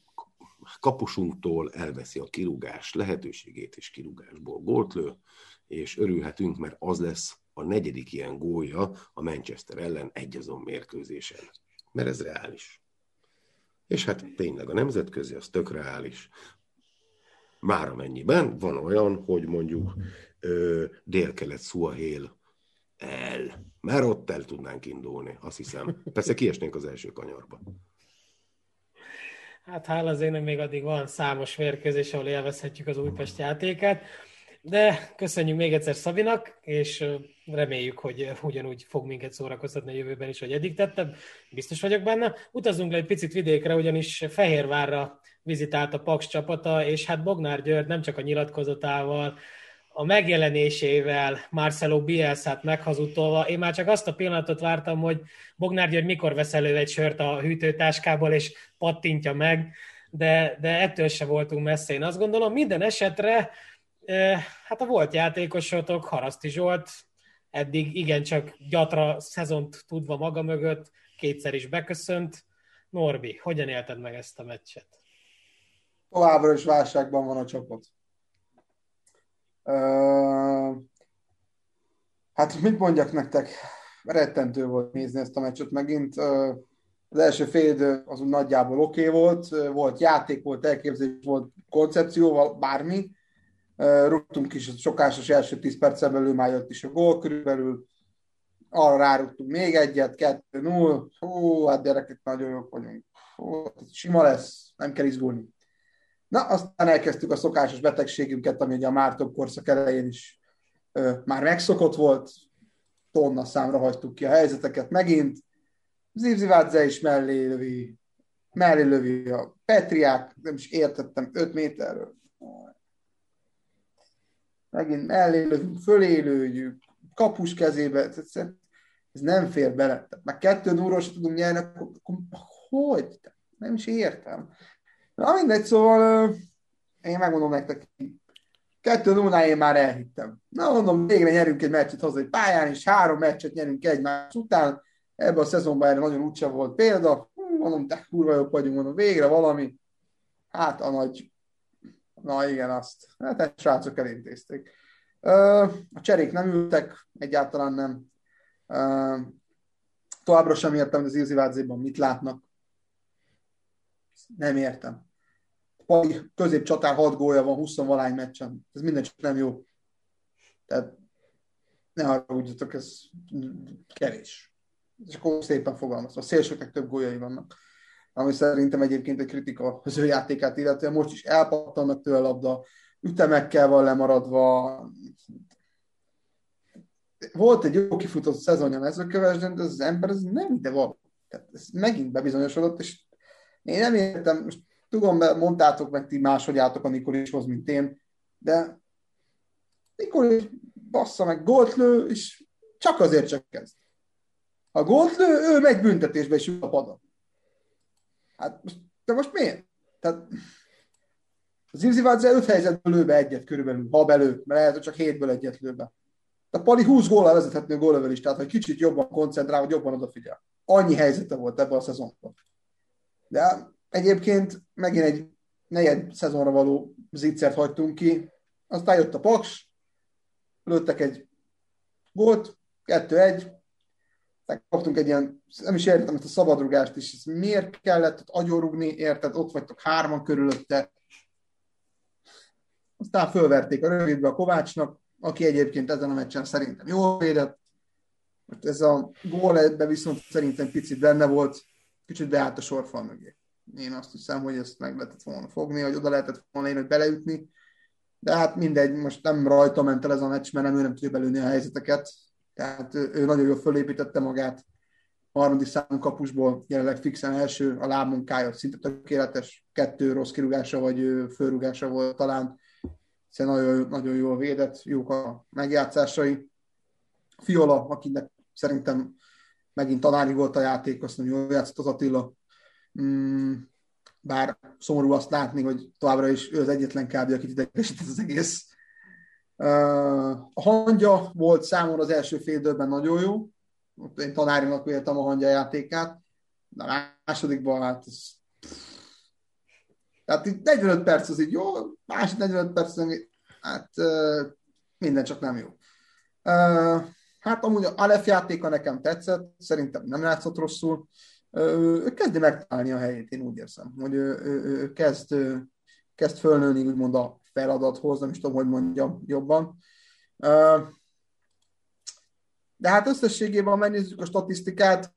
kapusunktól elveszi a kirúgás lehetőségét, és kirúgásból gólt lő, és örülhetünk, mert az lesz a negyedik ilyen gólja a Manchester ellen egyazon mérkőzésen. Mert ez reális. És hát tényleg a nemzetközi az tök reális. Már amennyiben van olyan, hogy mondjuk ö, dél-kelet Suahél el. Mert ott el tudnánk indulni, azt hiszem. Persze kiesnénk az első kanyarba. Hát hála az ének még addig van számos mérkőzés, ahol élvezhetjük az Újpest játékát. De köszönjük még egyszer Szabinak, és reméljük, hogy ugyanúgy fog minket szórakoztatni a jövőben is, hogy eddig tettem. Biztos vagyok benne. Utazunk le egy picit vidékre, ugyanis Fehérvárra vizitált a Paks csapata, és hát Bognár György nem csak a nyilatkozatával, a megjelenésével Marcelo Bielszát meghazudtolva, én már csak azt a pillanatot vártam, hogy Bognár György mikor vesz elő egy sört a hűtőtáskából, és pattintja meg, de, de ettől se voltunk messze, én azt gondolom. Minden esetre, hát a volt játékosotok, Haraszti Zsolt, eddig igencsak gyatra szezont tudva maga mögött, kétszer is beköszönt. Norbi, hogyan élted meg ezt a meccset? Továbbra is válságban van a csapat hát mit mondjak nektek? Rettentő volt nézni ezt a meccset megint. Az első fél idő az nagyjából oké okay volt, volt játék, volt elképzelés, volt koncepció, bármi. Rúgtunk is a sokásos első 10 percen belül, már jött is a gól körülbelül. Arra rárugtunk még egyet, kettő, null. Hú, hát gyerekek, nagyon jók vagyunk. Hú, sima lesz, nem kell izgulni. Na, aztán elkezdtük a szokásos betegségünket, ami ugye a Mártog korszak elején is ö, már megszokott volt, tonna számra hagytuk ki a helyzeteket megint. Zivzivádze is mellé lövi, mellé lövi a Petriák, nem is értettem, 5 méterről. Megint mellé lövünk, fölé lőjük, kapus kezébe, ez nem fér bele. Meg kettő núról tudunk nyerni, akkor hogy? Nem is értem. Na mindegy, szóval én megmondom nektek, kettő 0 én már elhittem. Na mondom, végre nyerünk egy meccset hazai pályán, és három meccset nyerünk egymás után. Ebben a szezonban erre nagyon úgyse volt példa. Mondom, de kurva jobb vagyunk, mondom, végre valami. Hát a nagy... Na igen, azt. Hát egy srácok elintézték. A cserék nem ültek, egyáltalán nem. Továbbra sem értem, hogy az Ilzivádzéban mit látnak. Nem értem. Pali középcsatár 6 gólja van 20 valány meccsen. Ez minden csak nem jó. Tehát ne haragudjatok, ez kevés. És akkor szépen fogalmazva. A szélsőknek több góljai vannak. Ami szerintem egyébként egy kritika az ő játékát illetően. Most is elpattannak tőle a labda, ütemekkel van lemaradva. Volt egy jó kifutott szezonja mezőkövesden, de az ember ez nem ide van. Tehát ez megint bebizonyosodott, és én nem értem, most tudom, mondtátok meg ti máshogy álltok a Nikolishoz, mint én, de Nikolis bassza meg gólt lő, és csak azért csak kezd. Ha gólt lő, ő megy büntetésbe, és ül a padon. Hát, de most miért? Tehát az Zivzivádze öt helyzetből lő be egyet körülbelül, ha belő, mert lehet, hogy csak hétből egyet lő be. De Pali 20 góllal vezethető gólövel is, tehát hogy kicsit jobban koncentrál, hogy jobban odafigyel. Annyi helyzete volt ebben a szezonban. De egyébként megint egy negyed szezonra való zicsert hagytunk ki, aztán jött a Paks, lőttek egy gólt, kettő-egy, kaptunk egy ilyen, nem is értem ezt a szabadrugást is, ez miért kellett ott agyorugni, érted, ott vagytok hárman körülötte. Aztán fölverték a rövidbe a Kovácsnak, aki egyébként ezen a meccsen szerintem jól védett. Most ez a gól ebbe viszont szerintem picit benne volt, kicsit beállt a sorfal mögé. Én azt hiszem, hogy ezt meg lehetett volna fogni, hogy oda lehetett volna én, hogy beleütni. de hát mindegy, most nem rajta ment el ez a meccs, mert nem ő nem tudja belőni a helyzeteket, tehát ő, ő nagyon jól fölépítette magát, a harmadik számú kapusból jelenleg fixen első, a lábmunkája szinte tökéletes, kettő rossz kirúgása vagy fölrúgása volt talán, hiszen nagyon, nagyon jól védett, jók a megjátszásai. Fiola, akinek szerintem megint tanári volt a játék, azt mondja, jól játszott az Attila. Mm, bár szomorú azt látni, hogy továbbra is ő az egyetlen kb. akit idegesített az egész. A hangya volt számomra az első fél időben nagyon jó. Én tanárinak véltem a hangya játékát. De a másodikban hát ez... Tehát itt 45 perc az így jó, másik 45 perc hát minden csak nem jó. Hát amúgy a Aleph játéka nekem tetszett, szerintem nem látszott rosszul. Ő kezdi megtalálni a helyét, én úgy érzem, hogy ő, ő, ő kezd, kezd fölnőni úgymond a feladathoz, nem is tudom, hogy mondjam jobban. De hát összességében, ha megnézzük a statisztikát,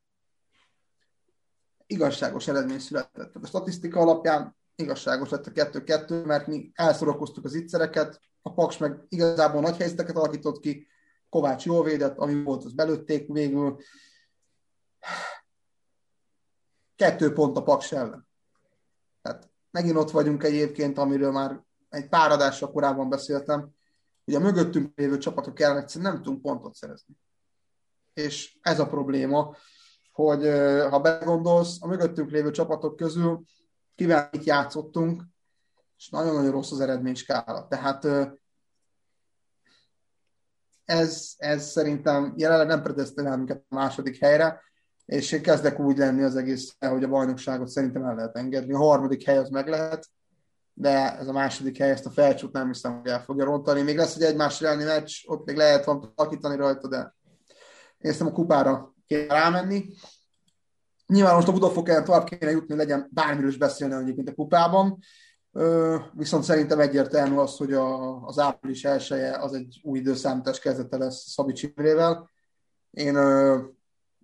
igazságos eredmény született. A statisztika alapján igazságos lett a 2-2, mert mi elszorakoztuk az ittszereket, a Paks meg igazából nagy helyzeteket alakított ki, Kovács jól védett, ami volt, az belőtték végül. Kettő pont a Paks ellen. Tehát megint ott vagyunk egyébként, amiről már egy pár adásra korábban beszéltem, hogy a mögöttünk lévő csapatok ellen egyszerűen nem tudunk pontot szerezni. És ez a probléma, hogy ha begondolsz, a mögöttünk lévő csapatok közül kivel itt játszottunk, és nagyon-nagyon rossz az eredményskála. Tehát ez, ez szerintem jelenleg nem predesztinál minket a második helyre, és én kezdek úgy lenni az egész, hogy a bajnokságot szerintem el lehet engedni. A harmadik hely az meg lehet, de ez a második hely, ezt a felcsút nem hiszem, hogy el fogja rontani. Még lesz egy egymás elleni meccs, ott még lehet van alakítani rajta, de én a kupára kéne rámenni. Nyilván most a Budafokán tovább kéne jutni, legyen bármiről is beszélni egyébként a kupában, viszont szerintem egyértelmű az, hogy a, az április elsője az egy új időszámítás kezdete lesz Szabi Csibrével. Én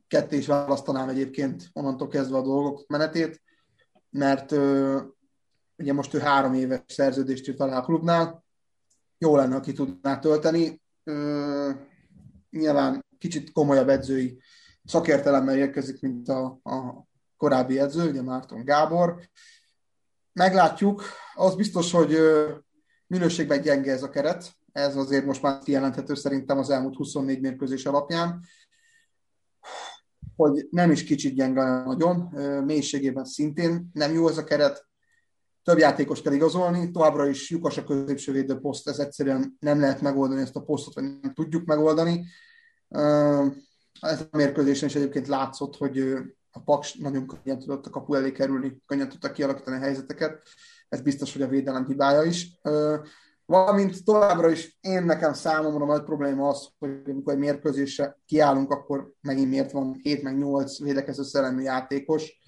ketté is választanám egyébként onnantól kezdve a dolgok menetét, mert ugye most ő három éves szerződést írt alá a klubnál, jó lenne, aki tudná tölteni. Nyilván kicsit komolyabb edzői szakértelemmel érkezik, mint a, a korábbi edző, ugye Márton Gábor. Meglátjuk, az biztos, hogy minőségben gyenge ez a keret, ez azért most már kijelenthető szerintem az elmúlt 24 mérkőzés alapján, hogy nem is kicsit gyenge nagyon, mélységében szintén nem jó ez a keret, több játékos kell igazolni, továbbra is lyukas a középső védőposzt, ez egyszerűen nem lehet megoldani ezt a posztot, vagy nem tudjuk megoldani. Ez a mérkőzésen is egyébként látszott, hogy a Paks nagyon könnyen tudott a kapu elé kerülni, könnyen tudta kialakítani a helyzeteket. Ez biztos, hogy a védelem hibája is. Valamint továbbra is én nekem számomra nagy probléma az, hogy amikor egy mérkőzésre kiállunk, akkor megint miért van 7 meg 8 védekező szellemi játékos.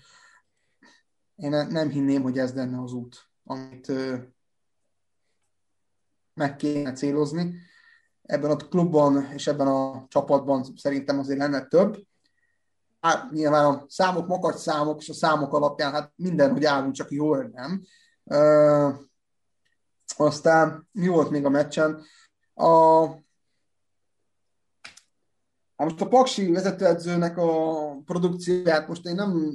Én nem hinném, hogy ez lenne az út, amit meg kéne célozni ebben a klubban és ebben a csapatban szerintem azért lenne több. Hát nyilván a számok makacs számok, és a számok alapján hát minden, hogy állunk, csak jól nem. Aztán mi volt még a meccsen? A, Hát most a Paksi vezetőedzőnek a produkcióját most én nem,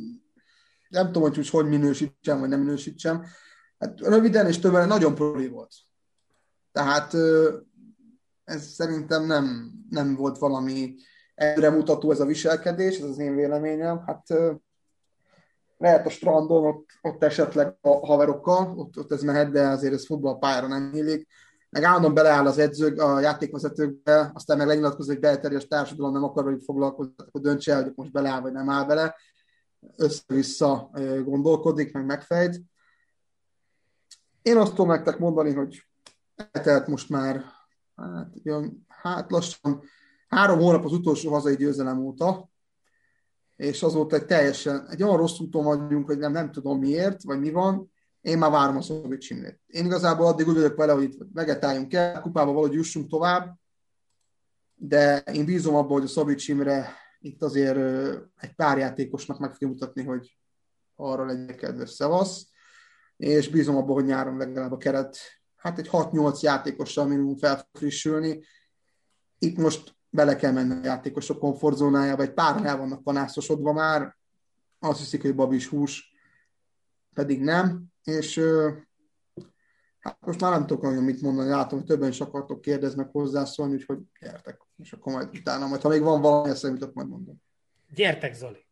nem tudom, hogy hogy minősítsem, vagy nem minősítsem. Hát röviden és többen nagyon proli volt. Tehát ez szerintem nem, nem volt valami előremutató ez a viselkedés, ez az én véleményem. Hát lehet a strandon, ott, ott esetleg a haverokkal, ott, ott ez mehet, de azért ez futballpályára nem illik. Meg állandóan beleáll az edzők, a játékvezetőkbe, aztán meg lenyilatkozik, hogy belterjes társadalom nem akar, hogy foglalkozni, akkor döntse el, hogy most beleáll, vagy nem áll bele. Össze-vissza gondolkodik, meg megfejt. Én azt tudom nektek mondani, hogy eltelt most már hát, jön, hát lassan három hónap az utolsó hazai győzelem óta, és azóta egy teljesen, egy olyan rossz úton vagyunk, hogy nem, nem tudom miért, vagy mi van, én már várom a Imrét. Én igazából addig úgy vagyok vele, hogy itt vegetáljunk el, kupába valahogy jussunk tovább, de én bízom abban, hogy a Imre itt azért egy pár játékosnak meg fogja mutatni, hogy arra legyen kedves szevasz, és bízom abban, hogy nyáron legalább a keret hát egy 6-8 játékossal minimum fel frissülni. Itt most bele kell menni a játékosok komfortzónájába, egy páran el vannak panászosodva már, azt hiszik, hogy babis hús, pedig nem, és hát most már nem tudok nagyon mit mondani, látom, hogy többen is akartok kérdeznek hozzászólni, úgyhogy gyertek, és akkor majd utána, majd ha még van valami eszembe majd mondom. Gyertek, Zoli!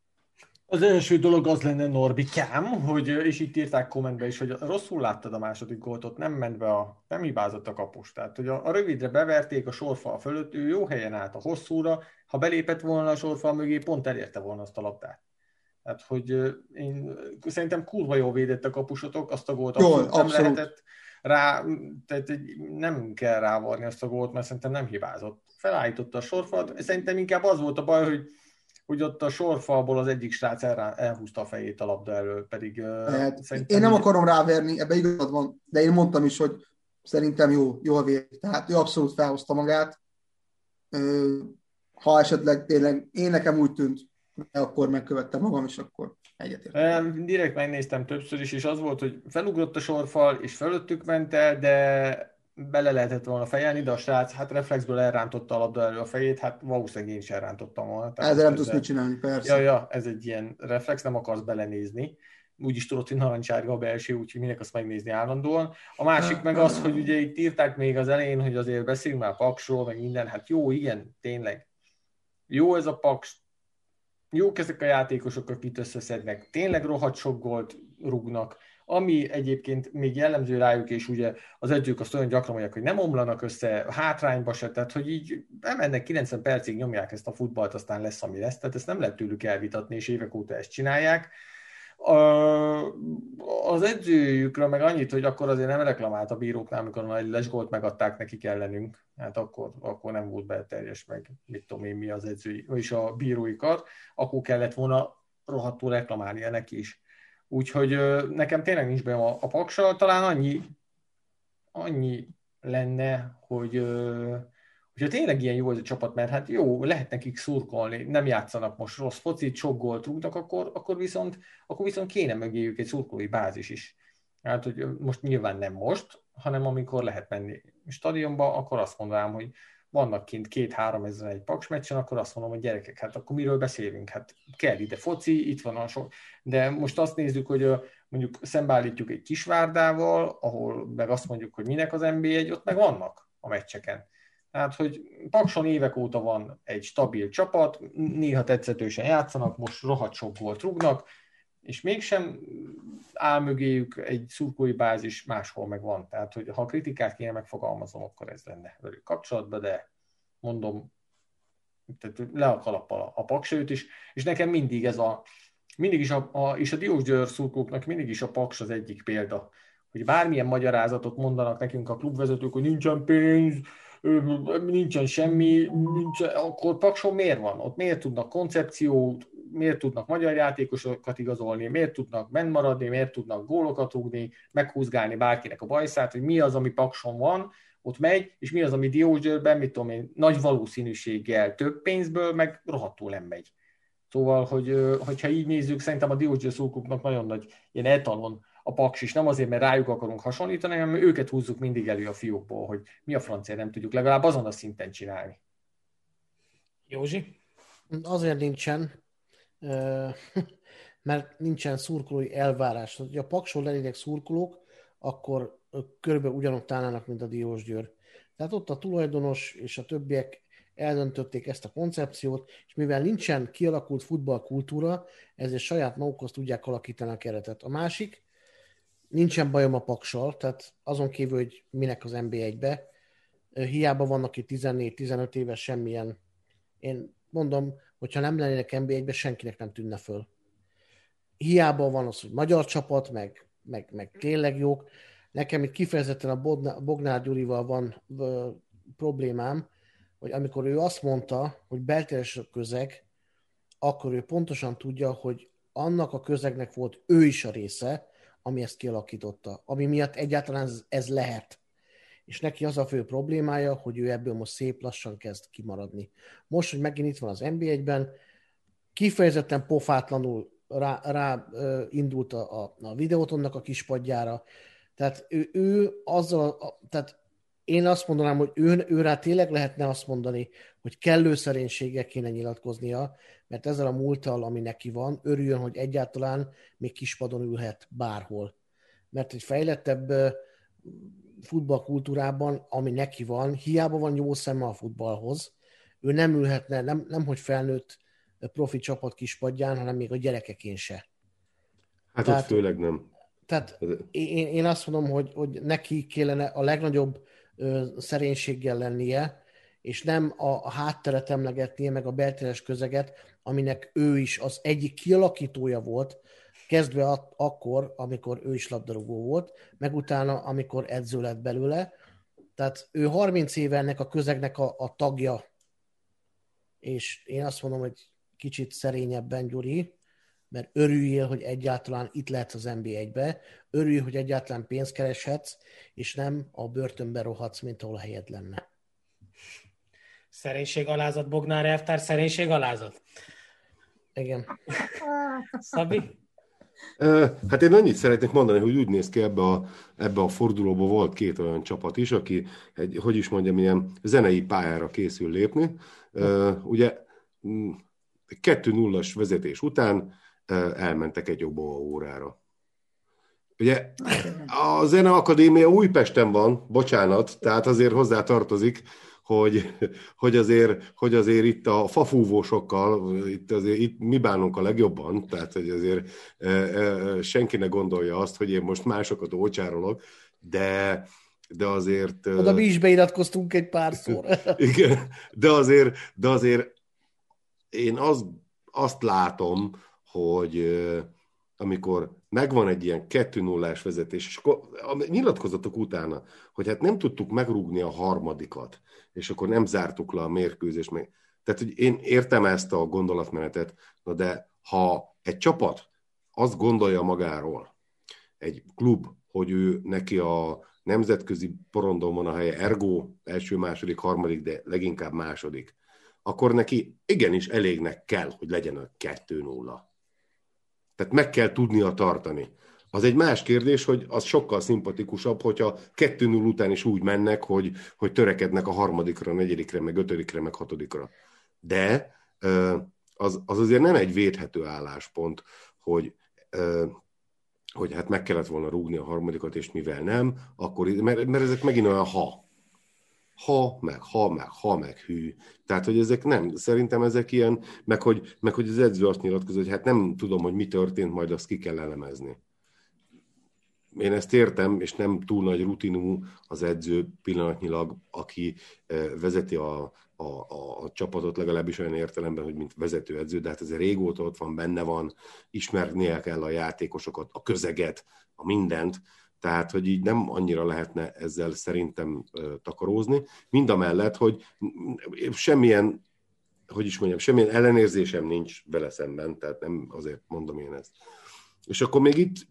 Az első dolog az lenne Norbi Kám, hogy, és itt írták kommentbe is, hogy rosszul láttad a második gólt, ott nem ment be a, nem hibázott a kapus. Tehát, hogy a, a rövidre beverték a sorfal fölött, ő jó helyen állt a hosszúra, ha belépett volna a sorfal mögé, pont elérte volna azt a labdát. Tehát, hogy én szerintem kurva jól védett a kapusotok, azt a gólt Jól, abszolút nem abszolút. lehetett rá, tehát nem kell rávarni azt a gólt, mert szerintem nem hibázott. Felállította a sorfalat, szerintem inkább az volt a baj, hogy hogy ott a sorfalból az egyik srác el, elhúzta a fejét a labda elől, pedig Hát, szerintem... én nem így- akarom ráverni, ebbe igazad van, de én mondtam is, hogy szerintem jó, jól véd. Tehát ő abszolút felhozta magát. Ha esetleg tényleg, én nekem úgy tűnt, de akkor megkövettem magam, és akkor egyetértek. Direkt megnéztem többször is, és az volt, hogy felugrott a sorfal, és fölöttük ment el, de bele lehetett volna fejelni, de a srác hát reflexből elrántotta a labda elő a fejét, hát valószínűleg én is elrántottam volna. Tehát Ezzel nem tudsz mit csinálni, persze. Ja, ja, ez egy ilyen reflex, nem akarsz belenézni. Úgyis tudod, hogy narancsárga a belső, úgyhogy minek azt megnézni állandóan. A másik meg az, hogy ugye itt írták még az elején, hogy azért beszéljünk már Paksról, meg minden. Hát jó, igen, tényleg. Jó ez a Paks, jók ezek a játékosok, akik összeszednek, tényleg rohadt sok gólt rúgnak, ami egyébként még jellemző rájuk, és ugye az edzők azt olyan gyakran mondják, hogy nem omlanak össze, hátrányba se, tehát hogy így bemennek 90 percig nyomják ezt a futballt, aztán lesz, ami lesz, tehát ezt nem lehet tőlük elvitatni, és évek óta ezt csinálják. Az edzőjükről meg annyit, hogy akkor azért nem reklamált a bíróknál, amikor a lesgolt megadták nekik ellenünk, hát akkor, akkor nem volt belterjes meg, mit tudom én, mi az edzői, vagyis a bírói kar, akkor kellett volna rohadtul reklamálnia neki is. Úgyhogy nekem tényleg nincs be a, a paksa, talán annyi, annyi lenne, hogy hogyha tényleg ilyen jó ez a csapat, mert hát jó, lehet nekik szurkolni, nem játszanak most rossz focit, sok gólt rúgnak, akkor, akkor, viszont, akkor viszont kéne mögéjük egy szurkolói bázis is. Hát, hogy most nyilván nem most, hanem amikor lehet menni stadionba, akkor azt mondanám, hogy vannak kint két-három ezer egy paks meccsen, akkor azt mondom, hogy gyerekek, hát akkor miről beszélünk? Hát kell ide foci, itt van a sok. De most azt nézzük, hogy mondjuk szembeállítjuk egy Kisvárdával, ahol meg azt mondjuk, hogy minek az NB1, ott meg vannak a meccseken. Tehát, hogy Pakson évek óta van egy stabil csapat, néha tetszetősen játszanak, most rohadt sok volt rúgnak, és mégsem áll mögéjük egy szurkolói bázis, máshol meg van. Tehát, hogy ha kritikát kéne megfogalmazom, akkor ez lenne velük kapcsolatban, de mondom, tehát le a kalappal a, a paksőt is, és nekem mindig ez a, mindig is a, a és a Diós Győr szurkolóknak mindig is a paks az egyik példa, hogy bármilyen magyarázatot mondanak nekünk a klubvezetők, hogy nincsen pénz, nincsen semmi, nincsen, akkor Pakson miért van? Ott miért tudnak koncepciót, miért tudnak magyar játékosokat igazolni, miért tudnak benn maradni, miért tudnak gólokat rúgni, meghúzgálni bárkinek a bajszát, hogy mi az, ami Pakson van, ott megy, és mi az, ami Diósgyőrben, mit tudom én, nagy valószínűséggel több pénzből, meg rohadtul nem megy. Szóval, hogy, hogyha így nézzük, szerintem a Diósgyőr szurkoknak nagyon nagy ilyen etalon a paks is, nem azért, mert rájuk akarunk hasonlítani, hanem őket húzzuk mindig elő a fiókból, hogy mi a francia nem tudjuk legalább azon a szinten csinálni. Józsi? Azért nincsen, mert nincsen szurkolói elvárás. Ha a Paksol lennének szurkolók, akkor körülbelül ugyanott állnának, mint a Diós Győr. Tehát ott a tulajdonos és a többiek eldöntötték ezt a koncepciót, és mivel nincsen kialakult futballkultúra, ezért saját magukhoz tudják alakítani a keretet. A másik, nincsen bajom a paksal, tehát azon kívül, hogy minek az NB1-be, hiába vannak itt 14-15 éves semmilyen, én mondom, hogyha nem lennének NB1-be, senkinek nem tűnne föl. Hiába van az, hogy magyar csapat, meg, meg, meg tényleg jók. Nekem itt kifejezetten a Bognár Gyurival van ö, problémám, hogy amikor ő azt mondta, hogy belteres a közeg, akkor ő pontosan tudja, hogy annak a közegnek volt ő is a része, ami ezt kialakította, ami miatt egyáltalán ez, ez lehet. És neki az a fő problémája, hogy ő ebből most szép lassan kezd kimaradni. Most, hogy megint itt van az NB1-ben, kifejezetten pofátlanul rá, rá ö, indult a, a, a videótonnak a kispadjára, Tehát ő, ő azzal, a- tehát én azt mondanám, hogy ő, ő rá tényleg lehetne azt mondani, hogy kellő szerénységgel kéne nyilatkoznia, mert ezzel a múlttal, ami neki van, örüljön, hogy egyáltalán még kispadon ülhet bárhol. Mert egy fejlettebb futballkultúrában, ami neki van, hiába van jó szeme a futballhoz, ő nem ülhetne, nem, nem hogy felnőtt profi csapat kispadján, hanem még a gyerekekén se. Hát Tehát- ott főleg nem. Tehát én, én azt mondom, hogy, hogy neki kellene a legnagyobb ö, szerénységgel lennie, és nem a, a hátteret emlegetnie, meg a belteres közeget, aminek ő is az egyik kialakítója volt, kezdve at, akkor, amikor ő is labdarúgó volt, meg utána, amikor edző lett belőle. Tehát ő 30 éve ennek a közegnek a, a tagja, és én azt mondom, hogy kicsit szerényebben, Gyuri, mert örüljél, hogy egyáltalán itt lehetsz az NB1-be, örülj, hogy egyáltalán pénzt kereshetsz, és nem a börtönbe rohadsz, mint ahol a helyed lenne. Szerénység alázat, Bognár elvtár, szerénység alázat. Igen. Szabi? Ö, Hát én annyit szeretnék mondani, hogy úgy néz ki ebbe a, ebbe a fordulóba volt két olyan csapat is, aki egy, hogy is mondjam, ilyen zenei pályára készül lépni. Ugye mm, 2-0-as vezetés után elmentek egy oboa órára. Ugye a Zene Akadémia Újpesten van, bocsánat, tehát azért hozzá tartozik, hogy, hogy, azért, hogy azért itt a fafúvósokkal, itt azért itt mi bánunk a legjobban, tehát hogy azért e, e, senki ne gondolja azt, hogy én most másokat ócsárolok, de, de azért... e, Oda mi is beiratkoztunk egy párszor. igen, de azért, de azért én azt, azt látom, hogy ö, amikor megvan egy ilyen 2 0 vezetés, és akkor a nyilatkozatok utána, hogy hát nem tudtuk megrúgni a harmadikat, és akkor nem zártuk le a mérkőzést. Meg. Tehát, hogy én értem ezt a gondolatmenetet, na de ha egy csapat azt gondolja magáról, egy klub, hogy ő neki a nemzetközi porondon van a helye, ergo első, második, harmadik, de leginkább második, akkor neki igenis elégnek kell, hogy legyen a 2-0. Tehát meg kell tudnia tartani. Az egy más kérdés, hogy az sokkal szimpatikusabb, hogyha 2-0 után is úgy mennek, hogy, hogy törekednek a harmadikra, negyedikre, meg ötödikre, meg hatodikra. De az, az azért nem egy védhető álláspont, hogy hogy hát meg kellett volna rúgni a harmadikat, és mivel nem, akkor, mert, mert ezek megint olyan ha. Ha, meg ha, meg ha, meg hű. Tehát, hogy ezek nem, szerintem ezek ilyen, meg hogy, meg hogy az edző azt nyilatkozott, hogy hát nem tudom, hogy mi történt, majd azt ki kell elemezni. Én ezt értem, és nem túl nagy rutinú az edző pillanatnyilag, aki eh, vezeti a, a, a, a csapatot legalábbis olyan értelemben, hogy mint vezetőedző, de hát ez régóta ott van, benne van, ismernie kell a játékosokat, a közeget, a mindent, tehát, hogy így nem annyira lehetne ezzel szerintem ö, takarózni. Mind a mellett, hogy semmilyen, hogy is mondjam, semmilyen ellenérzésem nincs vele szemben, tehát nem azért mondom én ezt. És akkor még itt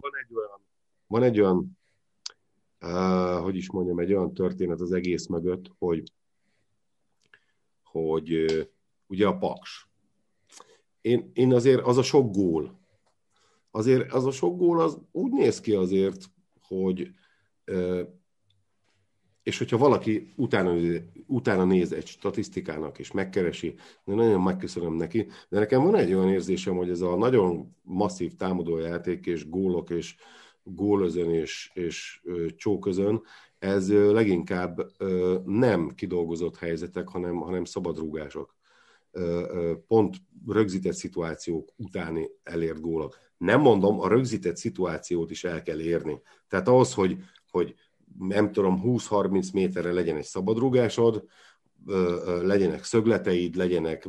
van egy olyan, van egy olyan uh, hogy is mondjam, egy olyan történet az egész mögött, hogy hogy uh, ugye a Paks. Én, én azért, az a sok gól, azért az a sok gól az úgy néz ki azért, hogy és hogyha valaki utána, utána néz egy statisztikának, és megkeresi, de nagyon megköszönöm neki, de nekem van egy olyan érzésem, hogy ez a nagyon masszív támadójáték, és gólok, és gólözön, és, és csóközön, ez leginkább nem kidolgozott helyzetek, hanem, hanem szabadrúgások. Pont rögzített szituációk utáni elért gólok. Nem mondom, a rögzített szituációt is el kell érni. Tehát ahhoz, hogy, hogy nem tudom, 20-30 méterre legyen egy szabadrugásod, legyenek szögleteid, legyenek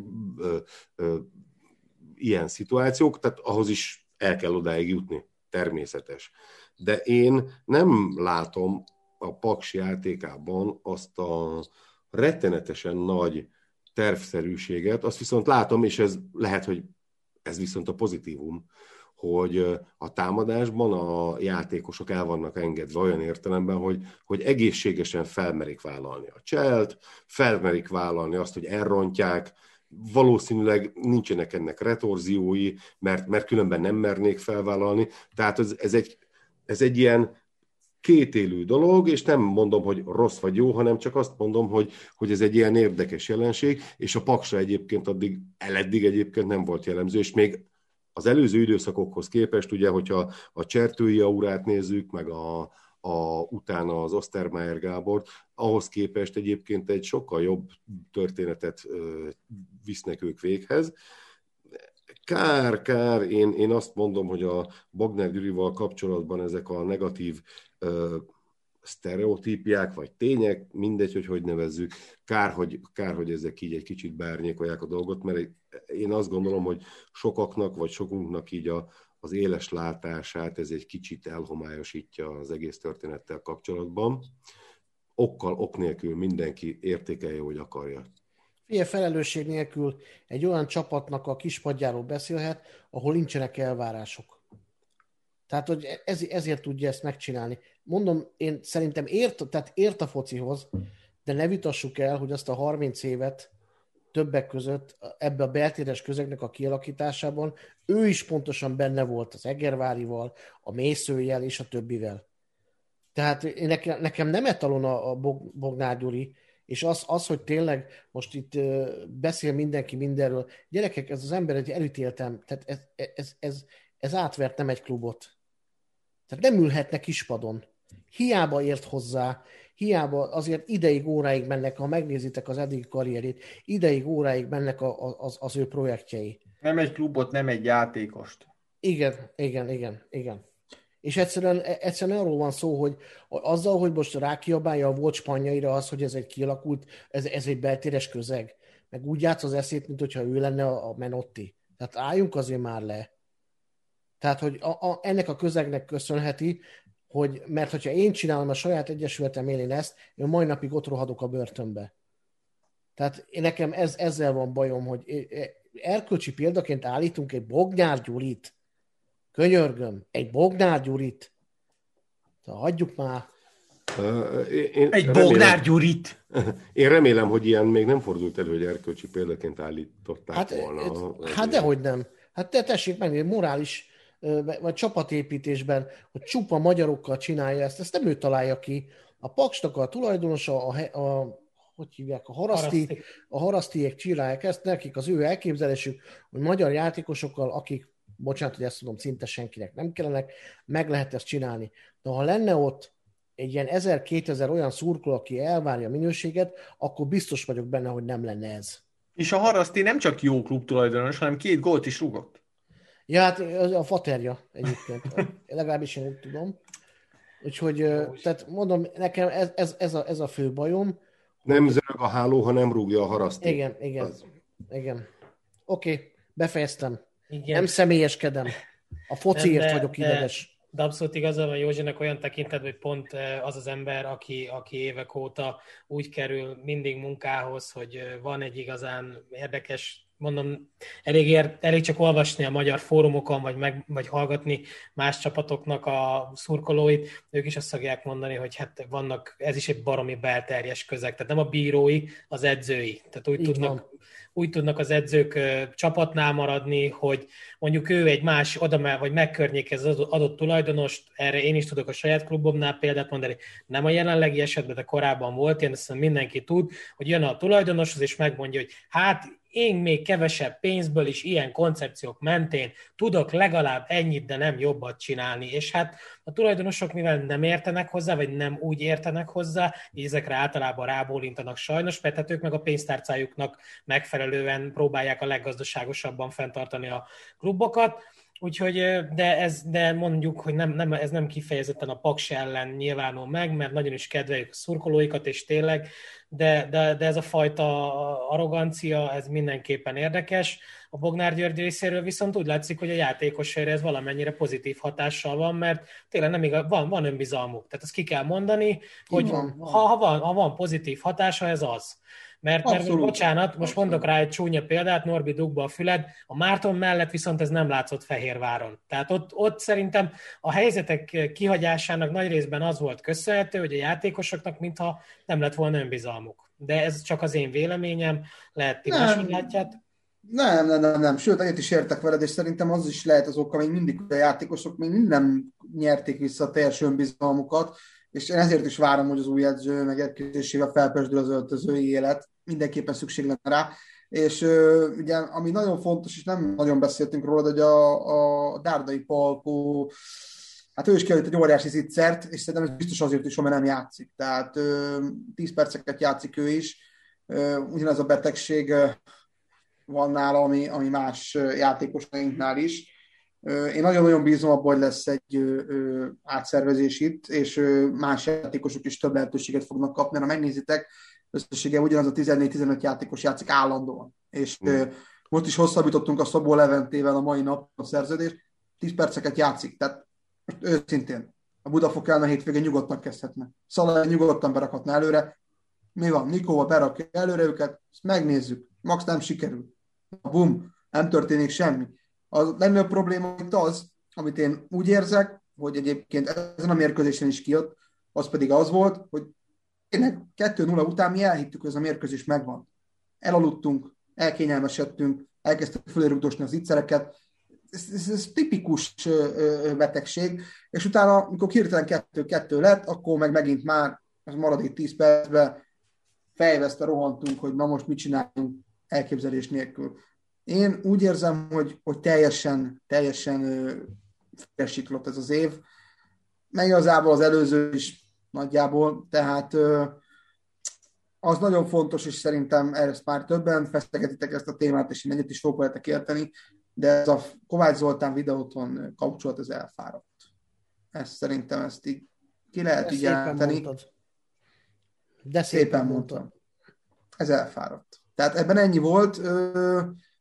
ilyen szituációk, tehát ahhoz is el kell odáig jutni, természetes. De én nem látom a Paks játékában azt a rettenetesen nagy tervszerűséget, azt viszont látom, és ez lehet, hogy ez viszont a pozitívum, hogy a támadásban a játékosok el vannak engedve olyan értelemben, hogy, hogy egészségesen felmerik vállalni a cselt, felmerik vállalni azt, hogy elrontják, valószínűleg nincsenek ennek retorziói, mert, mert különben nem mernék felvállalni. Tehát ez, ez, egy, ez egy ilyen kétélű dolog, és nem mondom, hogy rossz vagy jó, hanem csak azt mondom, hogy, hogy ez egy ilyen érdekes jelenség, és a paksra egyébként addig, eleddig egyébként nem volt jellemző, és még az előző időszakokhoz képest, ugye, hogyha a Csertői aurát nézzük, meg a, a, utána az Ostermeyer Gábor, ahhoz képest egyébként egy sokkal jobb történetet visznek ők véghez. Kár, kár, én, én azt mondom, hogy a Bagner Gyurival kapcsolatban ezek a negatív ö, sztereotípiák, vagy tények, mindegy, hogy hogy nevezzük, kár hogy, kár, hogy ezek így egy kicsit beárnyékolják a dolgot, mert én azt gondolom, hogy sokaknak, vagy sokunknak így a, az éles látását ez egy kicsit elhomályosítja az egész történettel kapcsolatban. Okkal, ok nélkül mindenki értékelje, hogy akarja. Ilyen felelősség nélkül egy olyan csapatnak a kispadjáról beszélhet, ahol nincsenek elvárások. Tehát, hogy ez, ezért tudja ezt megcsinálni. Mondom, én szerintem ért, tehát ért a focihoz, de ne vitassuk el, hogy azt a 30 évet többek között ebbe a beltéres közegnek a kialakításában ő is pontosan benne volt az Egervárival, a Mészőjel és a többivel. Tehát nekem, nekem nem etalon a, a Bognár Gyuri, és az, az, hogy tényleg most itt beszél mindenki mindenről, gyerekek, ez az ember egy elítéltem, tehát ez, ez, ez, ez átvert nem egy klubot. Tehát nem ülhetne kispadon. Hiába ért hozzá, hiába azért ideig, óráig mennek, ha megnézitek az eddigi karrierét, ideig, óráig mennek a, a, az, az ő projektjei. Nem egy klubot, nem egy játékost. Igen, igen, igen, igen. És egyszerűen, egyszerűen arról van szó, hogy azzal, hogy most rákiabálja a volt spanyaira az, hogy ez egy kialakult, ez, ez egy beltéres közeg, meg úgy játsz az eszét, mint hogyha ő lenne a, a Menotti. Tehát álljunk azért már le. Tehát, hogy a, a, ennek a közegnek köszönheti, hogy, mert hogyha én csinálom a saját egyesületem élén ezt, én mai napig ott rohadok a börtönbe. Tehát én nekem ez, ezzel van bajom, hogy erkölcsi példaként állítunk egy Bognár Gyurit. Könyörgöm, egy Bognár Gyurit. Tehát hagyjuk már. Uh, én egy remélem, Bognár Gyurit. Én remélem, hogy ilyen még nem fordult elő, hogy erkölcsi példaként állították hát, volna. Hát dehogy nem. Hát te tessék meg, morális vagy csapatépítésben, hogy csupa magyarokkal csinálja ezt, ezt nem ő találja ki. A Paksnak a tulajdonosa, a, a hogy hívják, a haraszti, haraszti. a harasztiek csinálják ezt, nekik az ő elképzelésük, hogy magyar játékosokkal, akik, bocsánat, hogy ezt tudom, szinte senkinek nem kellenek, meg lehet ezt csinálni. De ha lenne ott egy ilyen 1000-2000 olyan szurkoló, aki elvárja a minőséget, akkor biztos vagyok benne, hogy nem lenne ez. És a Haraszti nem csak jó klub tulajdonos, hanem két gólt is rúgott. Ja, hát a faterja egyébként. Legalábbis én úgy tudom. Úgyhogy, tehát mondom, nekem ez, ez, ez, a, ez a fő bajom. Nem hogy... zörög a háló, ha nem rúgja a haraszt. Igen, igen. Az. Igen. Oké, okay, befejeztem. Igen. Nem személyeskedem. A fociért nem, de, vagyok ideges. De, de abszolút igaza van Józsinak olyan tekintetben, hogy pont az az ember, aki, aki évek óta úgy kerül mindig munkához, hogy van egy igazán érdekes mondom, elég, ér, elég csak olvasni a magyar fórumokon, vagy, meg, vagy hallgatni más csapatoknak a szurkolóit, ők is azt szokják mondani, hogy hát vannak, ez is egy baromi belterjes közeg, tehát nem a bírói, az edzői. Tehát úgy tudnak, úgy tudnak az edzők csapatnál maradni, hogy mondjuk ő egy más oda, vagy megkörnyékez az adott tulajdonost, erre én is tudok a saját klubomnál példát mondani, nem a jelenlegi esetben, de korábban volt. Ilyen, azt mindenki tud, hogy jön a tulajdonoshoz, és megmondja, hogy hát én még kevesebb pénzből is ilyen koncepciók mentén tudok legalább ennyit, de nem jobbat csinálni. És hát a tulajdonosok, mivel nem értenek hozzá, vagy nem úgy értenek hozzá, ezekre általában rábólintanak sajnos, mert hát ők meg a pénztárcájuknak megfelelően próbálják a leggazdaságosabban fenntartani a klubokat. Úgyhogy, de, ez, de mondjuk, hogy nem, nem, ez nem kifejezetten a Paks ellen nyilvánul meg, mert nagyon is kedveljük a szurkolóikat, és tényleg, de, de, de ez a fajta arrogancia, ez mindenképpen érdekes. A Bognár György részéről viszont úgy látszik, hogy a játékosére ez valamennyire pozitív hatással van, mert tényleg nem igaz, van, van önbizalmuk. Tehát azt ki kell mondani, hogy van, van. Ha, ha, van, ha van pozitív hatása, ez az. Mert, mert bocsánat, most mondok rá egy csúnya példát, Norbi dugba a füled, a Márton mellett viszont ez nem látszott Fehérváron. Tehát ott, ott szerintem a helyzetek kihagyásának nagy részben az volt köszönhető, hogy a játékosoknak mintha nem lett volna önbizalmuk. De ez csak az én véleményem, lehet ti máshogy látját. Nem, nem, nem, nem. Sőt, egyet is értek veled, és szerintem az is lehet az oka, még mindig a játékosok még nem nyerték vissza a teljes önbizalmukat, és ezért is várom, hogy az új edző megérkezésével felpesdül az öltözői élet. Mindenképpen szükség lenne rá. És uh, ugye, ami nagyon fontos, és nem nagyon beszéltünk róla, hogy a, a Dárdai Palkó, hát ő is kiadott egy óriási zicsert, és szerintem ez biztos azért is, mert nem játszik. Tehát uh, 10 perceket játszik ő is. Uh, ugyanaz a betegség van nála, ami, ami más játékosainknál is. Én nagyon-nagyon bízom abban, hogy lesz egy átszervezés itt, és más játékosok is több lehetőséget fognak kapni. Ha megnézitek, összessége ugyanaz a 14-15 játékos játszik állandóan. És mm. most is hosszabbítottunk a Szabó Leventével a mai nap a szerződést, 10 perceket játszik. Tehát most őszintén, a Budafok ellen a hétvégén nyugodtan kezdhetne. Szalai nyugodtan berakhatna előre. Mi van? Nikóval berakja előre őket, ezt megnézzük. Max nem sikerül. Bum, nem történik semmi. A legnagyobb probléma itt az, amit én úgy érzek, hogy egyébként ezen a mérkőzésen is kijött, az pedig az volt, hogy tényleg 2-0 után mi elhittük, hogy ez a mérkőzés megvan. Elaludtunk, elkényelmesedtünk, elkezdtük fölérugdosni az ittszereket, ez, ez, ez tipikus betegség, és utána, amikor hirtelen 2-2 lett, akkor meg megint már az maradék 10 percben fejveszte rohantunk, hogy na most mit csináljunk elképzelés nélkül. Én úgy érzem, hogy, hogy teljesen, teljesen felsiklott ez az év, meg igazából az előző is nagyjából, tehát az nagyon fontos, és szerintem ezt már többen fesztegetitek ezt a témát, és én egyet is fogok veletek érteni, de ez a Kovács Zoltán videóton kapcsolat, ez elfáradt. Ezt szerintem ezt így ki lehet így jelenteni. De szépen, szépen mondtam. mondtam. Ez elfáradt. Tehát ebben ennyi volt.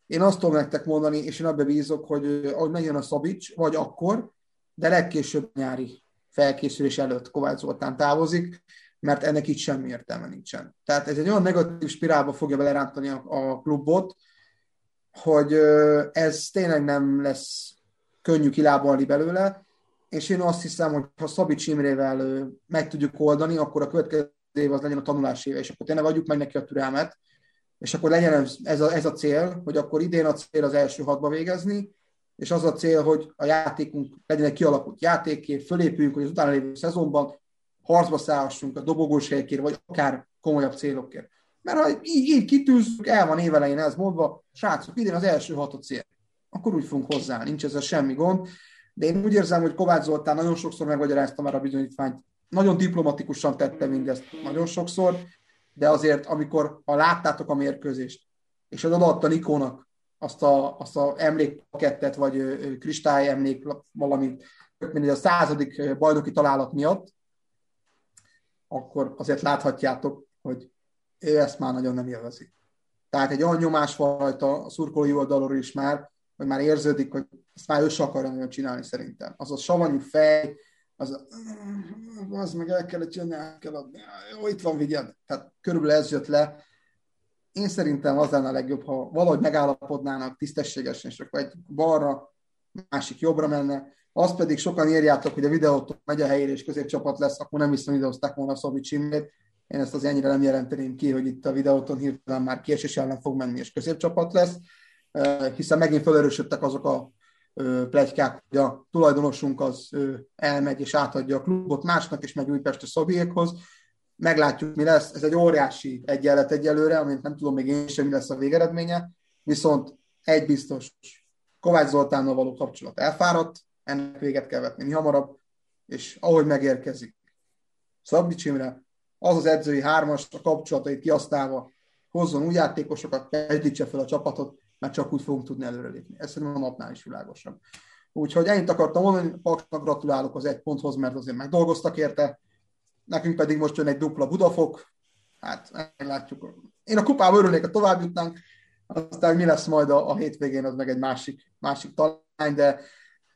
Én azt tudom nektek mondani, és én abban bízok, hogy ahogy megjön a Szabics, vagy akkor, de legkésőbb nyári felkészülés előtt Kovács Zoltán távozik, mert ennek itt semmi értelme nincsen. Tehát ez egy olyan negatív spirálba fogja belerántani a, a klubot, hogy ez tényleg nem lesz könnyű kilábalni belőle, és én azt hiszem, hogy ha Szabics Imrével meg tudjuk oldani, akkor a következő év az legyen a tanulás éve, és akkor tényleg adjuk meg neki a türelmet, és akkor legyen ez a, ez a cél, hogy akkor idén a cél az első hatba végezni, és az a cél, hogy a játékunk legyen egy kialakult játéké, fölépüljünk, hogy az utána lévő szezonban harcba szállhassunk a dobogós helyekért, vagy akár komolyabb célokért. Mert ha így, így kitűzzük, el van évelején ez mondva, srácok, idén az első hat a cél. Akkor úgy fogunk hozzá, nincs ezzel semmi gond. De én úgy érzem, hogy Kovács Zoltán nagyon sokszor megmagyarázta már a bizonyítványt, nagyon diplomatikusan tette mindezt nagyon sokszor, de azért, amikor ha láttátok a mérkőzést, és az odaadta Nikónak azt a, azt a emlékpakettet, vagy kristály emlék valamit, mint a századik bajnoki találat miatt, akkor azért láthatjátok, hogy ő ezt már nagyon nem élvezi. Tehát egy olyan nyomás van rajta a szurkolói oldalról is már, hogy már érződik, hogy ezt már ő se akarja nagyon csinálni szerintem. Az a savanyú fej, az, az meg el kellett jönni, el kell adni. Jó, itt van, vigyed. Tehát körülbelül ez jött le. Én szerintem az lenne a legjobb, ha valahogy megállapodnának tisztességesen, és akkor egy balra, másik jobbra menne. Azt pedig sokan írjátok, hogy a videótól megy a helyére, és középcsapat lesz, akkor nem hiszem, videózták volna a Szovics Én ezt az ennyire nem jelenteném ki, hogy itt a videóton hirtelen már kiesés ellen fog menni, és középcsapat lesz, hiszen megint felerősödtek azok a plegykák, hogy a tulajdonosunk az elmegy és átadja a klubot másnak, és megy Újpest a Meglátjuk, mi lesz. Ez egy óriási egyenlet egyelőre, amit nem tudom még én sem, mi lesz a végeredménye. Viszont egy biztos, Kovács Zoltánnal való kapcsolat elfáradt, ennek véget kell vetni hamarabb, és ahogy megérkezik Szabbics Imre, az az edzői hármas a kapcsolatait kiasztálva hozzon új játékosokat, kezdítse fel a csapatot, mert csak úgy fogunk tudni előrelépni. Ez szerintem a napnál is világosabb. Úgyhogy ennyit akartam mondani, Paksnak gratulálok az egy ponthoz, mert azért megdolgoztak érte. Nekünk pedig most jön egy dupla Budafok. Hát látjuk. Én a kupában örülnék, ha tovább jutnánk, aztán mi lesz majd a, a hétvégén, az meg egy másik, másik talány, de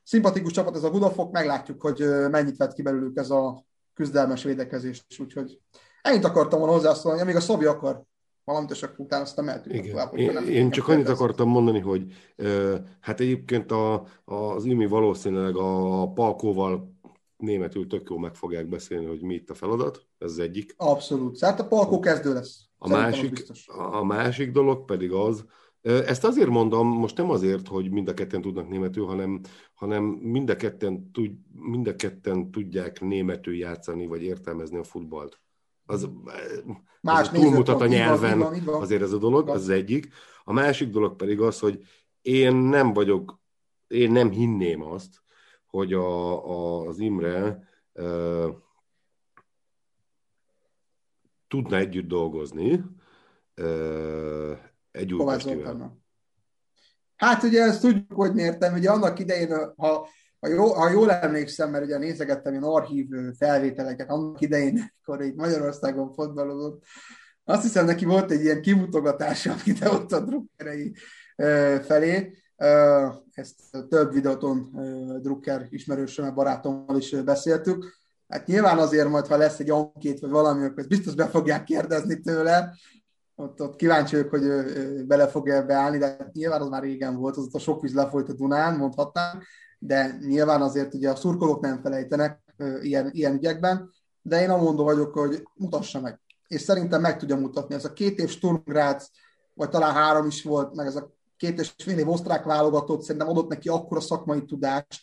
szimpatikus csapat ez a Budafok, meglátjuk, hogy mennyit vett ki belőlük ez a küzdelmes védekezés, úgyhogy ennyit akartam volna hozzászólni, amíg a Szabi akar valamit, és akkor utána aztán mehetünk Igen. tovább. Én, nem én csak annyit akartam mondani, hogy uh, hát egyébként a, az IMI valószínűleg a Palkóval németül tök jó meg fogják beszélni, hogy mi itt a feladat, ez az egyik. Abszolút. Hát a Palkó kezdő lesz. A másik, a másik dolog pedig az, Ezt azért mondom, most nem azért, hogy mind a ketten tudnak németül, hanem, hanem mind, a ketten tud, mind a ketten tudják németül játszani, vagy értelmezni a futballt. Az, Más az túlmutat a nyelven, van, van, van. azért ez a dolog, az, az egyik. A másik dolog pedig az, hogy én nem vagyok, én nem hinném azt, hogy a, a, az Imre uh, tudna együtt dolgozni uh, egy új Hát ugye ezt tudjuk, hogy értem, ugye annak idején, ha, ha, jó, ha jól emlékszem, mert ugye nézegettem ilyen archív felvételeket annak idején, amikor így Magyarországon fotbalozott, azt hiszem neki volt egy ilyen kimutogatása ott a drukkerei felé. Ezt több videóton drukker ismerősömmel, barátommal is beszéltük. Hát nyilván azért majd, ha lesz egy ankét, vagy valami, akkor biztos be fogják kérdezni tőle, ott, ott kíváncsi vagyok, hogy bele fog-e beállni, de nyilván az már régen volt, az ott a sok víz lefolyt a Dunán, mondhatnám, de nyilván azért ugye a szurkolók nem felejtenek ilyen, ilyen ügyekben, de én amondó vagyok, hogy mutassa meg. És szerintem meg tudja mutatni. Ez a két év Sturm Graz, vagy talán három is volt, meg ez a két és fél év osztrák válogatott, szerintem adott neki akkora szakmai tudást,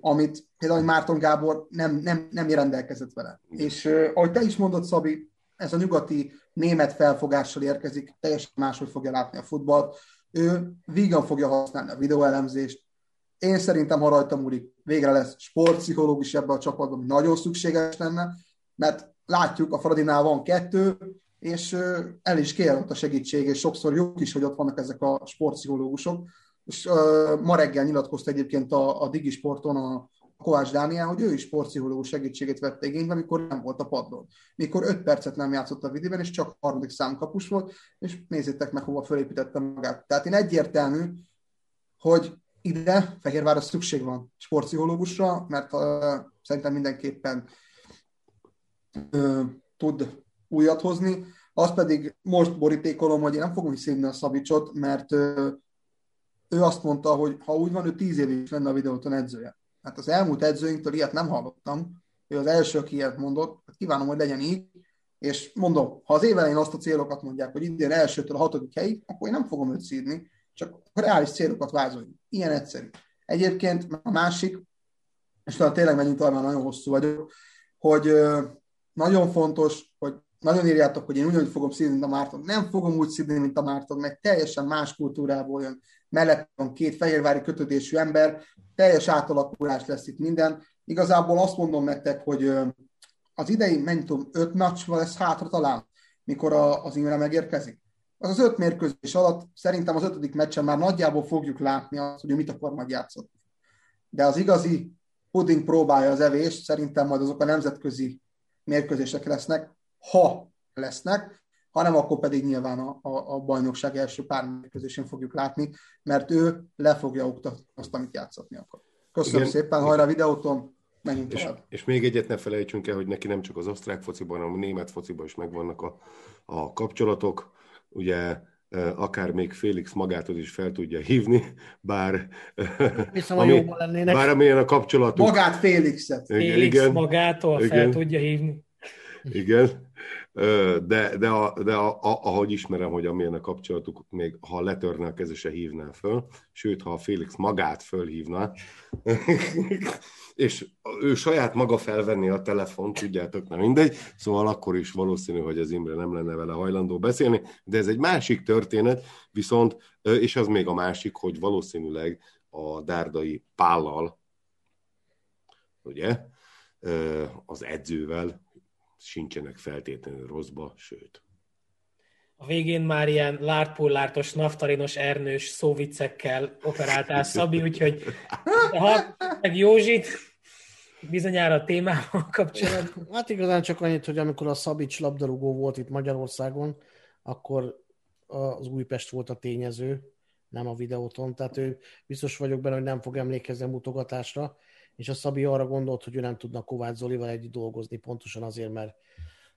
amit például Márton Gábor nem, nem, nem rendelkezett vele. És uh, ahogy te is mondod, Szabi, ez a nyugati német felfogással érkezik, teljesen máshogy fogja látni a futballt. Ő vígan fogja használni a videóelemzést. Én szerintem, ha rajta múlik, végre lesz sportpszichológus ebben a csapatban, nagyon szükséges lenne, mert látjuk, a Fradinál van kettő, és el is kér ott a segítség, és sokszor jó is, hogy ott vannak ezek a sportpszichológusok. És uh, ma reggel nyilatkozta egyébként a, a Digi Sporton a, Kovács Dániel, hogy ő is sportpszichológus segítségét vette igénybe, amikor nem volt a padlón. Mikor 5 percet nem játszott a videóban, és csak harmadik számkapus volt, és nézzétek meg, hova felépítette magát. Tehát én egyértelmű, hogy ide Fehérvárra szükség van sportpszichológusra, mert uh, szerintem mindenképpen uh, tud újat hozni. Azt pedig most borítékolom, hogy én nem fogom szívni a Szabicsot, mert uh, ő azt mondta, hogy ha úgy van, ő tíz évig lenne a videóton edzője. Hát az elmúlt edzőinktől ilyet nem hallottam. Ő az első, aki ilyet mondott. Hát kívánom, hogy legyen így. És mondom, ha az évelején azt a célokat mondják, hogy idén elsőtől a hatodik helyig, akkor én nem fogom őt szídni, csak reális célokat vázoljunk. Ilyen egyszerű. Egyébként a másik, és talán tényleg menjünk talán nagyon hosszú vagyok, hogy nagyon fontos, hogy nagyon írjátok, hogy én ugyanúgy fogom szídni, mint a Márton. Nem fogom úgy szídni, mint a Márton, meg teljesen más kultúrából jön. Mellett van két fehérvári kötődésű ember, teljes átalakulás lesz itt minden. Igazából azt mondom nektek, hogy az idei, nem tudom, öt meccs lesz hátra talán, mikor a, az Imre megérkezik. Az az öt mérkőzés alatt szerintem az ötödik meccsen már nagyjából fogjuk látni azt, hogy mit akar majd játszani. De az igazi pudding próbálja az evés, szerintem majd azok a nemzetközi mérkőzések lesznek, ha lesznek, hanem akkor pedig nyilván a, a, a bajnokság első pár mérkőzésén fogjuk látni, mert ő le fogja oktatni azt, amit játszatni akar. Köszönöm Igen. szépen, hajrá videóton, menjünk és, tovább. És még egyet ne felejtsünk el, hogy neki nem csak az osztrák fociban, hanem a német fociban is megvannak a, a kapcsolatok. Ugye akár még Félix magától is fel tudja hívni, bár, Viszont ami, lennének. bár amilyen a kapcsolatuk. Magát Félixet. Félix igen, magától igen, fel tudja hívni. Igen, de, de, a, de a, a, ahogy ismerem, hogy a kapcsolatuk, még ha letörne a keze, se hívná föl, sőt, ha a Félix magát fölhívna, és ő saját maga felvenni a telefon, tudjátok, nem mindegy, szóval akkor is valószínű, hogy az Imre nem lenne vele hajlandó beszélni, de ez egy másik történet, viszont, és az még a másik, hogy valószínűleg a dárdai pállal, ugye, az edzővel sincsenek feltétlenül rosszba, sőt. A végén már ilyen lárpullártos, naftalinos, ernős szóvicekkel operáltál Szabi, úgyhogy ha meg Józsit, bizonyára a témával kapcsolatban. Hát igazán csak annyit, hogy amikor a Szabics labdarúgó volt itt Magyarországon, akkor az Újpest volt a tényező, nem a videóton, tehát ő biztos vagyok benne, hogy nem fog emlékezni a mutogatásra, és a Szabi arra gondolt, hogy ő nem tudna Kovács Zolival együtt dolgozni, pontosan azért, mert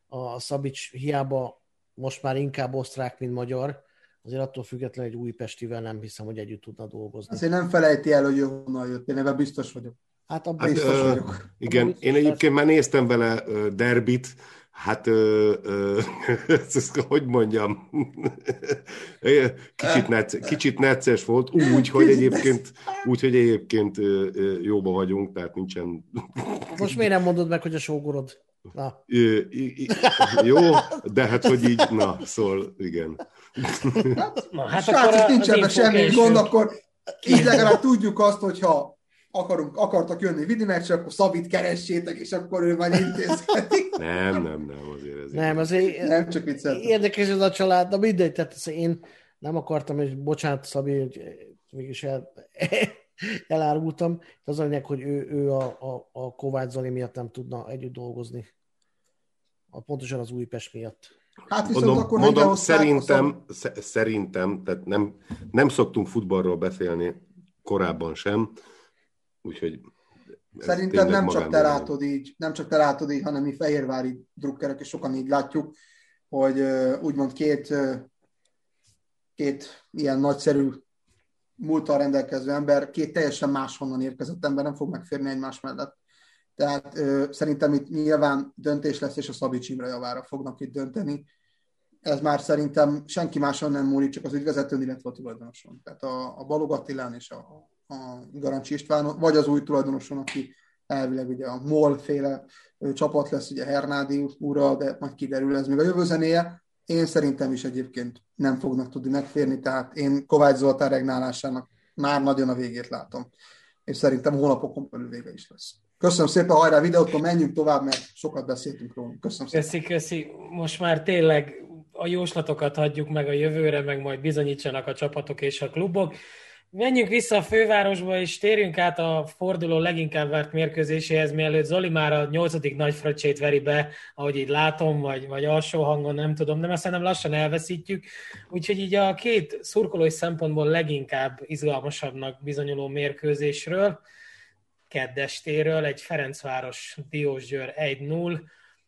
a Szabics hiába most már inkább osztrák, mint magyar, azért attól függetlenül egy új Pestivel nem hiszem, hogy együtt tudna dolgozni. Azért nem felejti el, hogy ő honnan jött, én ebben biztos vagyok. Hát abban Hát, Biztos ö, vagyok. igen, Abban én biztos egyébként már néztem vele derbit, hát ö, ö, ezt, ezt, hogy mondjam, kicsit, necc, kicsit necces volt, úgy, hogy egyébként, úgy, hogy egyébként jóba vagyunk, tehát nincsen. Most miért nem mondod meg, hogy a sógorod? Na, jó, de hát, hogy így, na, szól, igen. Na, hát Srácok, akkor a- nincs az ebben info semmi gond, akkor így legalább tudjuk azt, hogyha akarunk, akartak jönni vidi meccsre, akkor Szabit keressétek, és akkor ő majd intézheti. Nem, nem, nem, azért ez nem, azért Nem csak vicceltem. érdekes ez a család, de mindegy, tehát ezt én nem akartam, és bocsánat Szabi, hogy mégis el, elárultam. Az a lényeg, hogy ő, ő a, a, a Kovács Zoli miatt nem tudna együtt dolgozni. A, pontosan az Újpest miatt. Hát viszont Mondom, akkor mondom szerintem, sze- szerintem, tehát nem, nem szoktunk futballról beszélni korábban sem, úgyhogy Szerintem nem csak te látod így, nem csak te látod így, hanem mi fehérvári drukkerek, és sokan így látjuk, hogy úgymond két, két ilyen nagyszerű múltal rendelkező ember, két teljesen máshonnan érkezett ember nem fog megférni egymás mellett. Tehát ö, szerintem itt nyilván döntés lesz, és a Szabics Imre javára fognak itt dönteni. Ez már szerintem senki máson nem múlik, csak az ügyvezetőn, illetve a tulajdonoson. Tehát a, a Balog Attilán és a, a Garancsi István, vagy az új tulajdonoson, aki elvileg ugye a MOL féle csapat lesz, ugye Hernádi úrral, de majd kiderül ez még a jövő zenéje. Én szerintem is egyébként nem fognak tudni megférni, tehát én Kovács Zoltán regnálásának már nagyon a végét látom. És szerintem hónapokon belül vége is lesz. Köszönöm szépen, hajrá videót, menjünk tovább, mert sokat beszéltünk róla. Köszönöm szépen. Köszi, köszi. Most már tényleg a jóslatokat hagyjuk meg a jövőre, meg majd bizonyítsanak a csapatok és a klubok. Menjünk vissza a fővárosba, és térjünk át a forduló leginkább várt mérkőzéséhez, mielőtt Zoli már a nyolcadik nagy fröccsét veri be, ahogy így látom, vagy, vagy alsó hangon, nem tudom, de azt szerintem lassan elveszítjük. Úgyhogy így a két szurkolói szempontból leginkább izgalmasabbnak bizonyuló mérkőzésről, keddestéről, egy Ferencváros Diósgyőr 1-0.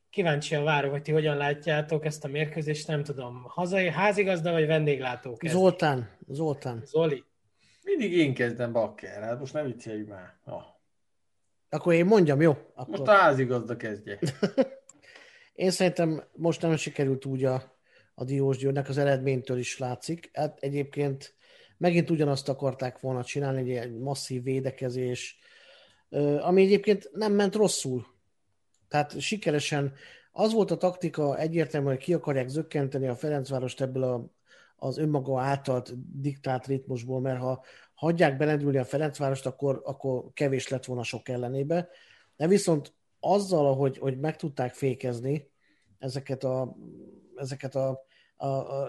Kíváncsian várok, hogy ti hogyan látjátok ezt a mérkőzést, nem tudom, hazai házigazda vagy vendéglátó kezd? Zoltán, Zoltán. Zoli. Mindig én kezdem bakker, hát most nem vicceljük már. Na, Akkor én mondjam, jó? most Akkor... a házigazda kezdje. Én szerintem most nem sikerült úgy a, a Diós Győrnek, az eredménytől is látszik. Hát egyébként megint ugyanazt akarták volna csinálni, egy, egy masszív védekezés, ami egyébként nem ment rosszul. Tehát sikeresen az volt a taktika egyértelmű, hogy ki akarják zökkenteni a Ferencvárost ebből a, az önmaga által diktált ritmusból, mert ha hagyják belendülni a Ferencvárost, akkor, akkor kevés lett volna sok ellenébe. De viszont azzal, ahogy, hogy meg tudták fékezni ezeket a, ezeket a, a,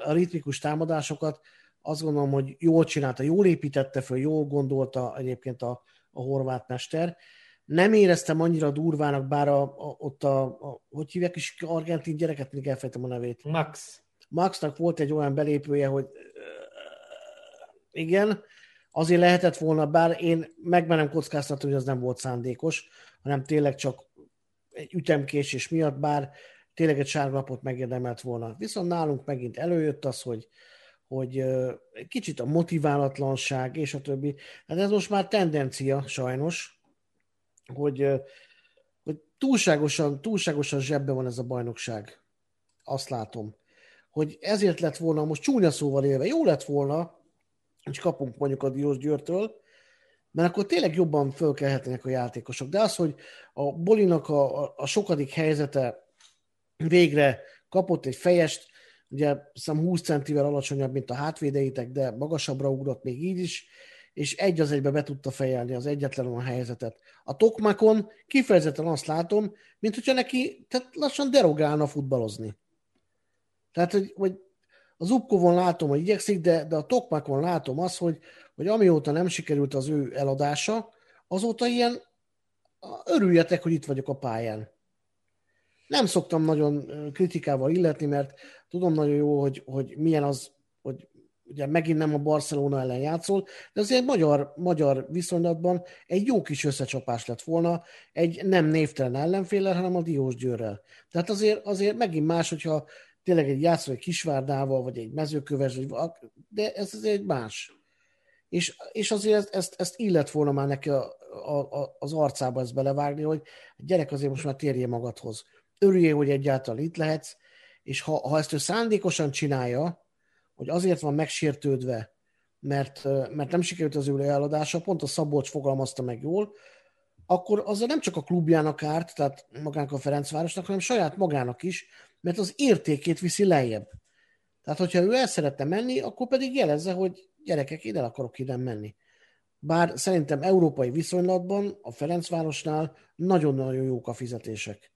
a ritmikus támadásokat, azt gondolom, hogy jól csinálta, jól építette föl, jól gondolta egyébként a, a horvát mester. Nem éreztem annyira durvának, bár a, a, ott a, a, hogy hívják is argentin gyereket, még elfejtem a nevét. Max. Maxnak volt egy olyan belépője, hogy igen, azért lehetett volna, bár én megmenem kockáztatni, hogy az nem volt szándékos, hanem tényleg csak egy ütemkésés miatt, bár tényleg egy sárgalapot megérdemelt volna. Viszont nálunk megint előjött az, hogy, hogy kicsit a motiválatlanság és a többi. Hát ez most már tendencia sajnos, hogy, hogy túlságosan, túlságosan zsebbe van ez a bajnokság. Azt látom. Hogy ezért lett volna, most csúnya szóval élve, jó lett volna, hogy kapunk mondjuk a Diós Győrtől, mert akkor tényleg jobban fölkelhetnének a játékosok. De az, hogy a Bolinak a, a, a sokadik helyzete végre kapott egy fejest, ugye hiszem 20 centivel alacsonyabb, mint a hátvédeitek, de magasabbra ugrott még így is, és egy az egybe be tudta fejelni az egyetlen a helyzetet. A Tokmakon kifejezetten azt látom, mint hogyha neki tehát lassan derogálna futballozni. Tehát, hogy, hogy az Upkovon látom, hogy igyekszik, de, de a Tokmakon látom azt, hogy, hogy amióta nem sikerült az ő eladása, azóta ilyen örüljetek, hogy itt vagyok a pályán. Nem szoktam nagyon kritikával illetni, mert tudom nagyon jó, hogy, hogy milyen az, hogy ugye megint nem a Barcelona ellen játszol, de azért magyar, magyar viszonylatban egy jó kis összecsapás lett volna, egy nem névtelen ellenféllel, hanem a Diós Győrrel. Tehát azért, azért megint más, hogyha tényleg egy játszol egy Kisvárdával, vagy egy mezőköves, de ez azért más. És, és azért ezt, ezt, illet volna már neki a, a, a, az arcába ezt belevágni, hogy gyerek azért most már térje magadhoz. Örüljél, hogy egyáltalán itt lehetsz, és ha, ha ezt ő szándékosan csinálja, hogy azért van megsértődve, mert, mert nem sikerült az ő eladása, pont a Szabolcs fogalmazta meg jól, akkor azzal nem csak a klubjának árt, tehát magának a Ferencvárosnak, hanem saját magának is, mert az értékét viszi lejjebb. Tehát, hogyha ő el szeretne menni, akkor pedig jelezze, hogy gyerekek, ide akarok ide menni. Bár szerintem európai viszonylatban a Ferencvárosnál nagyon-nagyon jók a fizetések.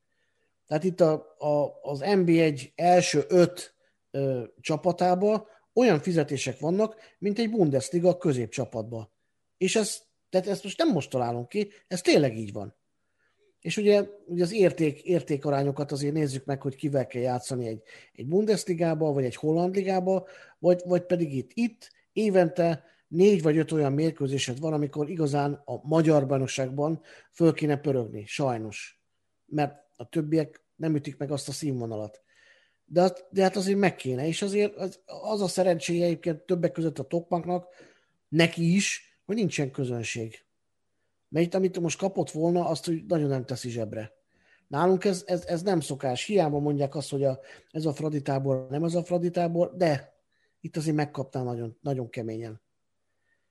Tehát itt a, a, az NB1 első öt ö, csapatában olyan fizetések vannak, mint egy Bundesliga középcsapatban. És ez, tehát ezt most nem most találom ki, ez tényleg így van. És ugye, ugye az érték, értékarányokat azért nézzük meg, hogy kivel kell játszani egy, egy Bundesligába, vagy egy Holland ligába, vagy, vagy pedig itt. Itt évente négy vagy öt olyan mérkőzésed van, amikor igazán a magyar bajnokságban föl kéne pörögni, sajnos. Mert a többiek nem ütik meg azt a színvonalat. De, de hát azért meg kéne, és azért az, az a szerencséje egyébként többek között a Tokmaknak, neki is, hogy nincsen közönség. Mert amit most kapott volna, azt hogy nagyon nem teszi zsebre. Nálunk ez, ez, ez nem szokás. Hiába mondják azt, hogy a, ez a Fradi tábor, nem ez a Fradi tábor, de itt azért megkaptál nagyon, nagyon keményen.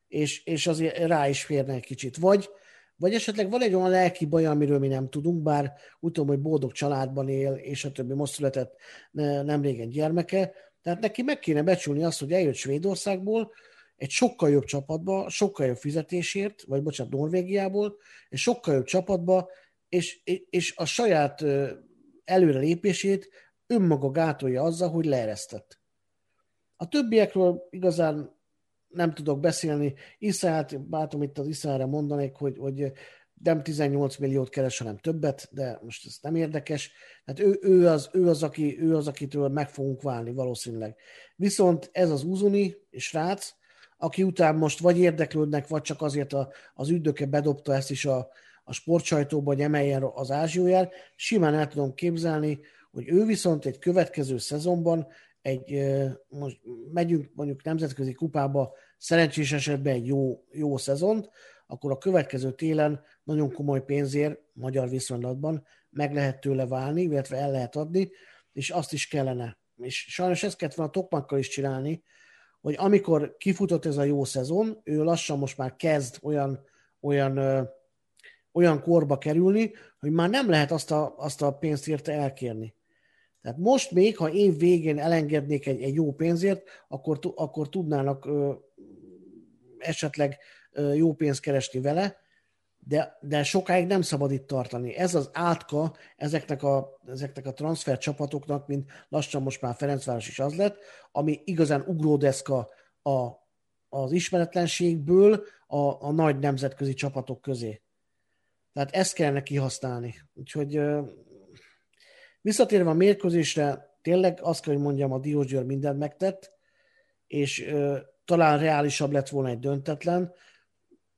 És, és azért rá is férne egy kicsit. Vagy, vagy esetleg van egy olyan lelki baj, amiről mi nem tudunk, bár úgy tudom, hogy boldog családban él, és a többi most született nem régen gyermeke, tehát neki meg kéne becsülni azt, hogy eljött Svédországból, egy sokkal jobb csapatba, sokkal jobb fizetésért, vagy bocsánat, Norvégiából, egy sokkal jobb csapatba, és, és a saját előrelépését önmaga gátolja azzal, hogy leeresztett. A többiekről igazán nem tudok beszélni. Iszát, bátom itt az Iszára mondanék, hogy, hogy nem 18 milliót keres, hanem többet, de most ez nem érdekes. Tehát ő, ő, az, ő, az, aki, ő az, akitől meg fogunk válni valószínűleg. Viszont ez az Uzuni és Rác, aki után most vagy érdeklődnek, vagy csak azért a, az ügydöke bedobta ezt is a, a sportsajtóba, hogy emeljen az ázsióját, simán el tudom képzelni, hogy ő viszont egy következő szezonban egy, most megyünk mondjuk nemzetközi kupába, szerencsés esetben egy jó, jó szezont, akkor a következő télen nagyon komoly pénzért, magyar viszonylatban meg lehet tőle válni, illetve el lehet adni, és azt is kellene. És sajnos ezt kellett volna a Tokmakkal is csinálni, hogy amikor kifutott ez a jó szezon, ő lassan most már kezd olyan, olyan, ö, olyan korba kerülni, hogy már nem lehet azt a, azt a pénzt érte elkérni. Tehát most még, ha év végén elengednék egy, egy jó pénzért, akkor, akkor tudnának ö, esetleg ö, jó pénzt keresni vele, de, de sokáig nem szabad itt tartani. Ez az átka ezeknek a, ezeknek a transfer csapatoknak, mint lassan most már Ferencváros is az lett, ami igazán ugródeszka a, az ismeretlenségből a, a nagy nemzetközi csapatok közé. Tehát ezt kellene kihasználni. Úgyhogy Visszatérve a mérkőzésre, tényleg azt kell, hogy mondjam, a Diós Győr mindent megtett, és talán reálisabb lett volna egy döntetlen.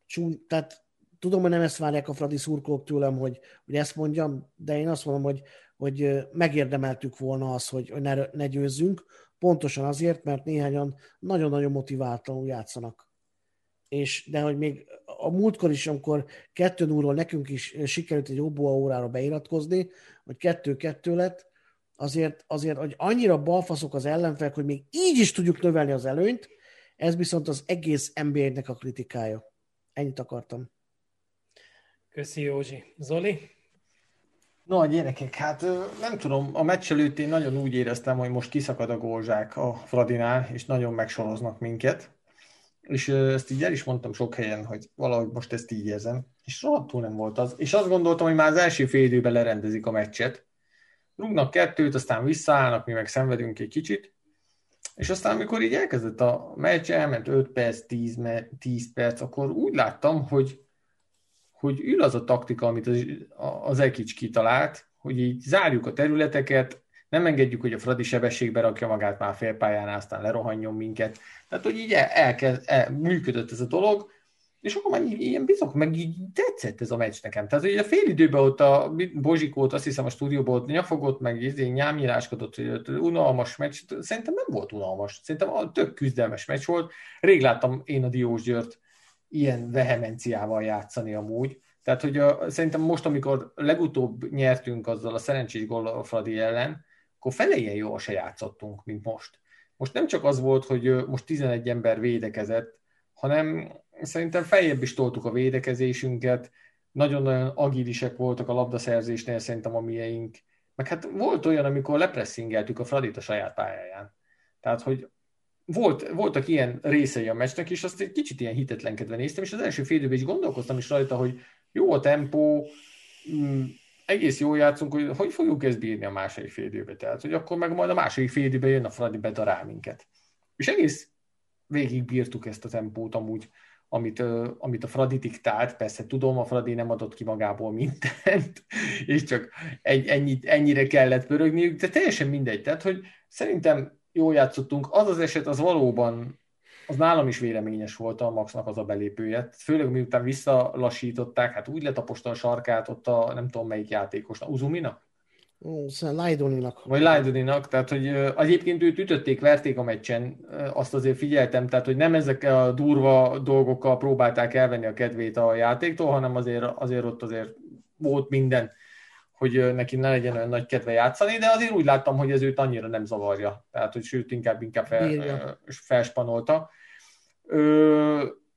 Csún, tehát tudom, hogy nem ezt várják a Fradi szurkolók tőlem, hogy, hogy ezt mondjam, de én azt mondom, hogy, hogy megérdemeltük volna azt, hogy, hogy ne, ne győzzünk, pontosan azért, mert néhányan nagyon-nagyon motiváltan játszanak. És, de hogy még a múltkor is, amikor kettő núról nekünk is sikerült egy Oboa órára beiratkozni, hogy kettő-kettő lett, azért, azért, hogy annyira balfaszok az ellenfelek, hogy még így is tudjuk növelni az előnyt, ez viszont az egész NBA-nek a kritikája. Ennyit akartam. Köszi, Józsi. Zoli? No, a gyerekek, hát nem tudom, a meccs előtt én nagyon úgy éreztem, hogy most kiszakad a gózsák a Fradinál, és nagyon megsoroznak minket és ezt így el is mondtam sok helyen, hogy valahogy most ezt így érzem, és rohadtul nem volt az. És azt gondoltam, hogy már az első fél időben lerendezik a meccset, rúgnak kettőt, aztán visszaállnak, mi meg szenvedünk egy kicsit, és aztán, amikor így elkezdett a meccs, elment 5 perc, 10, 10 perc, akkor úgy láttam, hogy, hogy ül az a taktika, amit az, az Ekics kitalált, hogy így zárjuk a területeket, nem engedjük, hogy a Fradi sebességbe rakja magát már félpályán, aztán lerohanjon minket. Tehát, hogy így el, el, működött ez a dolog, és akkor már ilyen bizok, meg így tetszett ez a meccs nekem. Tehát, hogy a fél időben ott a Bozsikót, azt hiszem a stúdióban ott nyafogott, meg izé, nyámíráskodott, hogy unalmas meccs. Szerintem nem volt unalmas. Szerintem a tök küzdelmes meccs volt. Rég láttam én a Diós Győrt ilyen vehemenciával játszani amúgy. Tehát, hogy a, szerintem most, amikor legutóbb nyertünk azzal a szerencsés gól Fradi ellen, akkor fele ilyen jól se játszottunk, mint most. Most nem csak az volt, hogy most 11 ember védekezett, hanem szerintem feljebb is toltuk a védekezésünket, nagyon-nagyon agilisek voltak a labdaszerzésnél szerintem a mieink, meg hát volt olyan, amikor lepressingeltük a Fradit a saját pályáján. Tehát, hogy volt, voltak ilyen részei a meccsnek, és azt egy kicsit ilyen hitetlenkedve néztem, és az első fél is gondolkoztam is rajta, hogy jó a tempó, mm, egész jól játszunk, hogy hogy fogjuk ezt bírni a második fél időbe. Tehát, hogy akkor meg majd a második fél időbe jön a Fradi bedarál minket. És egész végig bírtuk ezt a tempót amúgy, amit, amit a Fradi diktált. Persze tudom, a Fradi nem adott ki magából mindent, és csak egy, ennyi, ennyire kellett pörögniük, de teljesen mindegy. Tehát, hogy szerintem jól játszottunk. Az az eset, az valóban az nálam is véleményes volt a Maxnak az a belépője. Főleg miután visszalassították, hát úgy letaposta a sarkát ott a nem tudom melyik játékosnak, Uzuminak? Lajdoninak. Vagy Lajdoninak, tehát hogy egyébként őt ütötték, verték a meccsen, azt azért figyeltem, tehát hogy nem ezek a durva dolgokkal próbálták elvenni a kedvét a játéktól, hanem azért, azért ott azért volt minden, hogy neki ne legyen olyan nagy kedve játszani, de azért úgy láttam, hogy ez őt annyira nem zavarja. Tehát, hogy sőt, inkább, inkább fel, felspanolta.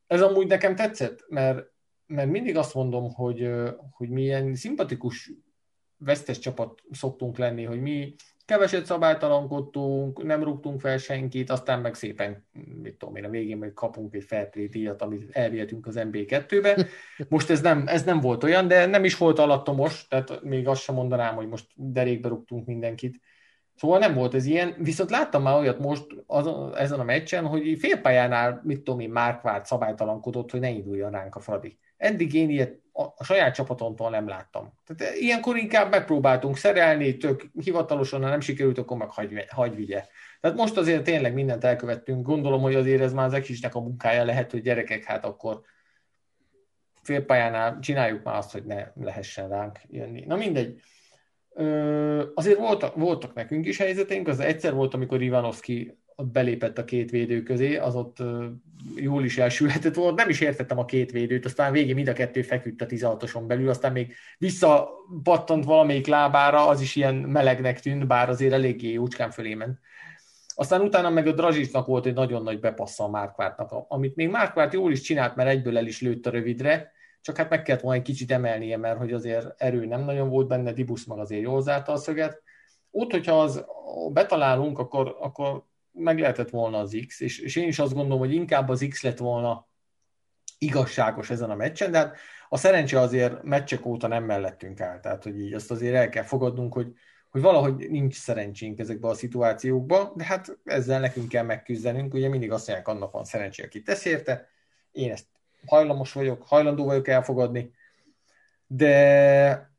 Ez amúgy nekem tetszett, mert, mert mindig azt mondom, hogy, hogy milyen szimpatikus vesztes csapat szoktunk lenni, hogy mi keveset szabálytalankodtunk, nem rúgtunk fel senkit, aztán meg szépen, mit tudom én, a végén meg kapunk egy fair play díjat, amit elvihetünk az MB2-be. Most ez nem, ez nem volt olyan, de nem is volt alattomos, tehát még azt sem mondanám, hogy most derékbe rúgtunk mindenkit. Szóval nem volt ez ilyen, viszont láttam már olyat most az, ezen a meccsen, hogy félpályánál, mit tudom én, Márkvárt szabálytalankodott, hogy ne induljon ránk a Fradi. Eddig én ilyet a, saját csapatomtól nem láttam. Tehát ilyenkor inkább megpróbáltunk szerelni, tök hivatalosan, ha nem sikerült, akkor meg hagy, hagy vigye. Tehát most azért tényleg mindent elkövettünk. Gondolom, hogy azért ez már az Exisnek a munkája lehet, hogy gyerekek, hát akkor félpályánál csináljuk már azt, hogy ne lehessen ránk jönni. Na mindegy. Ö, azért voltak, voltak nekünk is helyzeteink, az egyszer volt, amikor Ivanovski ott belépett a két védő közé, az ott jól is elsülhetett volt. Nem is értettem a két védőt, aztán végén mind a kettő feküdt a 16-oson belül, aztán még visszapattant valamelyik lábára, az is ilyen melegnek tűnt, bár azért eléggé jócskán fölé ment. Aztán utána meg a Drazsicsnak volt egy nagyon nagy bepassza a Márkvártnak, amit még Márkvárt jól is csinált, mert egyből el is lőtt a rövidre, csak hát meg kellett volna egy kicsit emelnie, mert hogy azért erő nem nagyon volt benne, Dibusz meg azért jól zárta a szöget. Ott, hogyha az betalálunk, akkor, akkor meg lehetett volna az X, és, és én is azt gondolom, hogy inkább az X lett volna igazságos ezen a meccsen, de hát a szerencse azért meccsek óta nem mellettünk áll, tehát hogy így azt azért el kell fogadnunk, hogy, hogy valahogy nincs szerencsénk ezekben a szituációkban, de hát ezzel nekünk kell megküzdenünk, ugye mindig azt mondják, annak van szerencsé, aki tesz érte, én ezt hajlamos vagyok, hajlandó vagyok elfogadni, de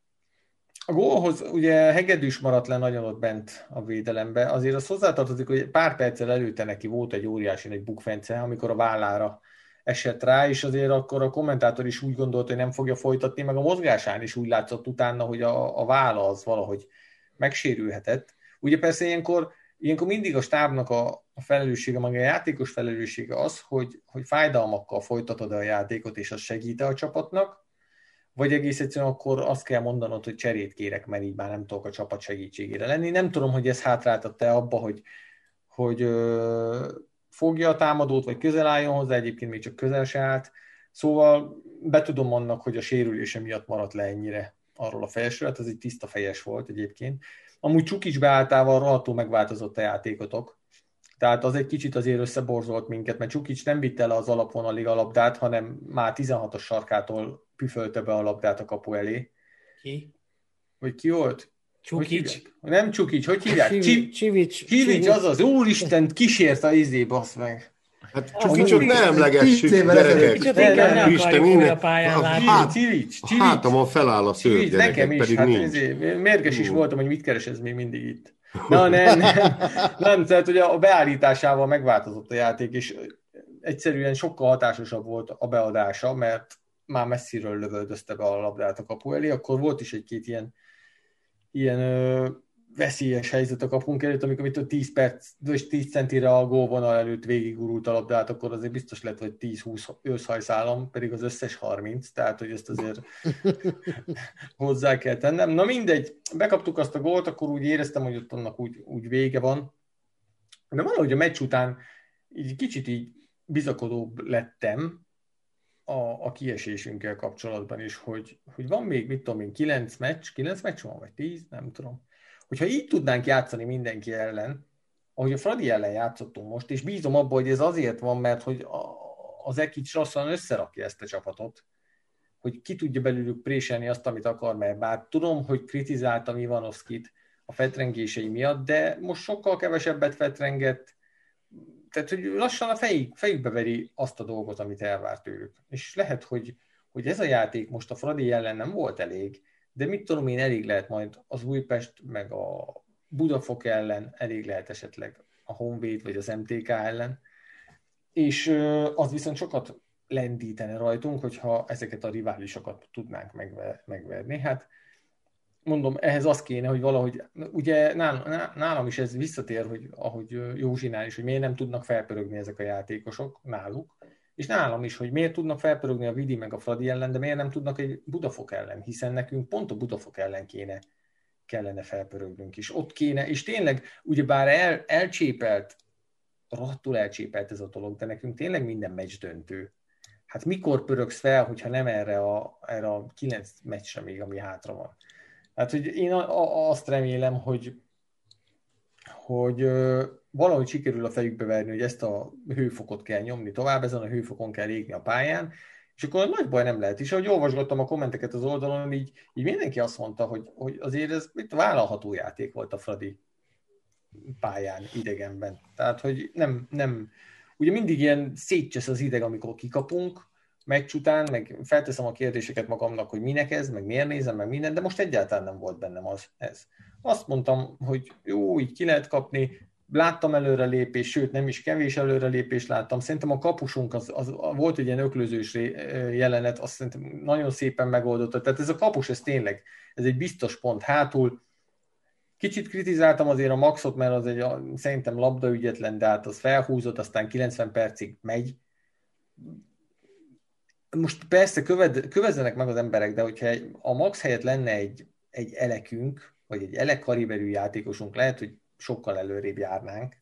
a gólhoz ugye hegedűs maradt le nagyon ott bent a védelembe. Azért az hozzátartozik, hogy pár perccel előtte neki volt egy óriási egy bukfence, amikor a vállára esett rá, és azért akkor a kommentátor is úgy gondolta, hogy nem fogja folytatni, meg a mozgásán is úgy látszott utána, hogy a, a válla az valahogy megsérülhetett. Ugye persze ilyenkor, ilyenkor mindig a stábnak a, a felelőssége, meg a játékos felelőssége az, hogy, hogy fájdalmakkal folytatod a játékot, és az segít a csapatnak, vagy egész egyszerűen akkor azt kell mondanod, hogy cserét kérek, mert így már nem tudok a csapat segítségére lenni. Nem tudom, hogy ez hátráltatta abba, hogy, hogy ö, fogja a támadót, vagy közel álljon hozzá, egyébként még csak közel se állt. Szóval betudom annak, hogy a sérülése miatt maradt le ennyire arról a fejesről, hát ez egy tiszta fejes volt egyébként. Amúgy Csukics beálltával rohadtul megváltozott a játékotok, tehát az egy kicsit azért összeborzolt minket, mert Csukics nem vitte le az alapvonalig a labdát, hanem már 16-os sarkától püfölte be a labdát a kapu elé. Ki? Vagy ki volt? Csukics? Nem Csukics, hogy hívják? Csivics. Csivics. Csivics, az az, úristen, kísért a izé, basz meg. Hát Csukicsot ne emlegessük, gyerekek. inkább újra pályán a látni. Csivics. hátamon feláll a szőr, Csivics, nekem is, pedig hát nincs. izé, mérges is voltam, hogy mit keres ez még mindig itt. Na, nem, nem, nem, tehát hogy a beállításával megváltozott a játék, és egyszerűen sokkal hatásosabb volt a beadása, mert már messziről lövöldözte be a labdát a kapu elé, akkor volt is egy-két ilyen, ilyen ö, veszélyes helyzet a kapunk előtt, amikor itt 10 perc, 10 centire a gólvonal előtt végigurult a labdát, akkor azért biztos lett, hogy 10-20 őszhajszállam, pedig az összes 30, tehát hogy ezt azért hozzá kell tennem. Na mindegy, bekaptuk azt a gólt, akkor úgy éreztem, hogy ott annak úgy, úgy vége van. De valahogy a meccs után így kicsit így bizakodóbb lettem, a, a kiesésünkkel kapcsolatban is, hogy, hogy van még, mit tudom én, 9 meccs, 9 meccs van, vagy 10, nem tudom. Hogyha így tudnánk játszani mindenki ellen, ahogy a Fradi ellen játszottunk most, és bízom abban, hogy ez azért van, mert hogy az Ekic rosszan összerakja ezt a csapatot, hogy ki tudja belőlük préselni azt, amit akar, mert bár tudom, hogy kritizáltam Ivanovskit a fetrengései miatt, de most sokkal kevesebbet fetrengett, tehát hogy lassan a fejük, fejükbe veri azt a dolgot, amit elvárt tőlük. És lehet, hogy, hogy ez a játék most a Fradi ellen nem volt elég, de mit tudom én, elég lehet majd az Újpest, meg a Budafok ellen, elég lehet esetleg a Honvéd, vagy az MTK ellen, és az viszont sokat lendítene rajtunk, hogyha ezeket a riválisokat tudnánk megverni. Hát mondom, ehhez az kéne, hogy valahogy, ugye nálam is ez visszatér, hogy ahogy Józsinál is, hogy miért nem tudnak felpörögni ezek a játékosok náluk, és nálam is, hogy miért tudnak felpörögni a Vidi meg a Fradi ellen, de miért nem tudnak egy Budafok ellen, hiszen nekünk pont a Budafok ellen kéne kellene felpörögnünk is. Ott kéne, és tényleg, ugyebár el, elcsépelt, rohadtul elcsépelt ez a dolog, de nekünk tényleg minden meccs döntő. Hát mikor pörögsz fel, hogyha nem erre a, erre a kilenc meccsre még, ami hátra van. Hát, hogy én azt remélem, hogy, hogy valahogy sikerül a fejükbe verni, hogy ezt a hőfokot kell nyomni tovább, ezen a hőfokon kell égni a pályán, és akkor nagy baj nem lehet. És ahogy olvasgattam a kommenteket az oldalon, így, így mindenki azt mondta, hogy, hogy azért ez itt vállalható játék volt a Fradi pályán, idegenben. Tehát, hogy nem, nem ugye mindig ilyen szétcsesz az ideg, amikor kikapunk, meccs után, meg felteszem a kérdéseket magamnak, hogy minek ez, meg miért nézem, meg minden, de most egyáltalán nem volt bennem az, ez. Azt mondtam, hogy jó, így ki lehet kapni, láttam előrelépés, sőt nem is kevés előrelépés láttam. Szerintem a kapusunk, az, az, volt egy ilyen öklözős jelenet, azt szerintem nagyon szépen megoldotta. Tehát ez a kapus, ez tényleg, ez egy biztos pont hátul. Kicsit kritizáltam azért a Maxot, mert az egy szerintem labdaügyetlen, de hát az felhúzott, aztán 90 percig megy. Most persze köved, kövezzenek meg az emberek, de hogyha a Max helyett lenne egy, egy elekünk, vagy egy elekariberű játékosunk, lehet, hogy sokkal előrébb járnánk.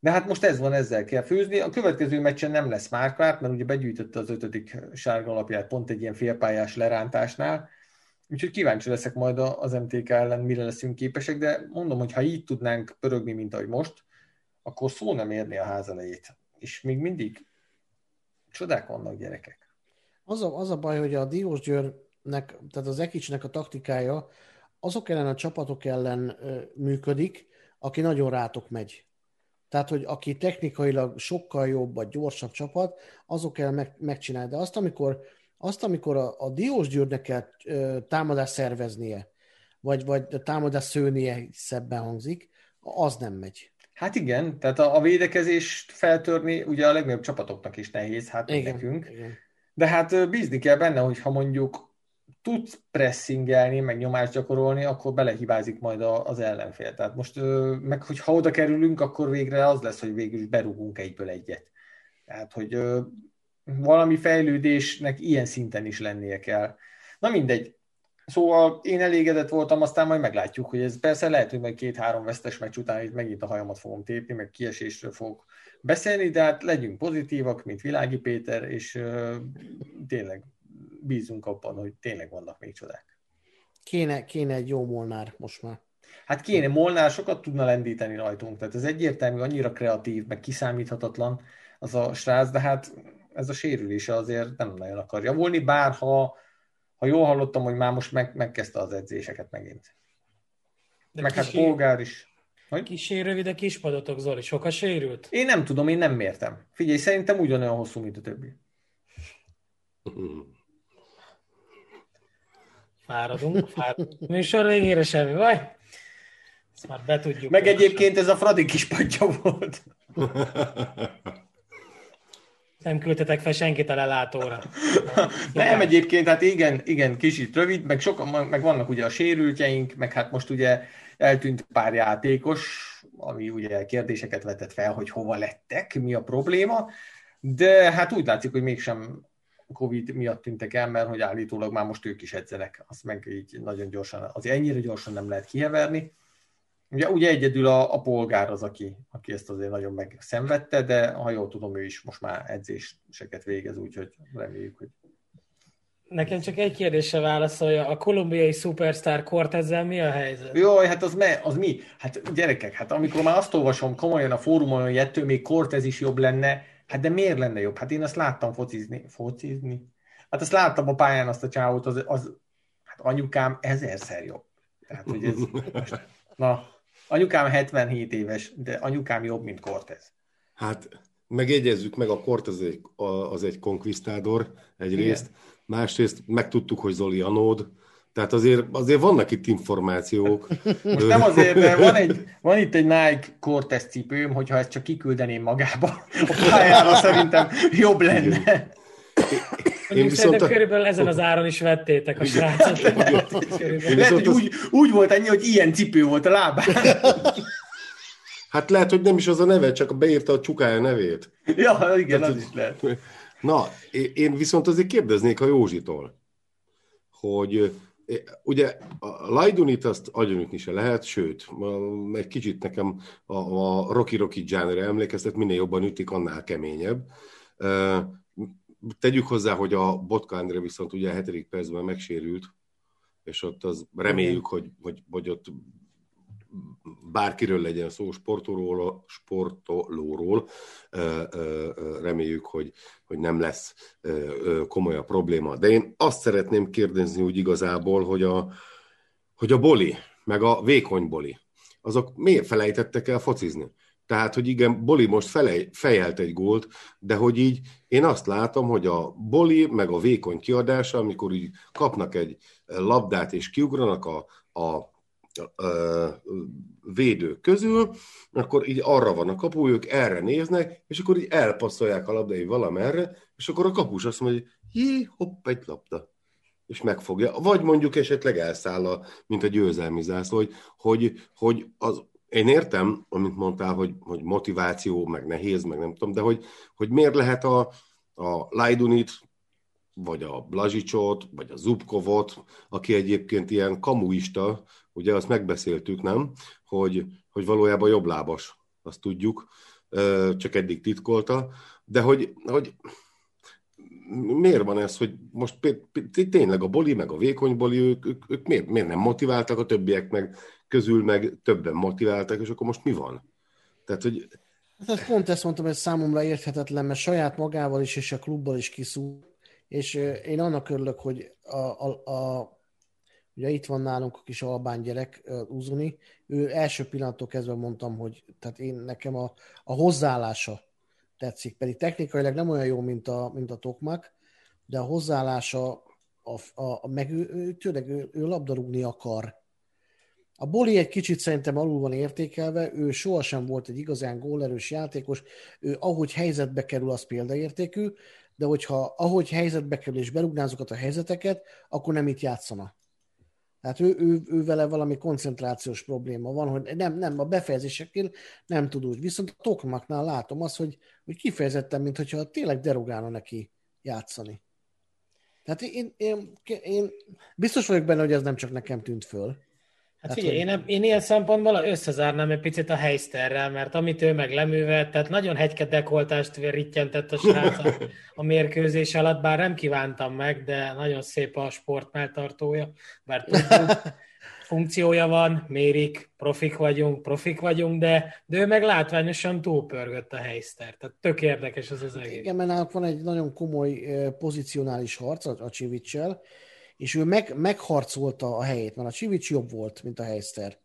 De hát most ez van, ezzel kell főzni. A következő meccsen nem lesz Márkvárt, mert ugye begyűjtötte az ötödik sárga alapját pont egy ilyen félpályás lerántásnál, úgyhogy kíváncsi leszek majd az MTK ellen, mire leszünk képesek, de mondom, hogy ha így tudnánk pörögni, mint ahogy most, akkor szó nem érni a ház elejét. És még mindig csodák vannak gyerekek. Az a, az a baj, hogy a Diós Győrnek, tehát az Ekicsnek a taktikája azok ellen a csapatok ellen működik, aki nagyon rátok megy. Tehát, hogy aki technikailag sokkal jobb, vagy gyorsabb csapat, azok kell meg, megcsinálni. De azt, amikor, azt, amikor a, a Diós Győrnek kell támadást szerveznie, vagy, vagy támadást szőnie, szebben hangzik, az nem megy. Hát igen, tehát a, a védekezést feltörni ugye a legnagyobb csapatoknak is nehéz, hát igen, nekünk. Igen. De hát bízni kell benne, hogy ha mondjuk tudsz pressingelni, meg nyomást gyakorolni, akkor belehibázik majd az ellenfél. Tehát most, meg hogyha oda kerülünk, akkor végre az lesz, hogy végül is berúgunk egyből egyet. Tehát, hogy valami fejlődésnek ilyen szinten is lennie kell. Na mindegy. Szóval én elégedett voltam, aztán majd meglátjuk, hogy ez persze lehet, hogy meg két-három vesztes meccs után itt megint a hajamat fogom tépni, meg kiesésről fogok beszélni, de hát legyünk pozitívak, mint Világi Péter, és uh, tényleg bízunk abban, hogy tényleg vannak még csodák. Kéne, kéne egy jó Molnár most már. Hát kéne, Molnár sokat tudna lendíteni rajtunk, tehát ez egyértelmű, annyira kreatív, meg kiszámíthatatlan az a srác, de hát ez a sérülése azért nem nagyon akar javulni, bár ha, ha jól hallottam, hogy már most meg, megkezdte az edzéseket megint. De meg hát Polgár is. Hogy? Kis rövid kis padotok, Zoli. Sokat sérült? Én nem tudom, én nem mértem. Figyelj, szerintem ugyanolyan hosszú, mint a többi. Fáradunk, fáradunk. Műsor végére semmi baj. Ezt már betudjuk. Meg egyébként ez a Fradi kis padja volt. Nem küldtetek fel senkit a lelátóra. Nem egyébként, hát igen, igen, kicsit rövid, meg, sokan, meg vannak ugye a sérültjeink, meg hát most ugye eltűnt pár játékos, ami ugye kérdéseket vetett fel, hogy hova lettek, mi a probléma, de hát úgy látszik, hogy mégsem Covid miatt tűntek el, mert hogy állítólag már most ők is edzenek, azt meg így nagyon gyorsan, azért ennyire gyorsan nem lehet kiheverni. Ugye, ugye egyedül a, a polgár az, aki, aki ezt azért nagyon megszenvedte, de ha jól tudom, ő is most már edzéseket végez, úgyhogy reméljük, hogy Nekem csak egy kérdésre válaszolja. A kolumbiai szupersztár Cortezzel mi a helyzet? Jaj, hát az, me, az mi? Hát gyerekek, hát amikor már azt olvasom komolyan a fórumon, hogy ettől még Cortez is jobb lenne, hát de miért lenne jobb? Hát én azt láttam focizni. Focizni? Hát azt láttam a pályán azt a csávót, az, az hát anyukám ezerszer jobb. Tehát, hogy ez, most, na, anyukám 77 éves, de anyukám jobb, mint Cortez. Hát megjegyezzük meg, a Cortez egy, az egy konkvisztádor egyrészt, Igen másrészt megtudtuk, hogy Zoli Anód, tehát azért, azért vannak itt információk. Most nem azért, mert van, egy, van itt egy Nike Cortez cipőm, hogyha ezt csak kiküldeném magába a pályára, szerintem jobb lenne. Én viszont a... körülbelül ezen az áron is vettétek a srácot. Lehet, hogy úgy, úgy volt ennyi, hogy ilyen cipő volt a lábán. Hát lehet, hogy nem is az a neve, csak beírta a csukája nevét. Ja, igen, Tehát, az is lehet. Na, én viszont azért kérdeznék a Józsitól, hogy ugye a Lajdunit azt agyonütni se lehet, sőt, egy kicsit nekem a, a Rocky Rocky genre emlékeztet, minél jobban ütik, annál keményebb. Tegyük hozzá, hogy a Botka Endre viszont ugye a hetedik percben megsérült, és ott az reméljük, hogy, hogy, hogy ott bárkiről legyen szó, sportolóról, sportolóról, reméljük, hogy, hogy nem lesz komoly a probléma. De én azt szeretném kérdezni úgy igazából, hogy a, hogy a boli, meg a vékony boli, azok miért felejtettek el focizni? Tehát, hogy igen, Boli most felej, fejelt egy gólt, de hogy így én azt látom, hogy a Boli meg a vékony kiadása, amikor így kapnak egy labdát és kiugranak a, a védők közül, akkor így arra van a kapu, ők erre néznek, és akkor így elpasszolják a labdai valamerre, és akkor a kapus azt mondja, hogy jé, hopp, egy labda. És megfogja. Vagy mondjuk esetleg elszáll, a, mint a győzelmi zászló, hogy, hogy, hogy az, én értem, amit mondtál, hogy, hogy motiváció, meg nehéz, meg nem tudom, de hogy, hogy miért lehet a, a Lajdunit, vagy a Blazsicsot, vagy a Zubkovot, aki egyébként ilyen kamuista, ugye azt megbeszéltük, nem? Hogy, hogy valójában jobblábas, azt tudjuk, csak eddig titkolta, de hogy, hogy miért van ez, hogy most tényleg a boli, meg a vékony boli, ők, ők, ők miért, miért nem motiváltak, a többiek meg közül meg többen motiváltak, és akkor most mi van? Tehát, hogy... Hát pont ezt mondtam, hogy számomra érthetetlen, mert saját magával is és a klubbal is kiszúr, és én annak örülök, hogy a, a, a Ugye itt van nálunk a kis albán gyerek, Uzuni, ő első pillanattól kezdve mondtam, hogy tehát én nekem a, a hozzáállása tetszik, pedig technikailag nem olyan jó, mint a, mint a Tokmak, de a hozzáállása, a, a, a, meg ő, ő, tényleg ő, ő labdarúgni akar. A Boli egy kicsit szerintem alul van értékelve, ő sohasem volt egy igazán gólerős játékos, ő ahogy helyzetbe kerül, az példaértékű, de hogyha ahogy helyzetbe kerül és berúgná azokat a helyzeteket, akkor nem itt játszana. Tehát ő, ő, ő vele valami koncentrációs probléma van, hogy nem, nem a befejezéseknél nem tud úgy. Viszont a Tokmaknál látom azt, hogy, hogy kifejezetten, mintha tényleg derogálna neki játszani. Tehát én, én, én biztos vagyok benne, hogy ez nem csak nekem tűnt föl. Hát figyelj, hogy... én, én ilyen szempontból összezárnám egy picit a helyszterrel, mert amit ő meg leművelt, tehát nagyon hegyke dekoltást rittyentett a srác a, a mérkőzés alatt, bár nem kívántam meg, de nagyon szép a sport melltartója, bár tudjuk, funkciója van, mérik, profik vagyunk, profik vagyunk, de, de ő meg látványosan túlpörgött a helyszter. Tehát tök érdekes az az egész. Igen, mert van egy nagyon komoly pozicionális harc a, a Csivicsel, és ő meg, megharcolta a helyét, mert a Csivics jobb volt, mint a helyszter.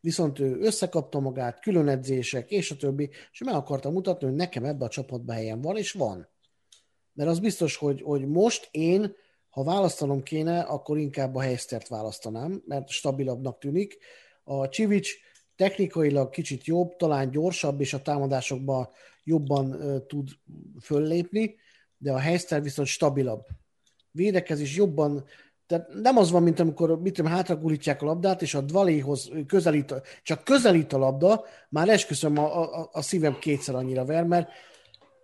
Viszont ő összekapta magát, külön edzések, és a többi, és meg akarta mutatni, hogy nekem ebbe a csapatban helyem van, és van. Mert az biztos, hogy, hogy most én, ha választanom kéne, akkor inkább a helysztert választanám, mert stabilabbnak tűnik. A Csivics technikailag kicsit jobb, talán gyorsabb, és a támadásokban jobban ö, tud föllépni, de a Heister viszont stabilabb. Védekezés jobban, tehát nem az van, mint amikor mit tudom, hátra gulítják a labdát, és a Dvaléhoz közelít, csak közelít a labda, már esküszöm a, a, a szívem kétszer annyira ver, mert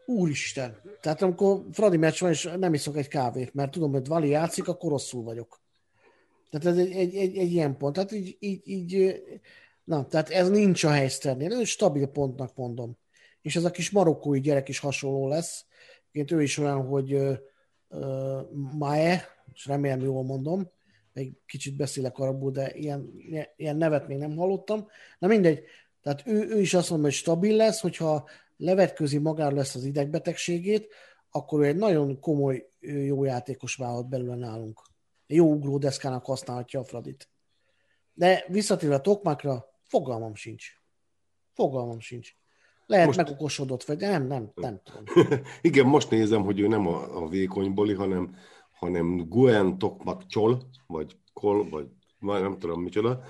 úristen. Tehát amikor Fradi meccs van, és nem iszok egy kávét, mert tudom, hogy Dvali játszik, akkor rosszul vagyok. Tehát ez egy, egy, egy, egy ilyen pont. Tehát így, így, így, na, tehát ez nincs a helyszernél, ez egy stabil pontnak mondom. És ez a kis marokkói gyerek is hasonló lesz. Egyébként ő is olyan, hogy uh, Mae, és remélem jól mondom, egy kicsit beszélek arabul, de ilyen, ilyen nevet még nem hallottam. Na mindegy, tehát ő, ő is azt mondja, hogy stabil lesz, hogyha levetközi magára lesz az idegbetegségét, akkor ő egy nagyon komoly jó játékos válhat belőle nálunk. Jó ugródeszkának használhatja a Fradit. De visszatérve a Tokmakra, fogalmam sincs. Fogalmam sincs. Lehet most... megokosodott, vagy nem, nem, nem tudom. Igen, most nézem, hogy ő nem a, a vékony boli, hanem, hanem Guen Tokmak Csol, vagy Kol, vagy nem tudom micsoda,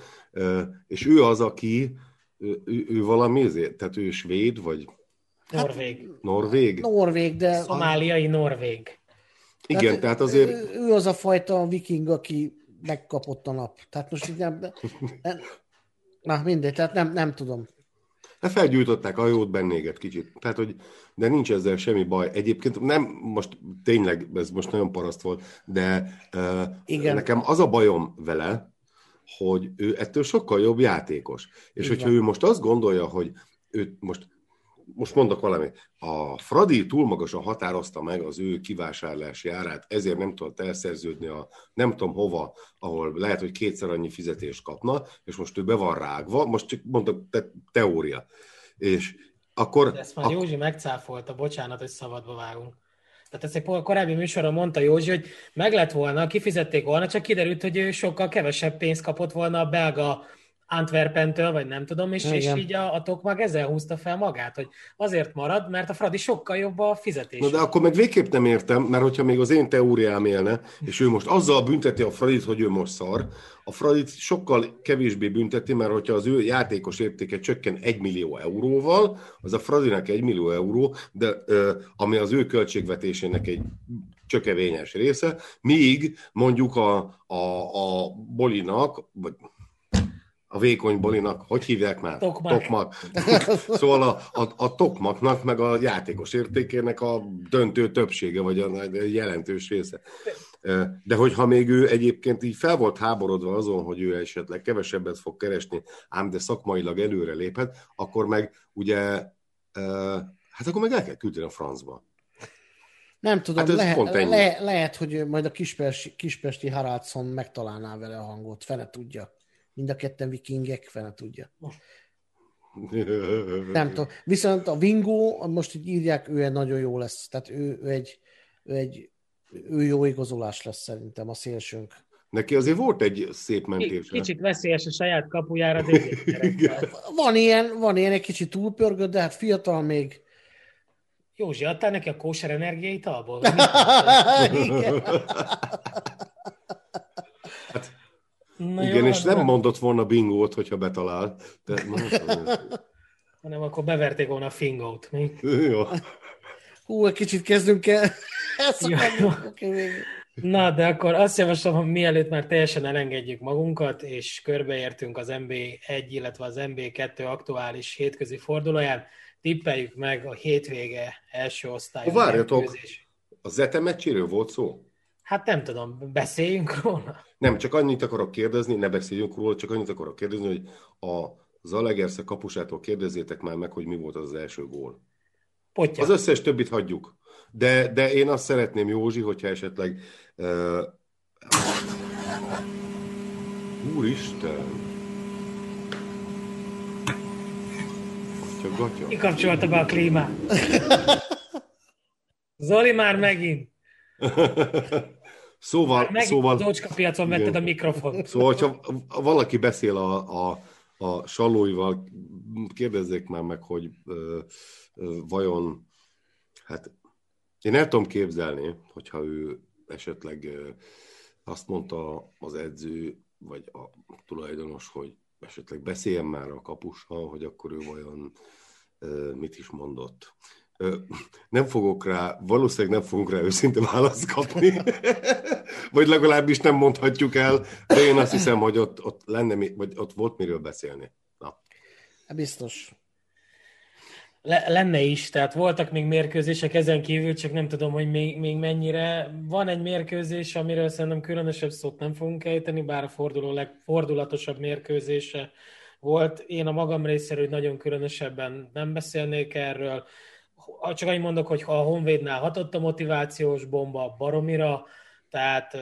és ő az, aki, ő, ő valami, ezért, tehát ő svéd, vagy Norvég. Hát, Norvég? Norvég, de... Szomáliai Norvég. Igen, tehát, tehát azért... Ő, ő az a fajta viking, aki megkapott a nap. Tehát most így nem... nem na, mindegy, tehát nem, nem tudom. Hát felgyújtották a jót bennéget kicsit. Tehát, hogy, de nincs ezzel semmi baj. Egyébként nem, most tényleg, ez most nagyon paraszt volt, de uh, Igen. nekem az a bajom vele, hogy ő ettől sokkal jobb játékos. És Igen. hogyha ő most azt gondolja, hogy ő most most mondok valamit. A Fradi túl magasan határozta meg az ő kivásárlási árát, ezért nem tudott elszerződni a nem tudom hova, ahol lehet, hogy kétszer annyi fizetést kapna, és most ő be van rágva, most csak mondok, te, teória. És akkor... De ezt már ak- Józsi megcáfolta, bocsánat, hogy szabadba vágunk. Tehát ezt egy korábbi műsorban mondta Józsi, hogy meg lett volna, kifizették volna, csak kiderült, hogy ő sokkal kevesebb pénzt kapott volna a belga Antwerpentől, vagy nem tudom, és, és így a, a Tokmag ezzel húzta fel magát, hogy azért marad, mert a Fradi sokkal jobb a fizetés. Na de akkor meg végképp nem értem, mert hogyha még az én teóriám élne, és ő most azzal bünteti a Fradit, hogy ő most szar, a Fradit sokkal kevésbé bünteti, mert hogyha az ő játékos értéke csökken 1 millió euróval, az a Fradinak 1 millió euró, de ami az ő költségvetésének egy csökevényes része, míg mondjuk a, a, a Bolinak, vagy a vékony bolinak, hogy hívják már? Tokmak. Tokmak. szóval a, a, a tokmaknak, meg a játékos értékének a döntő többsége, vagy a jelentős része. De hogyha még ő egyébként így fel volt háborodva azon, hogy ő esetleg kevesebbet fog keresni, ám de szakmailag előre léphet, akkor meg ugye, hát akkor meg el kell küldeni a francba. Nem tudom, hát lehet, le, lehet, hogy majd a kispesti, kispesti Haraldson megtalálná vele a hangot, fele tudja. Mind a ketten vikingek, fene tudja. Nem tudom. Viszont a Wingo, most így írják, ő nagyon jó lesz. Tehát ő, ő egy, ő egy ő jó igazolás lesz szerintem a szélsőnk. Neki azért volt egy szép mentés. Kicsit veszélyes a saját kapujára. van ilyen, van ilyen egy kicsit túlpörgött, de hát fiatal még. Józsi, adtál neki a kóser energiait alból? Igen. Na Igen, jó, és nem mondott volna bingót, hogyha betalál. De, Hanem akkor beverték volna a fingót. Mi? Jó. Hú, egy kicsit kezdünk el. Na, de akkor azt javaslom, hogy mielőtt már teljesen elengedjük magunkat, és körbeértünk az MB1, illetve az MB2 aktuális hétközi fordulóján, tippeljük meg a hétvége első osztályú. Várjatok, a Zete meccséről volt szó? Hát nem tudom, beszéljünk róla? Nem, csak annyit akarok kérdezni, ne beszéljünk róla, csak annyit akarok kérdezni, hogy a Zalegersze kapusától kérdezzétek már meg, hogy mi volt az, az első gól. Potya. Az összes többit hagyjuk. De, de én azt szeretném, Józsi, hogyha esetleg... Uh... Úristen! Atya, gatya. Kikapcsolta be a klímát. Zoli már megint. Szóval... Meg szóval az ócska piacon vetted a mikrofon. Szóval, ha valaki beszél a, a, a salóival, kérdezzék már meg, hogy ö, ö, vajon, hát én el tudom képzelni, hogyha ő esetleg ö, azt mondta az edző, vagy a tulajdonos, hogy esetleg beszéljen már a kapussal, hogy akkor ő vajon mit is mondott. Nem fogok rá, valószínűleg nem fogunk rá őszinte választ kapni, vagy legalábbis nem mondhatjuk el, de én azt hiszem, hogy ott, ott, lenne, vagy ott volt miről beszélni. Na. Hát Biztos. Le, lenne is, tehát voltak még mérkőzések ezen kívül, csak nem tudom, hogy még, még mennyire. Van egy mérkőzés, amiről szerintem különösebb szót nem fogunk ejteni, bár a forduló legfordulatosabb mérkőzése volt. Én a magam részéről nagyon különösebben nem beszélnék erről. Csak annyit mondok, hogy ha a Honvédnál hatott a motivációs bomba baromira, tehát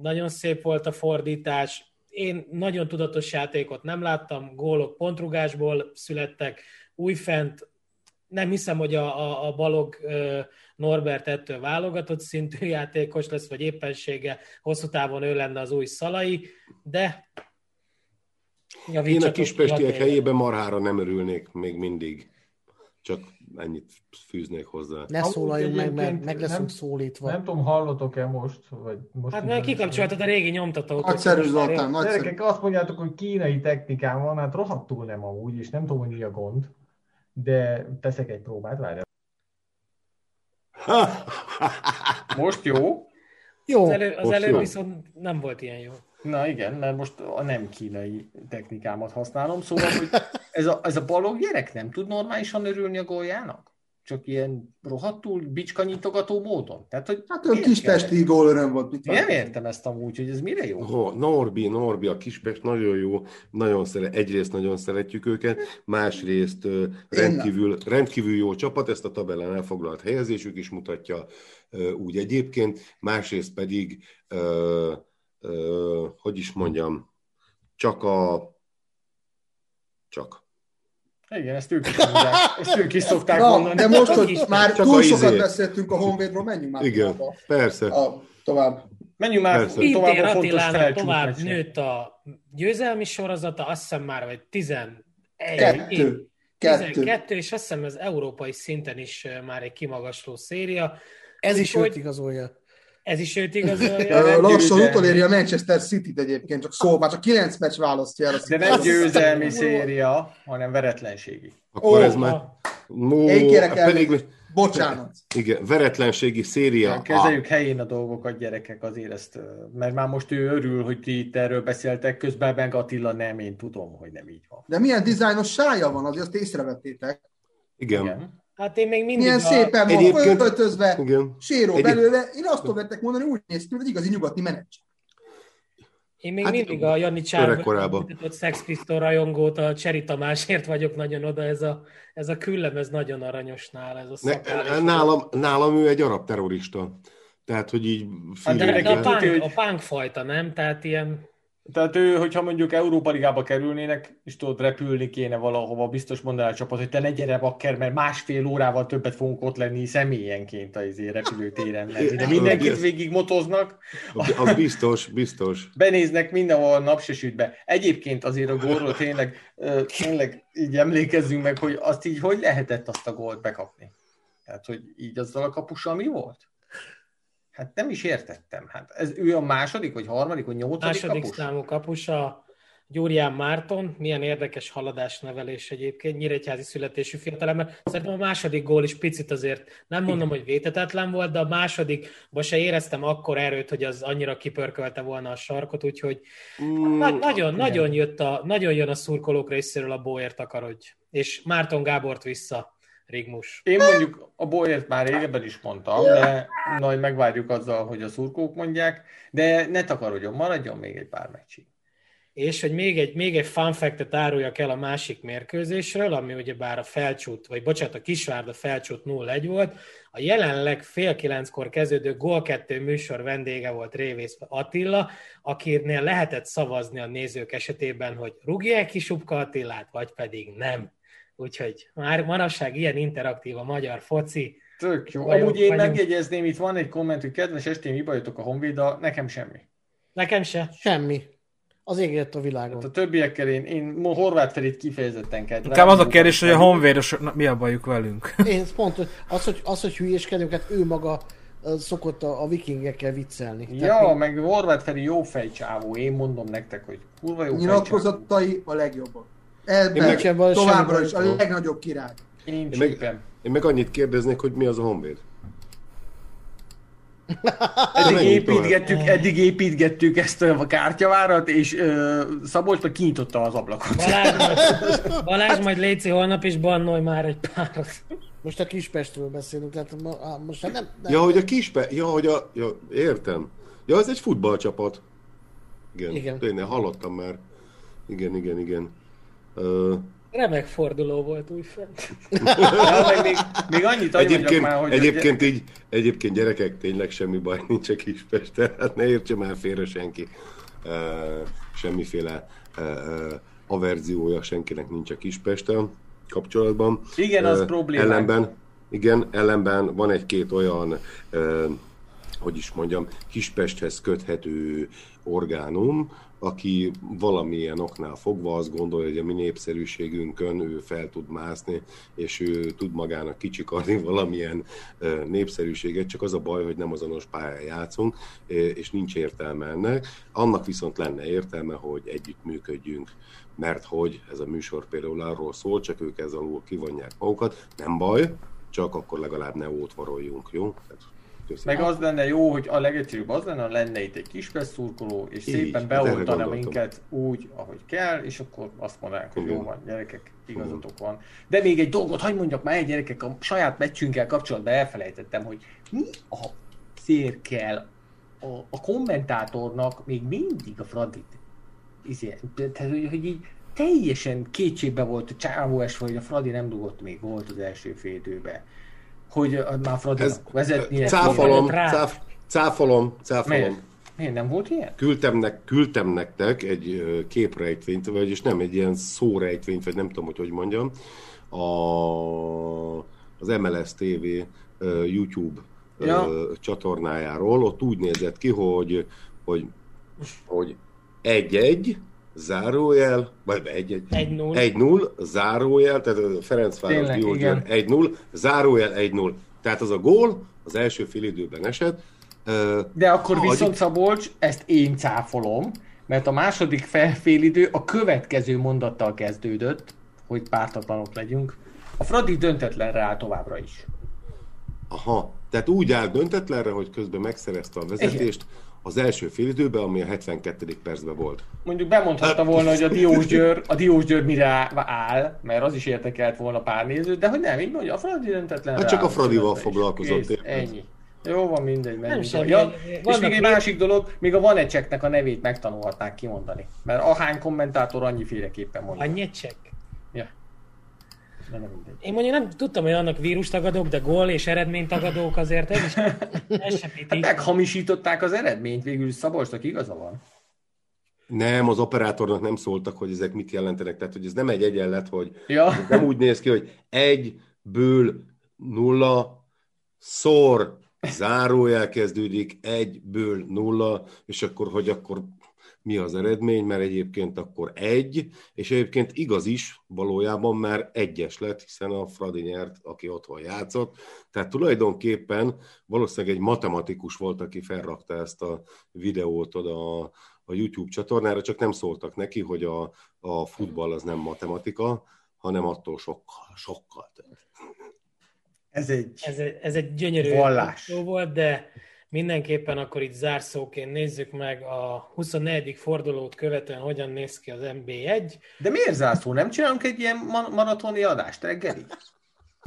nagyon szép volt a fordítás. Én nagyon tudatos játékot nem láttam, gólok pontrugásból születtek, újfent nem hiszem, hogy a, a, a Balog Norbert ettől válogatott szintű játékos lesz, vagy éppensége hosszú távon ő lenne az új szalai, de Én a kispestiek Latéra. helyében marhára nem örülnék még mindig. Csak ennyit fűznék hozzá. Ne szólaljunk meg, mert meg leszünk nem- szólítva. Nem tudom, hallotok-e most? Vagy most Hát mert kikapcsoltad a régi nyomtatót. Nagyszerű Zoltán, nagyszerű. Gyerekek, azt mondjátok, hogy kínai technikám van, hát rohadtul nem amúgy, és nem tudom, hogy mi a gond, de teszek egy próbát, várjál. Most jó? Jó, Az, elő, az előbb jó. viszont nem volt ilyen jó. Na igen, mert most a nem kínai technikámat használom, szóval, hogy ez a, ez a balog gyerek nem tud normálisan örülni a góljának? Csak ilyen rohadtul bicskanyitogató módon? Tehát, hogy Hát ő miért kispesti gólöröm volt. Mit? Nem értem ezt amúgy, hogy ez mire jó. Oh, Norbi, Norbi, a Kispest nagyon jó, nagyon szeret, egyrészt nagyon szeretjük őket, másrészt rendkívül, rendkívül jó csapat, ezt a tabellán elfoglalt helyezésük is mutatja úgy egyébként, másrészt pedig, ö, ö, hogy is mondjam, csak a csak. Igen, ezt ők is mondják, ezt ők is szokták Na, mondani. de most, is, hogy már csak túl a sokat izé. beszéltünk a Honvédról, menjünk már Igen, tovább. persze. A, tovább. Menjünk már Persze. tovább Pintér a fontos Attilának tovább nőtt a győzelmi sorozata, azt hiszem már, vagy 11, Kettő. Kettő. 12, és azt hiszem ez európai szinten is már egy kimagasló széria. ez is Úgyhogy őt igazolja. Ez is őt igazolja. Lassan utoléri a Manchester City-t egyébként, csak szó, már csak 9 meccs választja el a De nem győzelmi széria, hanem veretlenségi. Akkor Ó, ez már... Ó, Én kérek pedig, el, bocsánat. igen, veretlenségi széria. Ja, kezeljük helyén a dolgokat, gyerekek, azért ezt, mert már most ő örül, hogy ti itt erről beszéltek, közben meg Attila nem, én tudom, hogy nem így van. De milyen dizájnos sája van, azért azt észrevettétek. Igen. Igen. Hát én még mindig Milyen a... szépen van Egyébként- fölöltözve, Igen. séró Egyéb- belőle. Én azt tudok mondani, úgy néz ki, egy igazi nyugati menedzser. Én még Hát, mindig a Jani. Csárban Sex Pistol rajongót, a Cseri Tamásért vagyok nagyon oda, ez a, ez a küllem, ez nagyon aranyos nála, ez a Ne, nálam, nálam ő egy arab terrorista. Tehát, hogy így Hát de de, a, punk, hogy- a punk fajta, nem? Tehát ilyen... Tehát ő, hogyha mondjuk Európa Ligába kerülnének, és tudod, repülni kéne valahova, biztos mondaná a csapat, hogy te ne gyere bakker, mert másfél órával többet fogunk ott lenni személyenként az izé repülőtéren. lenni. De mindenkit végig motoznak, Az, az biztos, biztos. benéznek mindenhol a napsesütbe. Egyébként azért a gólról tényleg, tényleg így emlékezzünk meg, hogy azt így hogy lehetett azt a gólt bekapni. Tehát, hogy így azzal a kapussal mi volt? Hát nem is értettem. Hát ez ő a második, vagy harmadik, vagy nyolcadik Második kapus? számú kapusa Gyurián Márton, milyen érdekes haladásnevelés egyébként, nyíregyházi születésű fiatalember. Szerintem a második gól is picit azért, nem mondom, hogy vétetetlen volt, de a másodikban se éreztem akkor erőt, hogy az annyira kipörkölte volna a sarkot, úgyhogy Mm, na- nagyon, nagyon, jött a, nagyon jön a szurkolók részéről a Bóért akarodj. És Márton Gábort vissza, Rigmus. Én mondjuk a Boyert már régebben is mondtam, de majd megvárjuk azzal, hogy a szurkók mondják, de ne takarodjon, maradjon még egy pár meccsig. És hogy még egy, még egy fun fact-et áruljak el a másik mérkőzésről, ami ugyebár a felcsút, vagy bocsánat, a Kisvárda felcsút 0-1 volt, a jelenleg fél kilenckor kezdődő Gól 2 műsor vendége volt Révész Attila, akinél lehetett szavazni a nézők esetében, hogy rúgják ki Subka Attilát, vagy pedig nem. Úgyhogy már manapság ilyen interaktív a magyar foci. Tök jó. Vagyok, Amúgy én vagyunk. megjegyezném, itt van egy komment, hogy kedves estén, mi bajotok a Honvéddal, nekem semmi. Nekem se. Semmi. Az égett a világon. Hát a többiekkel én, én Horváth Ferit kifejezetten kedvelem. Inkább az a kérdés, hogy a honvédosoknak mi a bajuk velünk. Én pont, az, hogy, az, hogy hülyéskedünk, hát ő maga szokott a, a vikingekkel viccelni. Tehát Ja, mi- meg Horváth Feri jó fejcsávó, én mondom nektek, hogy kurva jó fejcsávó. Nyilatkozatai a legjobbak. Én Ebben semmi továbbra is a legnagyobb király. Én Én meg, én meg annyit kérdeznék, hogy mi az a Honvéd. Eddig építgettük, eddig építgettük ezt a kártyavárat, és ö, Szabolcs meg kinyitotta az ablakot. Balázs, majd, Balázs majd Léci holnap is bannolj már egy párat. Most a Kispestről beszélünk, tehát most hát nem, nem Ja, hogy a kispe... Ja, hogy a... Ja, értem. Ja, ez egy futballcsapat. Igen, Igen. tényleg, hallottam már. Igen, igen, igen. Ö, Remek forduló volt újfent. Ja, meg még, még annyit egyébként, már, hogy egyébként így, egyébként gyerekek, tényleg semmi baj nincs a Kispesten, hát ne értse már félre senki. Uh, semmiféle uh, averziója senkinek nincs a Kispesten kapcsolatban. Igen, az Ö, problémák. Ellenben, igen, ellenben van egy-két olyan, uh, hogy is mondjam, Kispesthez köthető orgánum, aki valamilyen oknál fogva azt gondolja, hogy a mi népszerűségünkön ő fel tud mászni, és ő tud magának kicsikarni valamilyen népszerűséget, csak az a baj, hogy nem azonos pályán játszunk, és nincs értelme ennek. Annak viszont lenne értelme, hogy együttműködjünk, mert hogy ez a műsor például arról szól, csak ők ezzel alól kivonják magukat, nem baj, csak akkor legalább ne ótvaroljunk, jó? Tehát, köszönöm. Meg az lenne jó, hogy a legegyszerűbb az lenne, ha lenne itt egy kis szurkoló, és Így, szépen hát beoltana minket úgy, ahogy kell, és akkor azt mondanánk, hogy jó Igen. van, gyerekek, igazatok van. De még egy dolgot, hagyd mondjak már egy gyerekek, a saját meccsünkkel kapcsolatban elfelejtettem, hogy mi a szér kell a, a kommentátornak még mindig a Fradit. Izé, tehát, hogy, hogy így teljesen kétségbe volt a csávó hogy a Fradi nem dugott még volt az első fél időbe. Hogy már Fradinak Ez vezetnie cáfolom, cáf, cáfolom, cáfolom. Miért? Miért nem volt ilyen? Küldtem, nek, küldtem nektek egy képrejtvényt, vagyis nem, egy ilyen szórejtvényt, vagy nem tudom, hogy hogy mondjam, a, az MLS TV YouTube Ja. csatornájáról. Ott úgy nézett ki, hogy, hogy, hogy egy-egy, zárójel, vagy egy-egy, 1-0. 1-0, zárójel, tehát a Ferencváros igen. 1-0, zárójel 1-0. Tehát az a gól az első fél időben esett. De akkor ahogy- viszont Szabolcs, ezt én cáfolom, mert a második félidő a következő mondattal kezdődött, hogy pártatlanok legyünk. A Fradi döntetlenre áll továbbra is. Aha, tehát úgy áll döntetlenre, hogy közben megszerezte a vezetést az első fél időben, ami a 72. percben volt. Mondjuk bemondhatta volna, hogy a Diós Győr, a Diós Győr mire áll, mert az is értekelt volna pár nézőt, de hogy nem, így mondja, a Fradi döntetlenre Hát csak a Fradival foglalkozott, Kész? Ennyi. Jó van, mindegy, menjünk. semmi, Ja, egy- és még egy másik dolog, még a Vanecseknek a nevét megtanulhatnák kimondani. Mert ahány kommentátor annyiféleképpen mondja. A nyecsek. Ja. De nem mindegy. Én mondjuk nem tudtam, hogy annak vírustagadók, de gól és eredménytagadók azért ez is elsepítik. Hát meghamisították az eredményt, végül Szabolcsnak igaza van. Nem, az operátornak nem szóltak, hogy ezek mit jelentenek. Tehát, hogy ez nem egy egyenlet, hogy Ja, nem úgy néz ki, hogy egyből nulla, szor, zárójel kezdődik, egyből nulla, és akkor, hogy akkor mi az eredmény, mert egyébként akkor egy, és egyébként igaz is valójában, mert egyes lett, hiszen a Fradi nyert, aki otthon játszott. Tehát tulajdonképpen valószínűleg egy matematikus volt, aki felrakta ezt a videót oda a, a YouTube csatornára, csak nem szóltak neki, hogy a, a futball az nem matematika, hanem attól sokkal, sokkal több. ez egy... Ez, ez egy gyönyörű Vallás. volt, de mindenképpen akkor itt zárszóként nézzük meg a 24. fordulót követően hogyan néz ki az MB1. De miért zászló? Nem csinálunk egy ilyen ma- maratoni adást reggeli?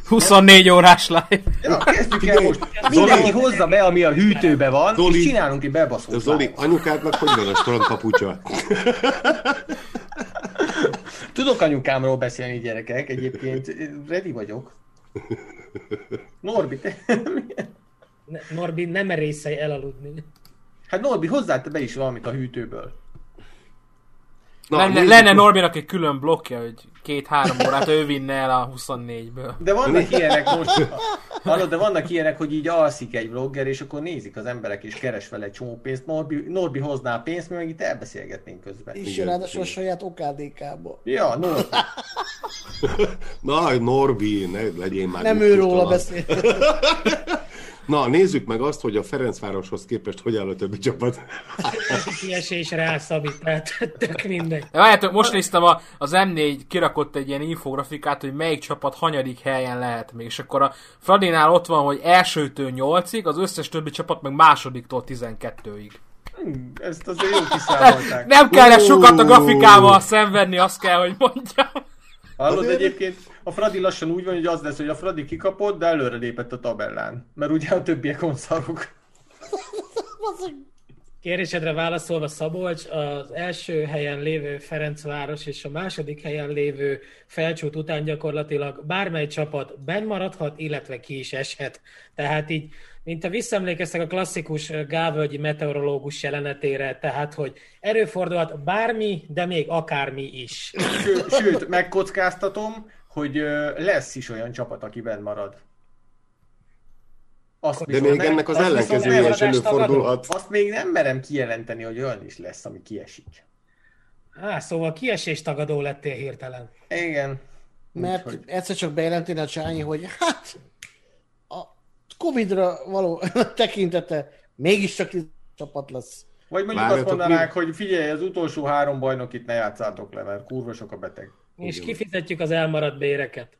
24 órás live. Ja, kezdjük el most. Mindenki hozza be, ami a hűtőbe van, Zoli. és csinálunk egy bebaszót. Zoli, anyukádnak hogy van a strandkapucsa? Tudok anyukámról beszélni, gyerekek, egyébként ready vagyok. Norbi, te... Ne- Norbi, nem merészelj elaludni. Hát Norbi, hozzá te be is valamit a hűtőből. Na, Lenne, nézzük, lenne Norbinak egy külön blokkja, hogy két-három órát ő vinne el a 24-ből. De vannak ilyenek most, hallod, de vannak ilyenek, hogy így alszik egy vlogger, és akkor nézik az emberek, és keres vele egy csomó pénzt. Norbi, Norbi hozná a pénzt, mi meg itt elbeszélgetnénk közben. És ráadásul a saját OKDK-ba. Ja, Norbi. Na, Norbi, ne legyél már Nem ő róla beszél. Na, nézzük meg azt, hogy a Ferencvároshoz képest hogy áll a többi csapat. Kiesésre áll Szabi, tehát tök mindegy. Várjátok, most néztem a, az M4 kirakott egy ilyen infografikát, hogy melyik csapat hanyadik helyen lehet még, és akkor a Fradinál ott van, hogy elsőtől nyolcig, az összes többi csapat meg másodiktól 12-ig. Hm, Ezt azért jó kiszámolták. Nem kellene sokat a grafikával szenvedni, azt kell, hogy mondjam. Hallod, Azért- egyébként a Fradi lassan úgy van, hogy az lesz, hogy a Fradi kikapott, de előre lépett a tabellán. Mert ugye a többiek onszarok. Kérésedre válaszolva Szabolcs, az első helyen lévő Ferencváros és a második helyen lévő felcsút után gyakorlatilag bármely csapat benn maradhat, illetve ki is eshet. Tehát így, mint a visszaemlékeztek a klasszikus Gávölgyi meteorológus jelenetére, tehát, hogy erőfordulhat bármi, de még akármi is. Sőt, sőt megkockáztatom, hogy lesz is olyan csapat, aki benn marad. Azt De még nem- ennek az ellenkezője is előfordulhat. Azt még nem merem kijelenteni, hogy olyan is lesz, ami kiesik. Á, szóval kiesés tagadó lettél hirtelen. Igen. Mert Úgyhogy- egyszer csak bejelenteni a Csányi, hogy hát Covid-ra való tekintete mégiscsak csapat lesz. Vagy mondjuk Várjatok, azt mondanák, hogy figyelj, az utolsó három bajnokit ne játszátok le, mert kurva sok a beteg. És kifizetjük az elmaradt béreket.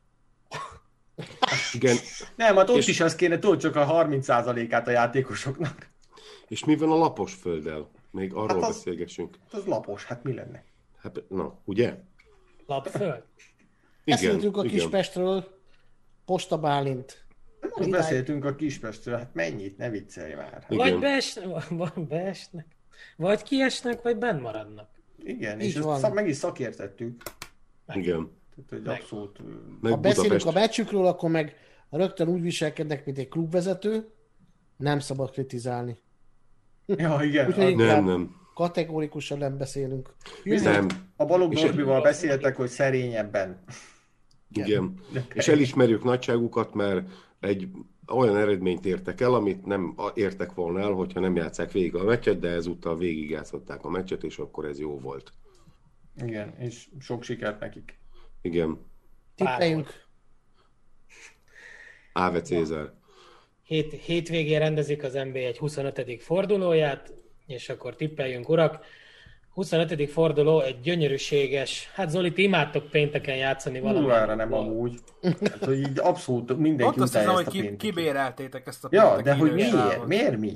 Igen. Nem, hát ott És- is az kéne, tudod, csak a 30%-át a játékosoknak. És mi van a lapos földdel? Még arról Hát az- beszélgessünk. Hát az lapos, hát mi lenne? Hát, na, ugye? Lapföld. Beszéltünk a igen. Kispestről, Posta Bálint. Most beszéltünk a Kispestről, hát mennyit, ne viccelj már. Igen. Vagy beesnek, vagy beesnek, vagy kiesnek, vagy benn maradnak. Igen, Így és ezt van. szak, meg is szakértettük. Igen. Tehát, hogy Meg. abszolút... Meg Ha beszélünk Budapest. a meccsükről, akkor meg rögtön úgy viselkednek, mint egy klubvezető, nem szabad kritizálni. Ja, igen. Úgyhogy Nem, nem. kategórikusan nem beszélünk. Nem. a Balogh És- Norbival beszéltek, hogy szerényebben. Igen. És elismerjük nagyságukat, mert egy olyan eredményt értek el, amit nem értek volna el, hogyha nem játszák végig a meccset, de ezúttal végigjátszották a meccset, és akkor ez jó volt. Igen, és sok sikert nekik. Igen. Tippeljünk. Áve Cézár. Hét, hétvégén rendezik az NBA egy 25. fordulóját, és akkor tippeljünk, urak. 25. forduló egy gyönyörűséges, hát Zoli, ti imádtok pénteken játszani valami. Kurvára nem amúgy. Hát, hogy így abszolút mindenki Pont azt hiszem, utálja hogy ki, kibéreltétek ezt a Ja, de hogy miért? Miért mi?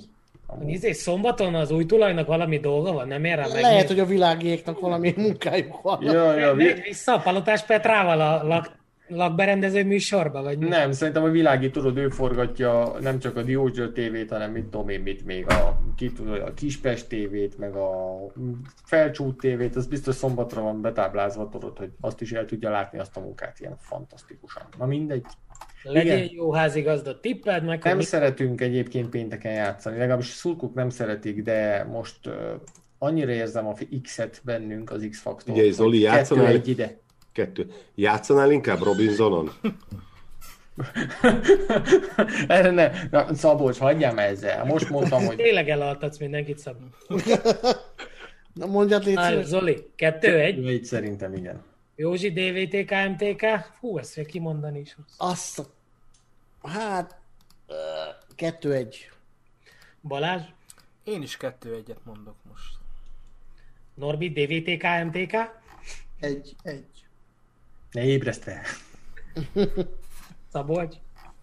Nézd, szombaton az új tulajnak valami dolga van, nem ér rá meg. Lehet, hogy a világiéknak valami munkájuk van. Ja, ja, vi- Megy vissza a Palotás Petrával a lak, lakberendező műsorba, vagy mi? Nem, szerintem a világi tudod, ő forgatja nem csak a Diózső TV-t, hanem mit tudom én, mit még a, ki tudod, a Kispest TV-t, meg a Felcsút TV-t, az biztos szombatra van betáblázva, tudod, hogy azt is el tudja látni azt a munkát ilyen fantasztikusan. Na mindegy. Legyél igen. jó házigazda, tippeld meg, Nem mi... szeretünk egyébként pénteken játszani, legalábbis szurkuk nem szeretik, de most uh, annyira érzem a X-et bennünk, az X-faktor. Ugye, Zoli, játszanál? egy ide. Kettő. Játszanál inkább Robinsonon? Erre ne, na, Szabolcs, hagyjál már ezzel. Most mondtam, hogy Tényleg elaltatsz mindenkit, Szabi. Na mondjad, légy Á, szíves. Zoli, kettő, egy. egy szerintem igen. Józsi, DVTK, MTK. Hú, ezt fogja kimondani is. Azt a... Hát... ö, Kettő-egy. Balázs, Én is kettő egyet mondok most. Norbi, DVTK, MTK. Egy, egy. Ne ébreszt fel. Szabolcs.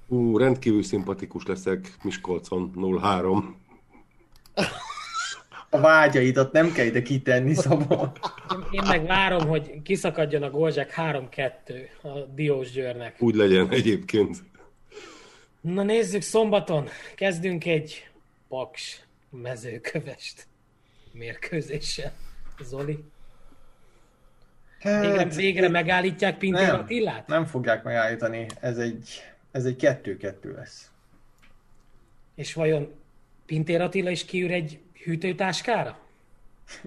Ú, rendkívül szimpatikus leszek Miskolcon 0-3. A vágyaidat nem kell ide kitenni, Szabolcs. Én, meg várom, hogy kiszakadjon a Golzsák 3-2 a Diós Győrnek. Úgy legyen egyébként. Na nézzük, szombaton kezdünk egy Paks mezőkövest mérkőzéssel. Zoli. Végre, végre megállítják Pintér Hát, nem, Attilát? nem fogják megállítani. Ez egy, ez egy kettő-kettő lesz. És vajon Pintér Attila is kiűr egy hűtőtáskára?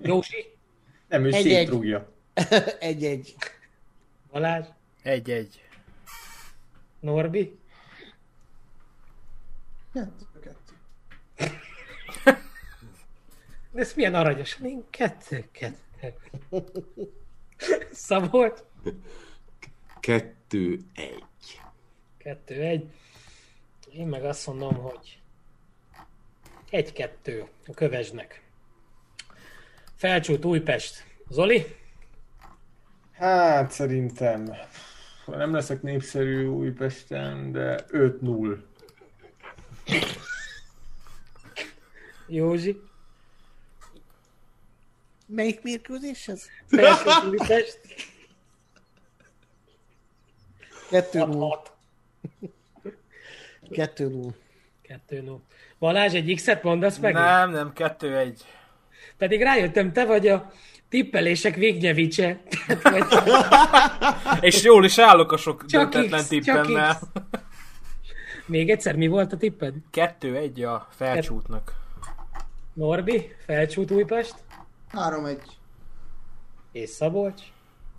Józsi? Nem, ő Egy-egy. szétrúgja. Egy-egy. Balázs? Egy-egy. Norbi? Kettő, kettő. De ez milyen aranyos. Én kettő, kettő. Szabolcs? Kettő, egy. Kettő, egy. Én meg azt mondom, hogy Egy-kettő a kövesnek. Felcsút Újpest. Zoli? Hát szerintem nem leszek népszerű Újpesten, de 5-0. Józsi? Melyik mérkőzés ez? Felcsút Újpest? 2-0. 6 2-0. 2 Balázs, egy X-et mondasz meg? Nem, nem, kettő egy. Pedig rájöttem, te vagy a tippelések végnevicse. Vagy És jól is állok a sok Csak döntetlen X, tippemmel. Még egyszer, mi volt a tipped? Kettő egy a felcsútnak. Norbi, Felcsút Újpest 3-1. és Szabolcs.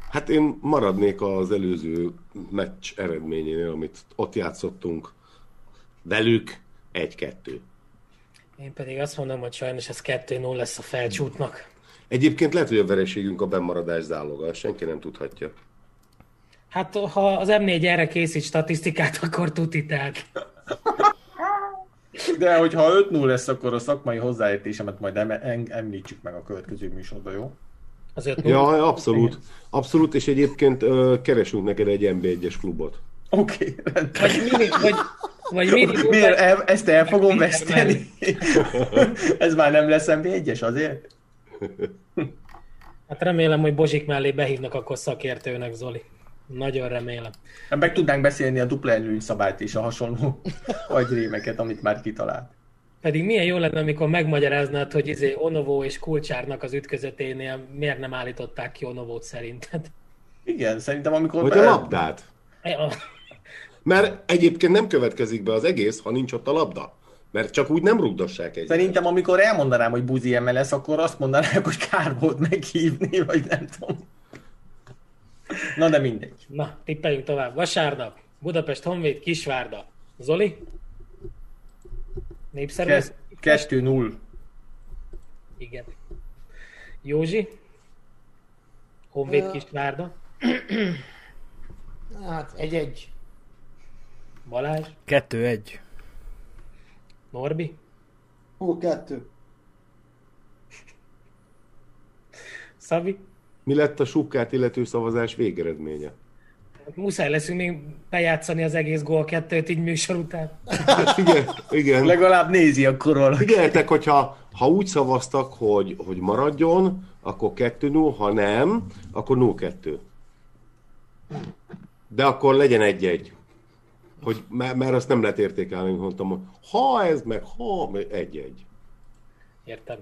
Hát én maradnék az előző meccs eredményénél, amit ott játszottunk velük, egy-kettő. Én pedig azt mondom, hogy sajnos ez 2-0 lesz a Felcsútnak. Egyébként lehet, hogy a vereségünk a bemaradás záloga, senki nem tudhatja. Hát ha az M4 erre készít statisztikát, akkor tuti tehát. De hogyha 5-0 lesz, akkor a szakmai hozzáértésemet majd em- em- említsük meg a következő műsorban, jó? Az 5 Ja, abszolút. Abszolút, és egyébként ö, keresünk neked egy NB1-es klubot. Oké, okay, Vagy mini, vagy, vagy mini, Miért? El, ezt el fogom veszteni? Ez már nem lesz MB1-es azért? Hát remélem, hogy Bozsik mellé behívnak akkor szakértőnek, Zoli. Nagyon remélem. Hát Meg tudnánk beszélni a dupla előny szabályt és a hasonló agyrémeket, amit már kitalált. Pedig milyen jó lenne, amikor megmagyaráznád, hogy izé Onovó és Kulcsárnak az ütközeténél miért nem állították ki Onovót szerinted. Igen, szerintem amikor... Hogy a labdát. Ja, Mert egyébként nem következik be az egész, ha nincs ott a labda. Mert csak úgy nem rugdossák egy. Szerintem amikor elmondanám, hogy buzi MLS, akkor azt mondanák, hogy kár volt meghívni, vagy nem tudom. Na de mindegy. Na, tippeljünk tovább. Vasárnap, Budapest Honvéd, Kisvárda. Zoli? Népszerű? ez? Ke- 2-0. Igen. Józsi? Honvéd, Kisvárda. Hát, egy-egy. Balázs? Kettő egy. Norbi? Hú, kettő. Szabi? Mi lett a sukkát illető szavazás végeredménye? Muszáj leszünk még bejátszani az egész gól kettőt így műsor után. Hát igen, igen. Legalább nézi akkor valaki. Figyeljetek, hogyha ha úgy szavaztak, hogy, hogy maradjon, akkor 2-0, ha nem, akkor 0-2. De akkor legyen egy-egy. Hogy, mert, mert azt nem lehet értékelni, mondtam, hogy ha ez, meg ha, egy-egy. Értem.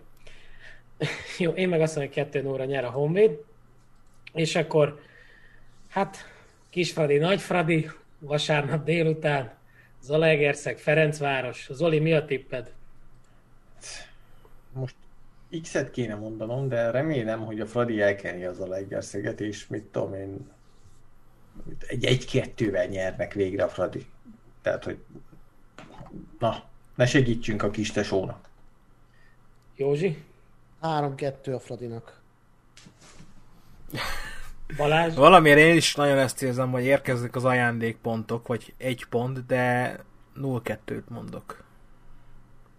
Jó, én meg azt mondom, hogy 2 óra nyer a Honvéd, és akkor, hát, Kisfradi, Nagyfradi, vasárnap délután, Zalaegerszeg, Ferencváros. Zoli, mi a tipped? Most X-et kéne mondanom, de remélem, hogy a Fradi elkeni az a Legerszeget, és mit tudom én, egy egy-kettővel nyernek végre a Fradi. Tehát, hogy na, ne segítsünk a kis tesónak. Józsi? 3-2 a Fradinak. Balázs? Valamiért én is nagyon ezt érzem, hogy érkeznek az ajándékpontok, vagy egy pont, de 0-2-t mondok.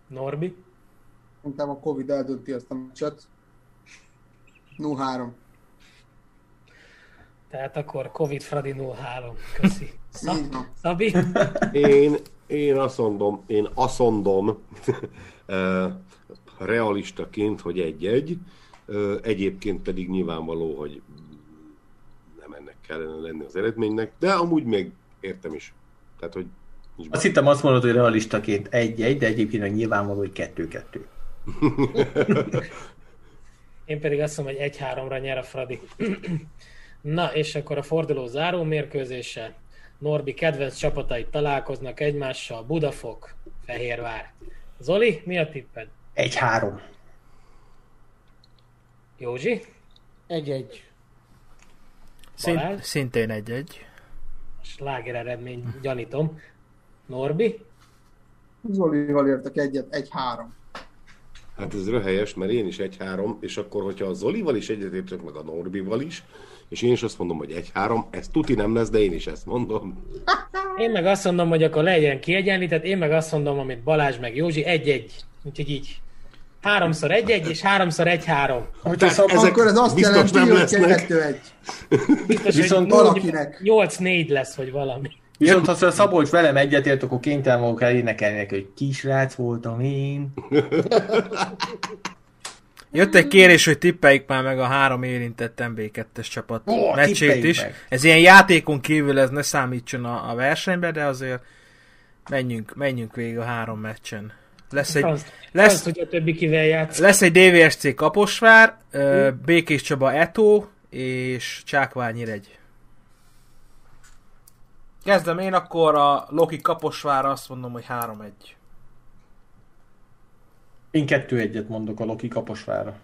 Norbi? Szerintem a Covid eldönti azt a meccset. 0-3. Tehát akkor Covid Fradi 03. Köszi. Szab-. Szabi? Én, én azt mondom, én azt mondom, eh, realistaként, hogy egy-egy, egyébként pedig nyilvánvaló, hogy nem ennek kellene lenni az eredménynek, de amúgy még értem is. Tehát, hogy nincs Azt hittem azt mondod, hogy realistaként egy-egy, de egyébként meg nyilvánvaló, hogy kettő-kettő. Én pedig azt mondom, hogy 1-3-ra nyer a Fradi. Na, és akkor a forduló záró mérkőzése. Norbi kedvenc csapatai találkoznak egymással. Budafok, Fehérvár. Zoli, mi a tipped? Egy-három. Józsi? Egy-egy. Szint, szintén egy-egy. Sláger eredmény, gyanítom. Norbi? Zolival értek egyet, 1-3. Hát ez röhelyes, mert én is egy-három, és akkor, hogyha a Zolival is egyetértek, meg a Norbival is, és én is azt mondom, hogy egy-három, ez tuti nem lesz, de én is ezt mondom. Én meg azt mondom, hogy akkor legyen kiegyenlített, én meg azt mondom, amit Balázs meg Józsi, egy-egy. Úgyhogy így. Háromszor egy-egy, és háromszor egy-három. Hogyha Tehát szab... ezek Akkor ez azt jelenti, nem hogy lesznek. kettő egy. Biztos, Viszont hogy valakinek. 8-4 lesz, vagy valami. Viszont ha Szabolcs velem egyetért, akkor kénytelen vagyok elénekelni neki, hogy kisrác voltam én. Jött egy kérés, hogy tippeljük már meg a három érintett MB2-es csapat Ó, meccsét is. meg. Ez ilyen játékon kívül ez ne számítson a, a versenybe, de azért menjünk, menjünk végig a három meccsen. Lesz egy, Azt, lesz, azt, hogy a többi kivel játsz. lesz egy DVSC Kaposvár, ö, Békés Csaba Eto és Csákvár Nyiregy. Kezdem én akkor a Loki Kaposvára, azt mondom, hogy 3-1. Én kettő egyet mondok a Loki Kaposvára.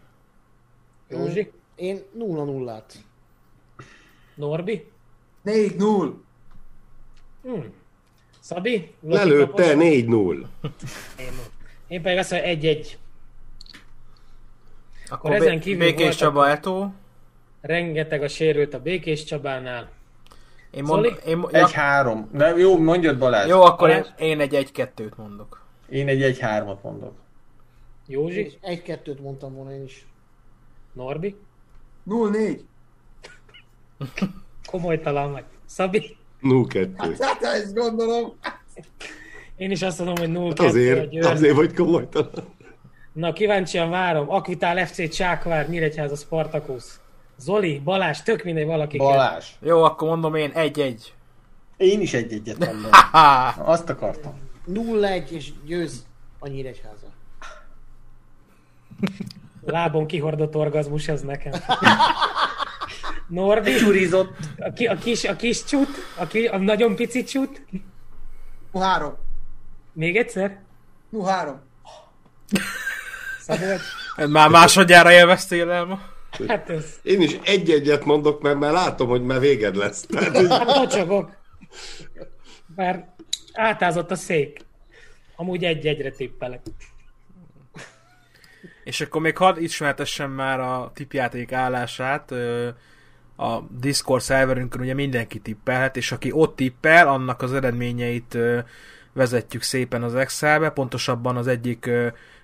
Józsi? Én 0-0-át. Norbi? 4-0. Hmm. Szabi? Lelőtte kapos? 4-0. Én pedig azt mondom, egy-egy. Akkor ezen Bé- kívül Békés Csaba Eto. Rengeteg a sérült a Békés Csabánál. Én mond, Zoli? én, ja, Egy-három. De jó, mondjad Balázs. jó, akkor én, Balázs? én egy egy-kettőt mondok. Én egy egy-hármat mondok. Józsi? És egy-kettőt mondtam volna én is. Norbi? 0-4. Komolytalan meg. Szabi? 0-2. Hát ezt gondolom. Én is azt mondom, hogy 0 Hát azért, azért vagy komolytalan. Na, kíváncsian várom. Akvitál FC Csákvár, Nyíregyháza Spartakusz. Zoli, Balázs, tök mindegy valaki. kell. Balázs. Jó, akkor mondom én egy-egy. Én is egy-egyet mondom. Azt akartam. 0-1 és győz a Nyíregyháza. Lábon kihordott orgazmus ez nekem. Norbi, Csurizott. a, ki, a, kis, a kis csut, a, ki, a nagyon pici csut. 0-3. Még egyszer? 0-3. Szabolcs? Már másodjára élveztél el ma? Hát ez, Én is egy-egyet mondok, mert már látom, hogy már véged lesz. Tehát, hogy tocsogok. Már átázott a szék. Amúgy egy-egyre tippelek. És akkor még hadd ismertessem már a tipjáték állását. A Discord szerverünkön ugye mindenki tippelhet, és aki ott tippel, annak az eredményeit vezetjük szépen az Excelbe, pontosabban az egyik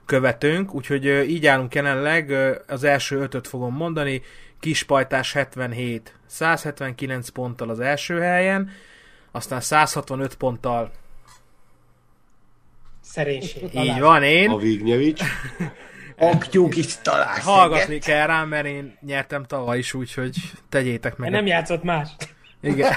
követőnk, úgyhogy így állunk jelenleg, az első ötöt fogom mondani, Kispajtás 77, 179 ponttal az első helyen, aztán 165 ponttal, Szerénység. így van én, a Vignyevics. Aptyúk is találsz hallgatni kell rám, mert én nyertem tavaly is, úgyhogy tegyétek meg. Nem játszott más. Igen.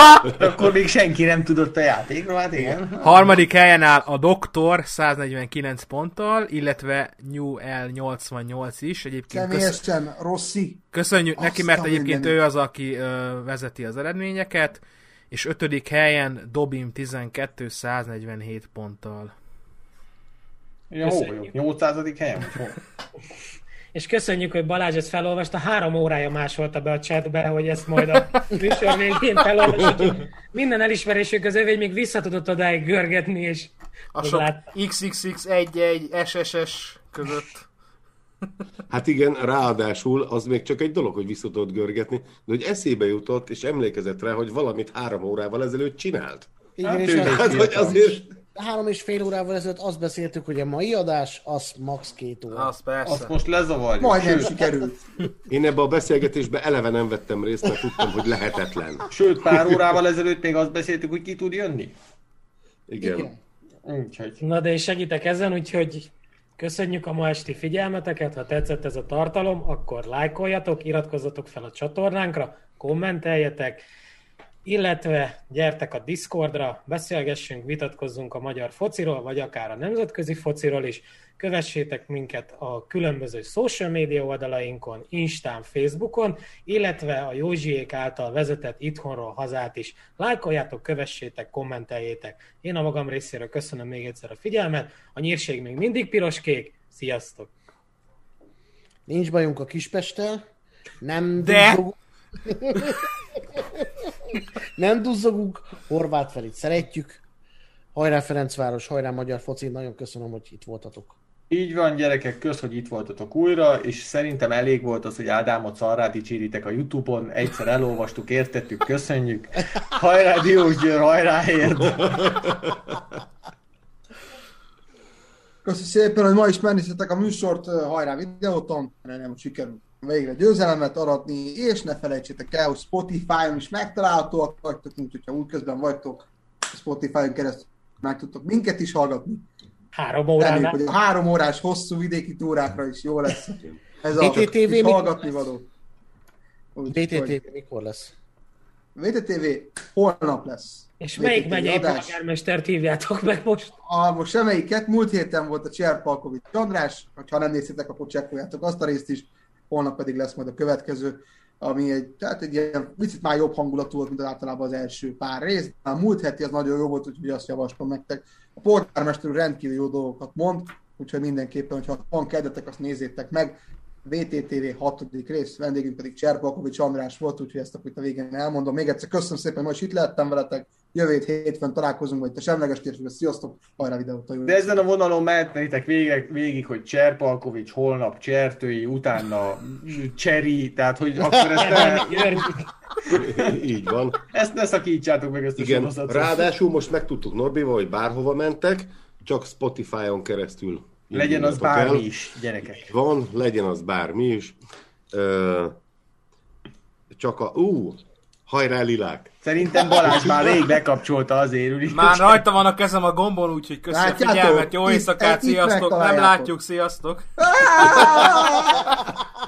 Akkor még senki nem tudott a játékról, hát igen. Harmadik helyen áll a Doktor 149 ponttal, illetve New L 88 is. Egyébként Személyesen Rossi. köszönjük neki, Azt mert a egyébként mindenit. ő az, aki ö, vezeti az eredményeket. És ötödik helyen Dobim 12 147 ponttal. Ja, hol vagyok? 800. helyen? vagy hol? És köszönjük, hogy Balázs ezt felolvasta. Három órája másolta be a chatbe, hogy ezt majd a műsor végén felolvasod. Minden elismerésük az övé, még vissza tudott odáig görgetni, és A sok lát- XXX11 SSS között. Hát igen, ráadásul az még csak egy dolog, hogy vissza tudod görgetni, de hogy eszébe jutott, és emlékezett rá, hogy valamit három órával ezelőtt csinált. Igen, Hát és Hát, hogy azért... három és fél órával ezelőtt azt beszéltük, hogy a mai adás az max. két óra. Az persze. Azt most lezavarjuk. Majdnem Sőt, sikerült. Én ebbe a beszélgetésbe eleve nem vettem részt, mert tudtam, hogy lehetetlen. sőt, pár órával ezelőtt még azt beszéltük, hogy ki tud jönni. Igen. Igen. Úgyhogy Na de én segítek ezen, úgyhogy köszönjük a ma esti figyelmeteket, ha tetszett ez a tartalom, akkor lájkoljatok, iratkozzatok fel a csatornánkra, kommenteljetek, illetve gyertek a Discordra, beszélgessünk, vitatkozzunk a magyar fociról, vagy akár a nemzetközi fociról is, kövessétek minket a különböző social media oldalainkon, Instán, Facebookon, illetve a Józsiék által vezetett itthonról hazát is. Lájkoljátok, kövessétek, kommenteljétek. Én a magam részéről köszönöm még egyszer a figyelmet. A nyírség még mindig piros-kék. Sziasztok! Nincs bajunk a Kispesttel. Nem De-. Nem duzzogunk. Horváth Ferit szeretjük. Hajrá Ferencváros, hajrá Magyar Foci. Nagyon köszönöm, hogy itt voltatok. így van, gyerekek, kösz, hogy itt voltatok újra, és szerintem elég volt az, hogy Ádámot szarrá dicséritek a Youtube-on, egyszer elolvastuk, értettük, köszönjük. Hajrá Diósgyőr, hajrá érd! Köszönöm szépen, hogy ma is megnéztetek a műsort, hajrá videóton, remélem sikerült végre győzelemet aratni, és ne felejtsétek el, hogy Spotify-on is megtalálhatóak vagytok, mint hogyha útközben vagytok, Spotify-on keresztül meg tudtok minket is hallgatni. Három Reméljük, óránál. hogy a három órás hosszú vidéki túrákra is jó lesz. Ez a DTTV hallgatni való. Úgyhogy- BTT mikor lesz? VTTV holnap lesz. És melyik VTTV megyei adás. polgármestert hívjátok meg most? A, most semmelyiket, múlt héten volt a Cserpalkovics András, ha nem néztétek, akkor csekkoljátok azt a részt is, holnap pedig lesz majd a következő, ami egy, tehát egy ilyen picit már jobb hangulatú volt, mint általában az első pár rész. A múlt heti az nagyon jó volt, úgyhogy azt javaslom nektek. A polgármester rendkívül jó dolgokat mond, úgyhogy mindenképpen, hogyha van kedvetek, azt nézzétek meg. VTTV 6. rész, vendégünk pedig Cserpalkovics András volt, úgyhogy ezt akkor itt a végén elmondom. Még egyszer köszönöm szépen, hogy is itt lehettem veletek. Jövő hét hétfőn találkozunk, vagy a semleges térségben. Sziasztok, hajrá videót a De ezen a vonalon mehetnétek végig, végig hogy Cserpalkovics, holnap Csertői, utána Cseri, tehát hogy akkor ezt ne, Így van. ezt ne szakítsátok meg ezt a Igen, sorozatot. ráadásul most megtudtuk Norbival, hogy bárhova mentek, csak Spotify-on keresztül Legyen az induljatok el. bármi is, gyerekek. Van, legyen az bármi is. Ö, csak a... Ú, hajrá lilák! Szerintem Balázs már rég bekapcsolta azért, úgy. Már rajta van a kezem a gombon, úgyhogy köszönöm a Látjátok? figyelmet, jó Itt- éjszakát, itt sziasztok, nem megtaláljátok. látjuk, sziasztok!